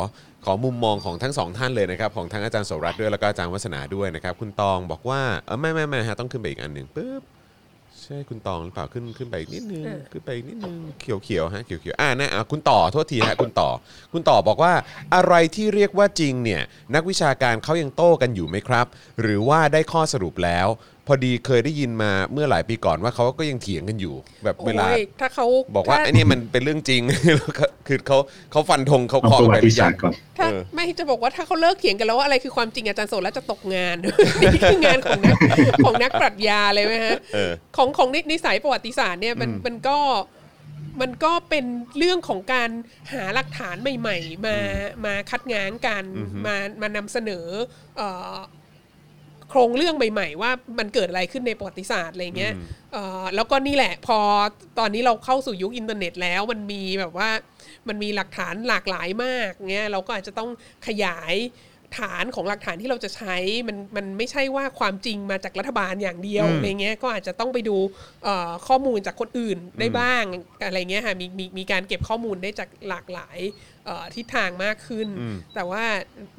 Speaker 1: ขอมุมมองของทั้งสองท่านเลยนะครับ ของทั้งอาจารย์โสรัตน์ด้วยแล้วก็อาจารย์วัฒนาด้วยนะครับ คุณตองบอกว่าเออไม่ไม่ไม่ฮะต้องขึ้นไปอีกอันหนึ่งปุ๊บ ใช่คุณตองหรือเปล่าขึ้นขึ้นไปอีกนิดนึง
Speaker 2: เออ
Speaker 1: ขึ้นไปอีกนิดนึงเขียวเขียวๆฮะเขียวเขียวๆอ่านะอะคุณต่อโทษทีฮะคุณต่อ คุณต่อบอกว่าอะไรที่เรียกว่าจริงเนี่ยนักวิชาการเขายังโต้กันอยู่ไหมครับ หรือว่าได้ข้อสรุปแล้ว พอดีเคยได้ยินมาเมื่อหลายปีก่อนว่าเขาก็ยังเถียงกันอยู่ แบบเวลา
Speaker 2: โอ้ยถ้าเขา
Speaker 1: บอกว่า
Speaker 2: ถ้
Speaker 1: ไอ้นี่มันเป็นเรื่องจริง แล้วก็คือเขาเขาฟันธงเขา
Speaker 3: เอา
Speaker 1: คลอง
Speaker 3: ประวั
Speaker 1: ไปหรื
Speaker 3: ติ
Speaker 1: อยั
Speaker 3: ศางสตร์ก่อน
Speaker 2: ถ้า
Speaker 1: เออ
Speaker 2: ไม่จะบอกว่าถ้าเขาเลิกเถียงกันแล้วว่าอะไรคือความจริงอาจารย์โสดแล้วจะตกงาน นี่คืองานของนักของนักปรัชญาเลยไหมฮะ
Speaker 1: เออ
Speaker 2: ของของนินิสัยประวัติศาสตร์เนี่ยมันมันก็มันก็เป็นเรื่องของการหาหลักฐานใหม่ ๆ มามาคัดง้างกันมามานำเสนอเอ่อ โครงเรื่องใหม่ๆ ว่ามันเกิดอะไรขึ้นในประวัติศาสตร์อะไรเงี้ยเอ่อแล้วก็นี่แหละพอตอนนี้เราเข้าสู่ยุคอินเทอร์เน็ตแล้วมันมีแบบว่ามันมีหลักฐานหลากหลายมากเงี้ยเราก็อาจจะต้องขยายฐานของหลักฐานที่เราจะใช้มันมันไม่ใช่ว่าความจริงมาจากรัฐบาลอย่างเดียวอะไรเงี้ยก็อาจจะต้องไปดูเอ่อข้อมูลจากคนอื่นได้บ้างอะไรเงี้ยค่ะมีมีมีการเก็บข้อมูลได้จากหลากหลายเอ่อ ทิศทางมากขึ้น แต่ว่า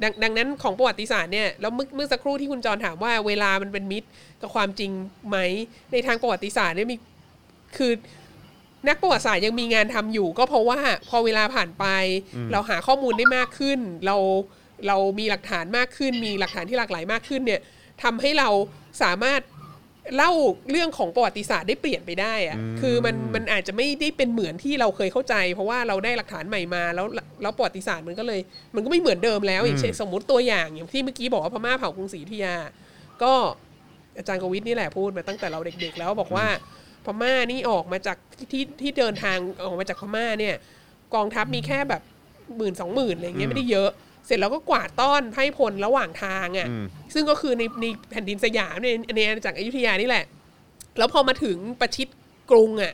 Speaker 2: ดังดังนั้นของประวัติศาสตร์เนี่ยแล้วเมื่อเมื่อสักครู่ที่คุณจรถามว่าเวลามันเป็นมิตรกับความจริงไหมในทางประวัติศาสตร์เนี่ยมีคือนักประวัติศาสตร์ยังมีงานทำอยู่ ก็เพราะว่าพอเวลาผ่านไป เราหาข้อมูลได้มากขึ้น เราเรามีหลักฐานมากขึ้น มีหลักฐานที่หลากหลายมากขึ้นเนี่ยทำให้เราสามารถ เล่าเรื่องของประวัติศาสตร์ได้เปลี่ยนไปได้อะคือมันมันอาจจะไม่ได้เป็นเหมือนที่เราเคยเข้าใจ เพราะว่าเราได้หลักฐานใหม่มา แล้วแล้วประวัติศาสตร์มันก็เลย มันก็ไม่เหมือนเดิมแล้วอย่างเช่นสมมติตัวอย่างอย่างที่เมื่อกี้บอกว่าพม่าเผากรุงศรีอยุธยา ก็อาจารย์กวิทนี่แหละพูดมาตั้งแต่เราเด็ก ๆ แล้วบอกว่าพม่านี่ออกมาจากที่ที่เดินทางออกมาจากพม่าเนี่ย กองทัพมีแค่แบบหมื่นสองหมื่นอะไรเงี้ยไม่ได้เยอะ เสร็จแล้วก็กวาดต้อนไพร่พลระหว่างทางอะ่ะ ซึ่งก็คือในในแผ่นดินสยามในในอาณาจักรอยุธยานี่แหละ แล้วพอมาถึงประชิดกรุงอะ่ะ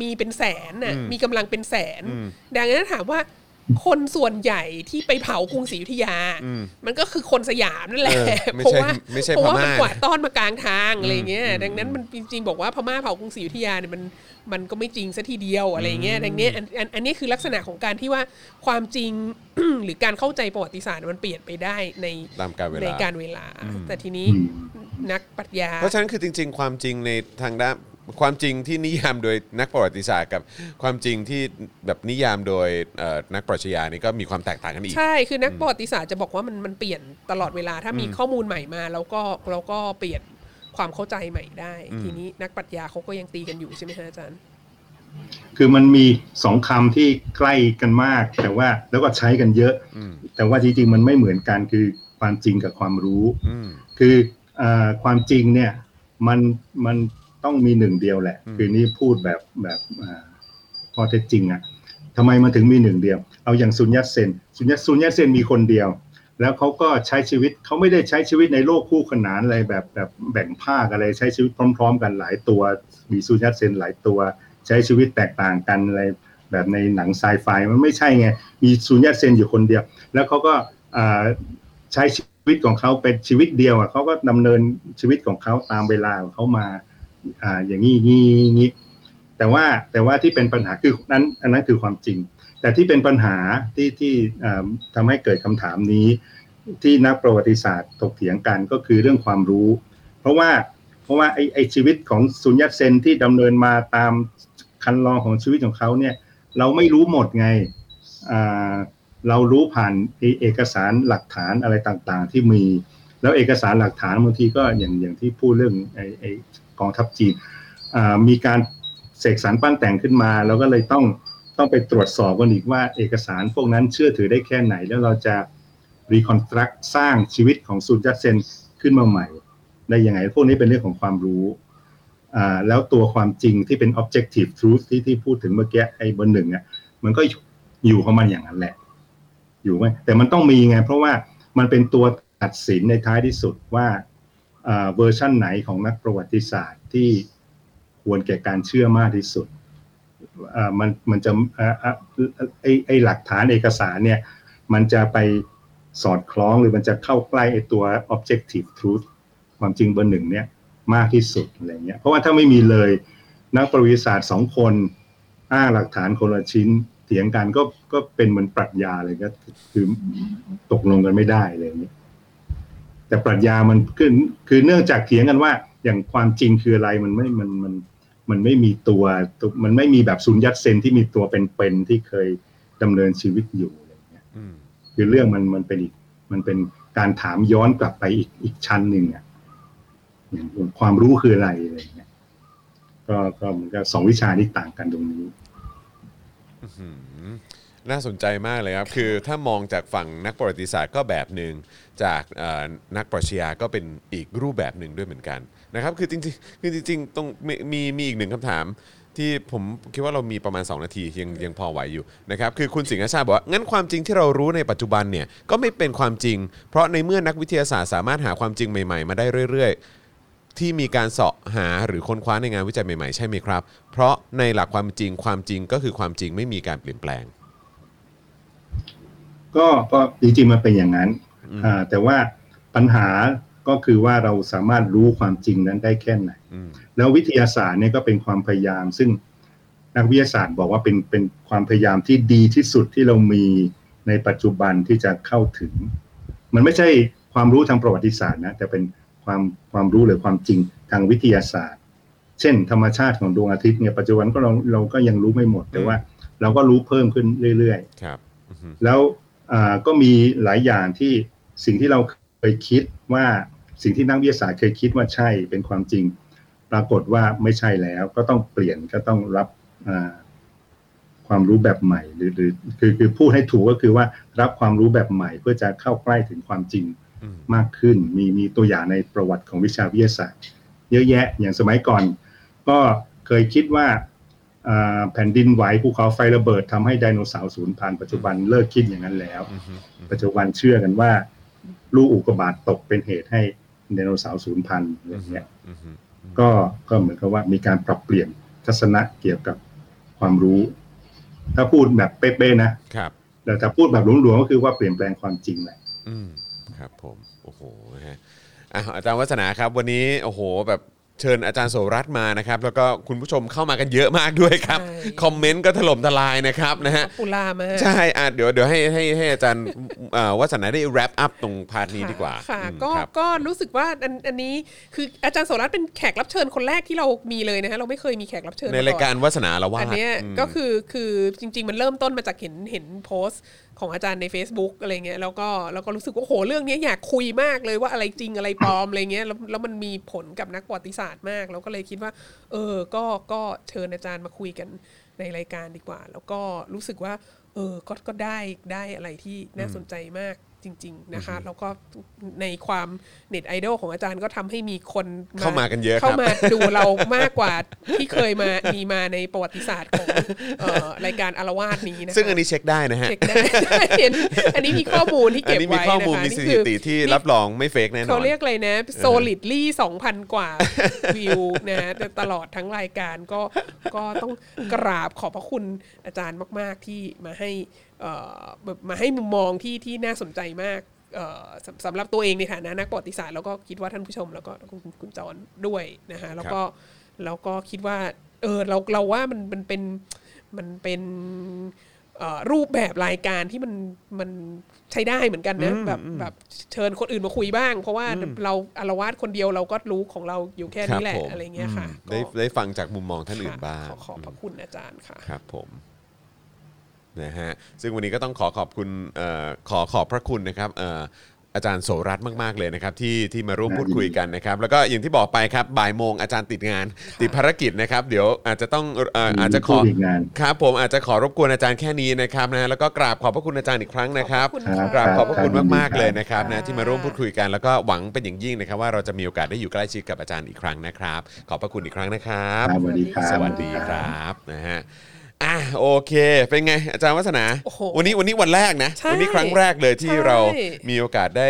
Speaker 2: มีเป็นแสนอะมีกำลังเป็นแสน ดังนั้นถามว่า คนส่วนใหญ่ที่ไปเผากรุงศรีอยุธยา มันก็คือคนสยามนั่นแหละ
Speaker 1: เออไม่
Speaker 2: เพราะ
Speaker 1: ใช่
Speaker 2: ว่า
Speaker 1: ไม่ใช่
Speaker 2: เพราะว่า
Speaker 1: พม่า
Speaker 2: มันกวาดต้อนมากลางทางอะไรเงี้ย ดังนั้นมันจริงๆบอกว่าพม่าเผากรุงศรีอยุธยาเนี่ยมันมันก็ไม่จริงซะทีเดียวอะไรเงี้ยดังเนี้ยอันอันอันนี้คือลักษณะของการที่ว่าความจริงหรือการเข้าใจประวัติศาสตร์มันเปลี่ยนไปได้ใน
Speaker 1: ตามกาลเวลา
Speaker 2: ในการเวลา แต่ทีนี้
Speaker 3: อืม
Speaker 2: นักปรัชญา
Speaker 1: เพราะฉะนั้นคือจริง ๆ ความจริงในทางด้าน ความจริงที่นิยามโดยนักประวัติศาสตร์กับความจริงที่แบบนิยามโดยเอ่อนักปรัชญานี่ก็มีความแตกต่างกันอีก
Speaker 2: ใช่ คือนักประวัติศาสตร์จะบอกว่ามันมันเปลี่ยนตลอดเวลา ถ้ามีข้อมูลใหม่มาแล้วก็เราก็เปลี่ยนความเข้าใจใหม่ได้ ทีนี้นักปรัชญาเขาก็ยังตีกันอยู่ใช่ไหมฮะอาจารย์
Speaker 3: คือมันมีสองคำที่ใกล้กันมาก แต่ว่าแล้วก็ใช้กันเยอะ
Speaker 1: อืม
Speaker 3: แต่ว่าจริงๆมันไม่เหมือนกันคือความจริงกับความรู้
Speaker 1: อืม
Speaker 3: คืออาความจริงเนี่ยมันมัน ต้องมีหนึ่งเดียวแหละ
Speaker 1: อืม
Speaker 3: คือนี่พูดแบบแบบอ่าข้อเท็จจริงอะทำไมมันถึงมีหนึ่งเดียว เอาอย่างซุนยัตเซนซุนยัตซุนยัตเซนมีคนเดียว แล้วเขาก็ใช้ชีวิตเขาไม่ได้ใช้ชีวิตในโลกคู่ขนานอะไรแบบแบบแบ่งภาคอะไรใช้ชีวิตพร้อม ๆ กันหลายตัว มีซุนยัตเซนหลายตัว ใช้ชีวิตแตกต่างกันอะไรแบบในหนังไซไฟมันไม่ใช่ไง มีซุนยัตเซนอยู่คนเดียว แล้วเขาก็อ่าใช้ชีวิตของเขาเป็นชีวิตเดียวอะเขาก็ดำเนินชีวิตของเขาตามเวลาของเขามา อ่าอย่างนี้งี้งี้แต่ว่าแต่ว่าที่เป็นปัญหาคือนั้นอันนั้นคือความจริง แต่ที่เป็นปัญหาที่ที่ทำให้เกิดคำถามนี้ ที่นักประวัติศาสตร์ถกเถียงกันก็คือเรื่องความรู้ เพราะว่าเพราะว่าไอไอชีวิตของซุนยัตเซนที่ดำเนินมาตามคันลองของชีวิตของเขาเนี่ยเราไม่รู้หมดไงอ่าเรารู้ผ่านเอเอกสารหลักฐานอะไรต่างๆ ที่มี แล้วเอกสารหลักฐานบางทีก็อย่างอย่างที่พูดเรื่องไอไอ กองทัพจีนมีการเสกสรรปั้นแต่งขึ้นมา แล้วก็เลยต้องต้องไปตรวจสอบกันอีกว่าเอกสารพวกนั้นเชื่อถือได้แค่ไหน แล้วเราจะรีคอนสตรักสร้างชีวิตของซุนยัตเซนขึ้นมาใหม่ ได้ยังไง พวกนี้เป็นเรื่องของความรู้แล้วตัวความจริงที่เป็น objective truth ที่ที่พูดถึงเมื่อกี้ไอ้เบอร์หนึ่งอะมันก็อยู่ของมันอย่างนั้นแหละ อยู่ไหมแต่มันต้องมีไง เพราะว่ามันเป็นตัวตัดสินในท้ายที่สุดว่า เวอร์ชั่นไหนของนักประวัติศาสตร์ที่ควรแก่การเชื่อมากที่สุดอ่ามันมันจะอ่อไอไอหลักฐานเอกสารเนี่ยมันจะไปสอดคล้องหรือมันจะเข้าใกล้ไอตัว objective truth ความจริงเบอร์หนึ่งเนี่ยมากที่สุดอะไรเงี้ยเพราะว่าถ้าไม่มีเลยนักประวัติศาสตร์สองคนอ้างหลักฐานคนละชิ้นเถียงกันก็ก็เป็นเหมือนปรัชญาเลยก็คือตกลงกันไม่ได้อะไรอย่างนี้ย แต่ปรัชญามันคือคือเนื่องจากเถียงกันว่า อย่างความจริงคืออะไรมันไม่มันมันมันไม่มีตัวตัวมันไม่มีแบบสุญญตเซนที่มีตัวเป็นๆที่เคยดำเนินชีวิตอยู่อะไรอย่างเงี้ย
Speaker 1: อืม
Speaker 3: คือเรื่องมันมันเป็นอีกมันเป็นการถามย้อนกลับไปอีกอีกชั้นหนึ่งอะอย่างความรู้คืออะไรอะไรอย่างเงี้ยก็ก็มันก็สองวิชานี้ต่างกันตรงนี้
Speaker 1: อืม น่าสนใจมากเลยครับ คือถ้ามองจากฝั่งนักประวัติศาสตร์ก็แบบหนึ่งจากนักปรัชญาก็เป็นอีกรูปแบบหนึ่งด้วยเหมือนกันนะครับคือจริงๆคือจริงๆตรงมีมีมีอีกหนึ่งคำถาม ที่ผมคิดว่าเรามีประมาณ 2 นาทียังยังพอไหวอยู่นะครับคือคุณสิงห์ชาติบอกว่างั้นความจริงที่เรารู้ในปัจจุบันเนี่ยก็ไม่เป็นความจริง เพราะในเมื่อนักวิทยาศาสตร์สามารถหาความจริงใหม่ๆ มาได้เรื่อย ๆที่มีการเสาะหาหรือค้นคว้าในงานวิจัยใหม่ๆ ใช่ไหมครับ เพราะในหลักความจริงความจริงก็คือความจริงไม่มีการเปลี่ยนแปลง
Speaker 3: ก็ก็จริงๆมันเป็นอย่างนั้น
Speaker 1: อืม
Speaker 3: อ่าแต่ว่าปัญหาก็คือว่าเราสามารถรู้ความจริงนั้นได้แค่ไหน
Speaker 1: อืม
Speaker 3: แล้ววิทยาศาสตร์เนี่ยก็เป็นความพยายาม ซึ่งนักวิทยาศาสตร์บอกว่าเป็นเป็นความพยายามที่ดีที่สุดที่เรามีในปัจจุบันที่จะเข้าถึง มันไม่ใช่ความรู้ทางประวัติศาสตร์นะแต่เป็นความความรู้หรือความจริงทางวิทยาศาสตร์ เช่น ธรรมชาติของดวงอาทิตย์เนี่ยปัจจุบันก็เราเราก็ยังรู้ไม่หมด แต่ว่า เราก็รู้เพิ่มขึ้นเรื่อยๆ
Speaker 1: ครับอือฮึ
Speaker 3: แล้วอ่า ก็มีหลายอย่างที่สิ่งที่เราเคยคิดว่าสิ่งที่นักวิทยาศาสตร์เคยคิดว่าใช่เป็นความจริง ปรากฏว่าไม่ใช่แล้ว ก็ต้องเปลี่ยนก็ต้องรับอ่าความรู้แบบใหม่หรือหรือคือคือพูดให้ถูกก็คือว่ารับความรู้แบบใหม่ เพื่อจะเข้าใกล้ถึงความจริง
Speaker 1: อืม
Speaker 3: มากขึ้น มีมีตัวอย่างในประวัติของวิชาวิทยาศาสตร์ เยอะแยะอย่างสมัยก่อน ก็เคยคิดว่าอ่า แผ่นดินไหวภูเขาไฟระเบิดทำให้ไดโนเสาร์สูญพันธุ์ปัจจุบันเลิกคิดอย่างนั้นแล้ว
Speaker 1: อือฮึอือฮึ
Speaker 3: ปัจจุบันเชื่อกันว่า ลูกอุกกาบาตตกเป็นเหตุให้ไดโนเสาร์สูญพันธุ์อะไรเงี้ย
Speaker 1: อือฮึ
Speaker 3: ก็ก็เหมือนกับว่ามีการปรับเปลี่ยนทัศนะเกี่ยวกับความรู้ ถ้าพูดแบบเป๊ะๆนะ
Speaker 1: ครับ
Speaker 3: แต่ถ้าพูดแบบหลวงๆก็คือว่าเปลี่ยนแปลงความจริงแหละ
Speaker 1: อืมครับ ผมโอ้โหนะฮะอะอาจารย์วัฒนาครับ วันนี้โอ้โหแบบ เชิญอาจารย์โสรัตน์มานะครับ แล้วก็คุณผู้ชมเข้ามากันเยอะมากด้วยครับ
Speaker 2: ใช่
Speaker 1: คอมเมนต์ก็ถล่มทลายนะครับนะฮะ
Speaker 2: ปูลามาก
Speaker 1: ใช่อะเดี๋ยวเดี๋ยวให้ให้ให้อาจารย์ เอ่อวาสนาได้ wrap up ตรง part นี้ดีกว่า
Speaker 2: ค่ะ
Speaker 1: อืม
Speaker 2: ก็
Speaker 1: ครับ
Speaker 2: ก็รู้สึกว่าอันอันนี้คืออาจารย์โสรัจจ์เป็นแขกรับเชิญคนแรกที่เรามีเลยนะฮะเราไม่เคยมีแขกรับเชิญ
Speaker 1: ใน
Speaker 2: มอน
Speaker 1: รายการวัฒนาละว่า
Speaker 2: อันเนี้ย
Speaker 1: อืม
Speaker 2: ก็คือคือจริง ๆ มันเริ่มต้นมาจากเห็นเห็นโพสต์ ของอาจารย์ใน Facebook อะไรเงี้ยแล้วก็แล้วก็รู้สึกว่าโหเรื่องนี้อยากคุยมากเลยว่าอะไรจริงอะไรปลอมอะไรเงี้ยแล้วแล้วมันมีผลกับนักประวัติศาสตร์มากเราก็เลยคิดว่า เออก็ก็เชิญอาจารย์มาคุยกันในรายการดีกว่า แล้วก็รู้สึกว่า เออก็ก็ได้ได้อะไรที่น่าสนใจมาก จริง ๆ นะคะแล้วก็ในความเน็ตไอดอลของอาจารย์ก็ทำให้มีคน
Speaker 1: เข้ามากันเยอะครับ
Speaker 2: เข้ามาดูเรามากกว่าที่เคยมามีมาในประวัติศาสตร์ของเอ่อรายการอารวาสนี้นะคะ
Speaker 1: ซึ่งอันนี้เช็คได้นะฮะ
Speaker 2: เช็คได้เห็นอันนี้มีข้อมูลที่
Speaker 1: อัน
Speaker 2: เก็บ
Speaker 1: นี้มี
Speaker 2: ไว้
Speaker 1: ข้อมูล
Speaker 2: นะคะ
Speaker 1: มีส
Speaker 2: นี่
Speaker 1: ถิ
Speaker 2: คือ
Speaker 1: ติที่รับรองไม่เฟกแน่นอน
Speaker 2: เขาเรียกอะไรนะ solidly 2,000 กว่าวิวนะตลอดทั้งรายการก็ก็ต้องกราบขอบพระคุณอาจารย์มาก ๆ ที่มาให้เอ่อ แบบมาให้มุมมองที่ที่น่าสนใจมากเอ่อสำสำหรับตัวเองในฐานะนักประวัติศาสตร์แล้วก็คิดว่าท่านผู้ชมแล้วก็คุณคุณจรด้วยนะคะแล้วก็แล้วก็คิดว่า เออเราเราว่ามันมันเป็นมันเป็นเอ่อรูปแบบรายการที่มันมันใช้ได้เหมือนกันนะแบบแบบเชิญคนอื่นมาคุยบ้าง เพราะว่าเราอารวาสคนเดียวเราก็รู้ของเราอยู่แค่นี้แหละ
Speaker 1: ครับผม
Speaker 2: อะไรเงี้ยค่ะ
Speaker 1: อืมได้
Speaker 2: ก็
Speaker 1: ได้ฟังจากมุมมองท่านอื่นบ้าง
Speaker 2: ขอขอบพระคุณอาจารย์ค่ะ
Speaker 1: ครับผม นะฮะซึ่งวันนี้ก็ต้องขอขอบคุณเอ่อขอขอบพระคุณนะครับเอ่ออาจารย์โสรัตน์มาก ๆ เลยนะครับที่ที่มาร่วมพูดคุยกันนะครับ แล้วก็อย่างที่บอกไปครับบ่ายโมงอาจารย์ติดงาน ติดภารกิจนะครับ เดี๋ยวอาจจะต้องเอ่ออาจจะขอ
Speaker 3: พูดอีกนาน
Speaker 1: ครับผมอาจจะขอรบกวนอาจารย์แค่นี้นะครับนะแล้วก็กราบขอบพระคุณอาจารย์อีกครั้งนะครับ
Speaker 2: ขอบคุณค่ะ
Speaker 1: กราบขอบพระคุณ
Speaker 3: ครับ
Speaker 1: มากๆเลยนะครับ
Speaker 2: ครั
Speaker 1: นะ
Speaker 2: บ
Speaker 1: ที่มาร่วมพูดคุยกันแล้วก็หวังเป็นอย่างยิ่งนะครับ ว่าเราจะมีโอกาสได้อยู่ใกล้ชิดกับอาจารย์อีกครั้งนะครับ ขอบพระคุณอีกครั้งนะครับ
Speaker 3: ครับสวัสดีครับ
Speaker 1: สวัสดีครับนะฮะ อะโอเค เป็นไง อาจารย์วัฒนา
Speaker 2: โอ้โห
Speaker 1: วันนี้วันนี้วันแรกนะ
Speaker 2: ใช่
Speaker 1: วันี้ครั้งแรกเลยที่
Speaker 2: ใช่
Speaker 1: เรามีโอกาสได้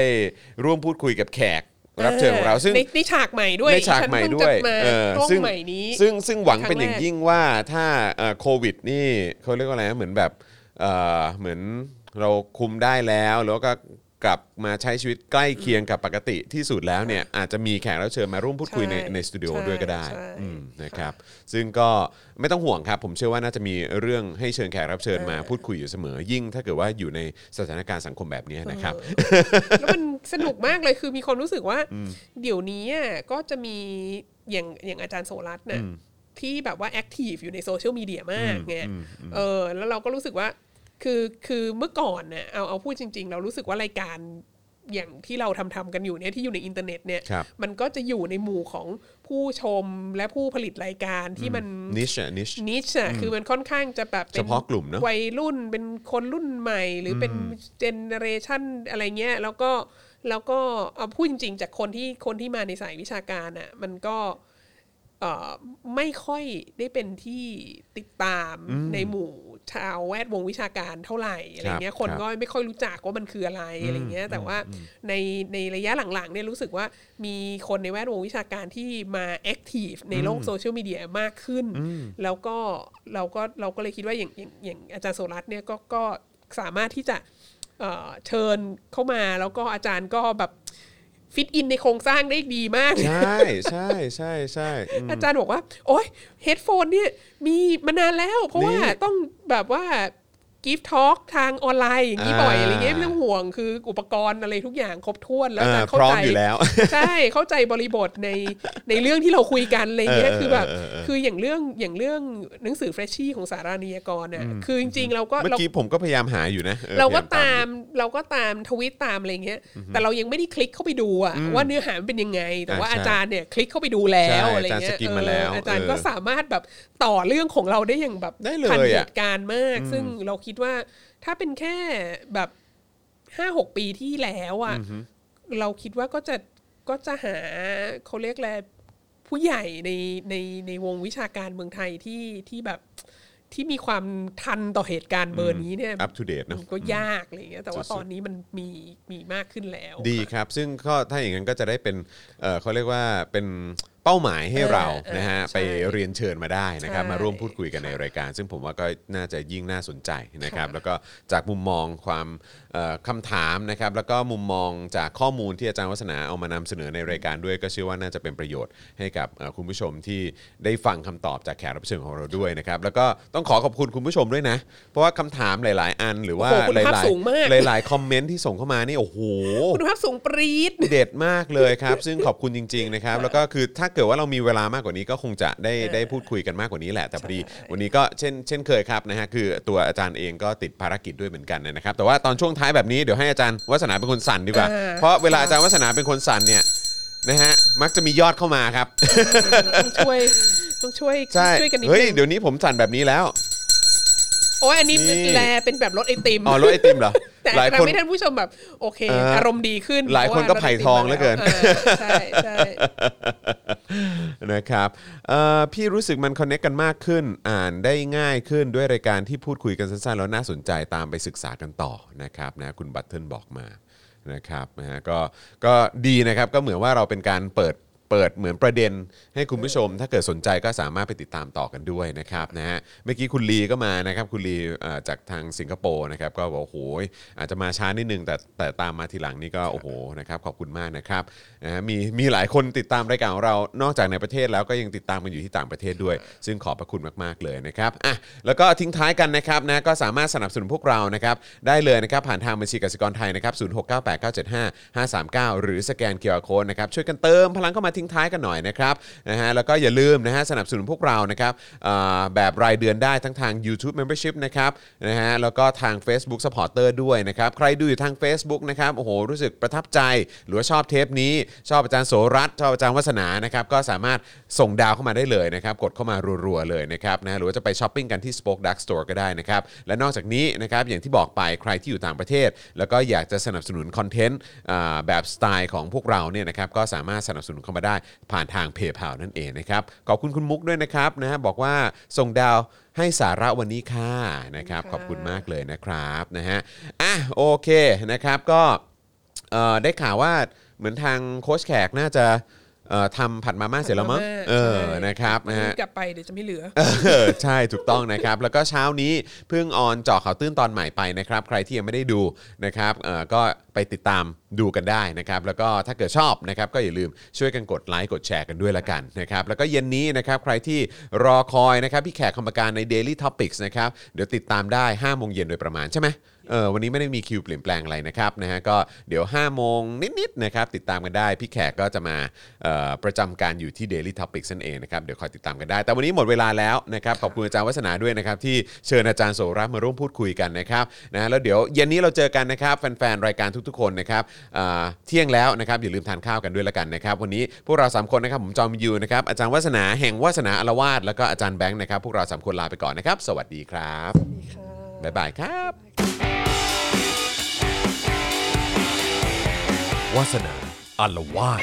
Speaker 1: ร่วมพูดคุยกับแขกรับเชิญของเราซึ่ง
Speaker 2: ในในฉากใหม่ด้วย
Speaker 1: ในฉากใหม่ด้วย
Speaker 2: ฉันเพิ่งจะมา
Speaker 1: เออก
Speaker 2: ล้อง
Speaker 1: ซึ่ง
Speaker 2: ใหม่นี้
Speaker 1: ซึ่งซึ่งหวังเป็น
Speaker 2: ครั้
Speaker 1: อง
Speaker 2: แรก
Speaker 1: ย่างยิ่งว่าถ้าเอ่อโควิดนี่เขาเรียกว่าอะไรนะเหมือนแบบเอ่อเหมือนเราคุมได้แล้ว แล้วก็ กลับมาใช้ชีวิตใกล้เคียงกับปกติที่สุดแล้วเนี่ยอาจจะมีแขกรับเชิญมาร่วมพูดคุยใน
Speaker 2: ใช่
Speaker 1: ในสตูดิโอ
Speaker 2: ใช่
Speaker 1: ด้วยก็ได้
Speaker 2: ใช่
Speaker 1: อืมนะครับซึ่งก็ไม่ต้องห่วงครับ ผมเชื่อว่าน่าจะมีเรื่องให้เชิญแขกรับเชิญมาพูดคุยอยู่เสมอ ยิ่งถ้าเกิดว่าอยู่ในสถานการณ์สังคมแบบนี้นะครับ
Speaker 2: แล้วมันสนุกมากเลยคือมีความรู้สึกว่า เดี๋ยวนี้อะก็จะมีอย่างอย่างอาจารย์โสรัตน์น่ะที่แบบว่า active อยู่ในโซเชียลมีเดียมากไงเออแล้วเราก็รู้สึกว่า คือคือเมื่อก่อนน่ะเอาเอาพูดจริง ๆ เรารู้สึกว่ารายการอย่างที่เราทำทำกันอยู่เนี่ยที่อยู่ในอินเทอร์เน็ตเนี่ย
Speaker 1: ครับ
Speaker 2: มันก็จะอยู่ในหมู่ของผู้ชมและผู้ผลิตรายการที่มัน
Speaker 1: นิชนิช
Speaker 2: นิชอะคือมันค่อนข้างจะแบบป็น
Speaker 1: เฉพาะกลุ่มเนอะ
Speaker 2: วัยรุ่นเป็นคนรุ่นใหม่ หรือเป็นเจเนเรชันอะไรเงี้ยแล้วก็แล้วก็เอาพูดจริงๆ จากคนที่คนที่มาในสายวิชาการอะมันก็เอ่อไม่ค่อยได้เป็นที่ติดตามในหมู่ ชาวแวดวงวิชาการเท่าไหร่อะไรเงี้ย
Speaker 1: ครับ
Speaker 2: คน
Speaker 1: ครับ
Speaker 2: ก็ไม่ค่อยรู้จักว่ามันคืออะไรอะไรเงี้ยแต่ว่าในในระยะหลังๆเนี่ยรู้สึกว่ามีคนในแวดวงวิชาการที่มา active ในโลกโซเชียลมีเดียมากขึ้น แล้วก็เราก็เราก็เลยคิดว่าอย่างอย่างอย่างอาจารย์โสรัตน์เนี่ยก็ก็สามารถที่จะเอ่อเชิญเข้ามาแล้วก็อาจารย์ก็แบบ fit in ในโครงสร้างได้ดีมาก
Speaker 1: ใช่ใช่ใช่ใช่อืม
Speaker 2: อาจารย์บอกว่า โอ้ย headphone เนี่ยมีมานานแล้ว เพราะว่า
Speaker 1: นี่
Speaker 2: ต้องแบบว่า give talk ทางออนไลน์อย่างนี้บ่อย
Speaker 1: อ่า
Speaker 2: อะไรเงี้ยไม่ต้องห่วงคืออุปกรณ์อะไรทุกอย่างครบถ้วนแล้วอาจารย์
Speaker 1: เออ
Speaker 2: เข้า
Speaker 1: พร้อม
Speaker 2: ใจ
Speaker 1: อยู่แล้ว
Speaker 2: ใช่เข้าใจบริบทในในเรื่องที่เราคุยกันอะไรเงี้ย
Speaker 1: เออ
Speaker 2: คือแบบ
Speaker 1: เออเออ
Speaker 2: คืออย่างเรื่องอย่างเรื่องหนังสือเฟรชชี่ของสาราณียากรน่ะคือจริงๆเราก็
Speaker 1: เมื่อ
Speaker 2: เรา
Speaker 1: กี้ผมก็พยายามหาอยู่นะออ
Speaker 2: เราก็
Speaker 1: พยย
Speaker 2: ตามเราก็ตามทวีตตามอะไรเงี้ยแต่เรายังไม่ได้คลิกเข้าไปดูอะว่าเนื้อหามันเป็นยังไง แต่ว่า
Speaker 1: อ่าใช่
Speaker 2: อาจารย์เนี่ยคลิกเข้าไปดูแล้ว
Speaker 1: ใช่
Speaker 2: อะไร
Speaker 1: อาจารย์
Speaker 2: เงี้ย
Speaker 1: skim มาแล้ว
Speaker 2: เอออาจารย์
Speaker 1: เออ
Speaker 2: ก็สามารถแบบต่อเรื่องของเราได้อย่างแบบ
Speaker 1: ได้เลย
Speaker 2: ทัน
Speaker 1: อะ
Speaker 2: เหตุการณ์มาก ซึ่งเราคิดว่า ถ้าเป็นแค่แบบห้าหกปีที่แล้วอะเราคิดว่าก็จะก็จะหาเขาเรียกอะไรผู้ใหญ่ในในในวงวิชาการเมืองไทยที่ที่แบบที่มีความทันต่อเหตุการณ์เบอร์นี้เนี่ย
Speaker 1: up to date เนอะ
Speaker 2: มันก็ยากอะไรเงี้ยแต่ว่า
Speaker 1: สุดๆ
Speaker 2: ตอนนี้มันมีมีมากขึ้นแล้ว
Speaker 1: ดีครับ ซึ่งก็ถ้าอย่างนั้นก็จะได้เป็นเอ่อเขาเรียกว่าเป็น เป้าหมายให้เรา
Speaker 2: เออเออ
Speaker 1: นะฮะ
Speaker 2: ใช่
Speaker 1: ไปเรียนเชิญมาได้นะครับ
Speaker 2: ใช่
Speaker 1: มาร่วมพูดคุยกันในรายการ ซึ่งผมว่าก็น่าจะยิ่งน่าสนใจนะครับ
Speaker 2: ค่ะ
Speaker 1: แล้วก็จากมุมมองความเอ่อคำถามนะครับ แล้วก็มุมมองจากข้อมูลที่อาจารย์วัฒนาเอามานำเสนอในรายการด้วย ก็เชื่อว่าน่าจะเป็นประโยชน์ให้กับเอ่อคุณผู้ชมที่ได้ฟังคำตอบจากแขกรับเชิญของเราด้วยนะครับ แล้วก็ต้องขอขอบคุณคุณผู้ชมด้วยนะ เพราะว่าคำถามหลาย ๆ อันหรือว่า
Speaker 2: โอ้โหคุณ
Speaker 1: ห
Speaker 2: ภาพ
Speaker 1: ลาย
Speaker 2: สูงมาก
Speaker 1: ๆหลาย ๆ คอมเมนต์ที่ส่งเข้ามานี่โอ้โห
Speaker 2: คุณภาพสูงปรี๊ด
Speaker 1: เด็ดมากเลยครับ ซึ่งขอบคุณจริง ๆ นะครับ แล้วก็คือถ้าเกิดว่าเรามีเวลามากกว่านี้ก็คงจะได้ได้พูดคุยกันมากกว่านี้แหละแต่พอดี
Speaker 2: ใช่
Speaker 1: วันนี้ก็เช่นเช่นเคยครับนะฮะคือตัวอาจารย์เองก็ติดภารกิจด้วยเหมือนกันนะครับ แต่ว่าตอนช่วงท้ายแบบนี้เดี๋ยวให้อาจารย์วัฒนาเป็นคนสั่นดีกว่า
Speaker 2: อ่า
Speaker 1: เพราะเวลาอาจารย์วัฒนาเป็นคนสั่นเนี่ยนะฮะมักจะมียอดเข้ามาครับ
Speaker 2: ต้องช่วยต้องช่วย
Speaker 1: ใช่
Speaker 2: ช่วยกันนิด
Speaker 1: เฮ้ย
Speaker 2: นึง
Speaker 1: เดี๋ยวนี้ผมสั่นแบบนี้แล้ว
Speaker 2: โอ้ยอันนี้
Speaker 1: นี่
Speaker 2: แลเป็นแบบรถไอติม
Speaker 1: อ๋อรถไอติมเหรอ
Speaker 2: แต่
Speaker 1: หลาย
Speaker 2: ทำ
Speaker 1: คน
Speaker 2: ให้ท่านผู้ชมแบบ โอเค
Speaker 1: เอออ
Speaker 2: อารมณ์ดีขึ้น
Speaker 1: หลายคนก็ไผ่ทองเหลือเกิน
Speaker 2: ใช่ใช่
Speaker 1: นะครับเอ่อพี่รู้สึกมันคอนเน c กกันมากขึ้น อ่านได้ง่ายขึ้นด้วยรายการที่พูดคุยกันสั้นๆ แล้วน่าสนใจตามไปศึกษากันต่อนะครับนะคุณบัตเทิลบอกมานะครับนะฮะก็ก็ดีนะครับก็เหมือนว่าเราเป็นการเปิด เปิดเหมือนประเด็นให้คุณผู้ชม ถ้าเกิดสนใจก็สามารถไปติดตามต่อกันด้วยนะครับนะฮะเมื่อกี้คุณลีก็มานะครับคุณลีจากทางสิงคโปร์นะครับก็บอกโอ้โหอาจจะมาช้านิดนึงแต่แต่ตามมาทีหลังนี่ก็โอ้โหนะครับขอบคุณมากนะครับนะฮะมีมีหลายคนติดตามรายการของเรานอกจากในประเทศแล้วก็ยังติดตามกันอยู่ที่ต่างประเทศด้วย ซึ่งขอบพระคุณมากๆเลยนะครับอะแล้วก็ทิ้งท้ายกันนะครับนะก็สามารถสนับสนุนพวกเรานะครับได้เลยนะครับผ่านทางบัญชีกสิกรไทยนะครับ0698975539หรือสแกนเคอร์โคนะครับช่วยกันเติมพลังเข้ามาทิ้งท้ายกันหน่อยนะครับนะฮะแล้วก็อย่าลืมนะฮะสนับสนุนพวกเรานะครับอ่าแบบรายเดือนได้ทั้งทาง YouTube Membership นะครับนะฮะแล้วก็ทาง Facebook Supporter ด้วยนะครับใครดูอยู่ทาง Facebook นะครับโอ้โหรู้สึกประทับใจ หรือว่าชอบเทปนี้ชอบอาจารย์โสรัตน์ชอบอาจารย์วัฒนานะครับก็สามารถส่งดาวเข้ามาได้เลยนะครับกดเข้ามารัวๆเลยนะครับนะหรือว่าจะไปช้อปปิ้งกันที่ Spoke Dark Store ก็ได้นะครับและนอกจากนี้นะครับอย่างที่บอกไปใครที่อยู่ต่างประเทศ แล้วก็อยากจะสนับสนุนคอนเทนต์แบบสไตล์ของพวกเราเนี่ยนะครับก็สามารถสนับสนุนเข้ามาได้ผ่านทาง PayPal นั่นเองนะครับขอบคุณคุณมุกด้วยนะครับนะฮะบอกว่าส่งดาวให้สาระวันนี้ค่ะนะครับขอบคุณมากเลยนะครับนะฮะอะโอเคนะครับก็เอ่อได้ข่าวว่าเหมือนทางโค้ชแขกน่าจะเอ่อ ทำผัดมาม่าเสร็จแล้วมั้ง
Speaker 2: ผัดมาม่า
Speaker 1: เออ
Speaker 2: ใช่
Speaker 1: นะครับนะฮะ
Speaker 2: กลับไปเดี๋ยวจะไม่เหลือ
Speaker 1: เออใช่ถูกต้องนะครับ แล้วก็เช้านี้เพิ่งออนเจาะข่าวตื้นตอนใหม่ไปนะครับ ใครที่ยังไม่ได้ดูนะครับเอ่อก็ไปติดตามดูกันได้นะครับ แล้วก็ถ้าเกิดชอบนะครับ ก็อย่าลืมช่วยกันกดไลค์กดแชร์กันด้วยละกันนะครับ แล้วก็เย็นนี้นะครับใครที่รอคอยนะครับพี่แขกคำปการใน Daily Topics นะครับเดี๋ยวติดตามได้5โมงเย็นโดยประมาณใช่ไหม เออวันนี้ไม่ได้มีคิวเปลี่ยนแปลงอะไรนะครับนะฮะก็เดี๋ยว5โมงนิดๆนะครับติดตามกันได้ พี่แขกก็จะมาประจำการอยู่ที่ Daily Topics นั่นเองนะครับเดี๋ยวคอยติดตามกันได้ แต่วันนี้หมดเวลาแล้วนะครับขอบคุณอาจารย์วัฒนาด้วยนะครับที่เชิญอาจารย์โสรัตมาร่วมพูดคุยกันนะครับนะแล้วเดี๋ยวเย็นนี้เราเจอกันนะครับแฟนๆรายการทุกๆคนนะครับเที่ยงแล้วนะครับอย่าลืมทานข้าวกันด้วยละกันนะครับวันนี้พวกเราสามคนนะครับผมจอมยูนะครับอาจารย์วัฒนาแห่งวัฒนาอารวาสแล้วก็อาจารย์แบงค์นะครับพวกเราสามคนลาไปก่อนนะครับ สวัสดีครับ บ๊ายบายครับ
Speaker 4: วาสนาอารวาส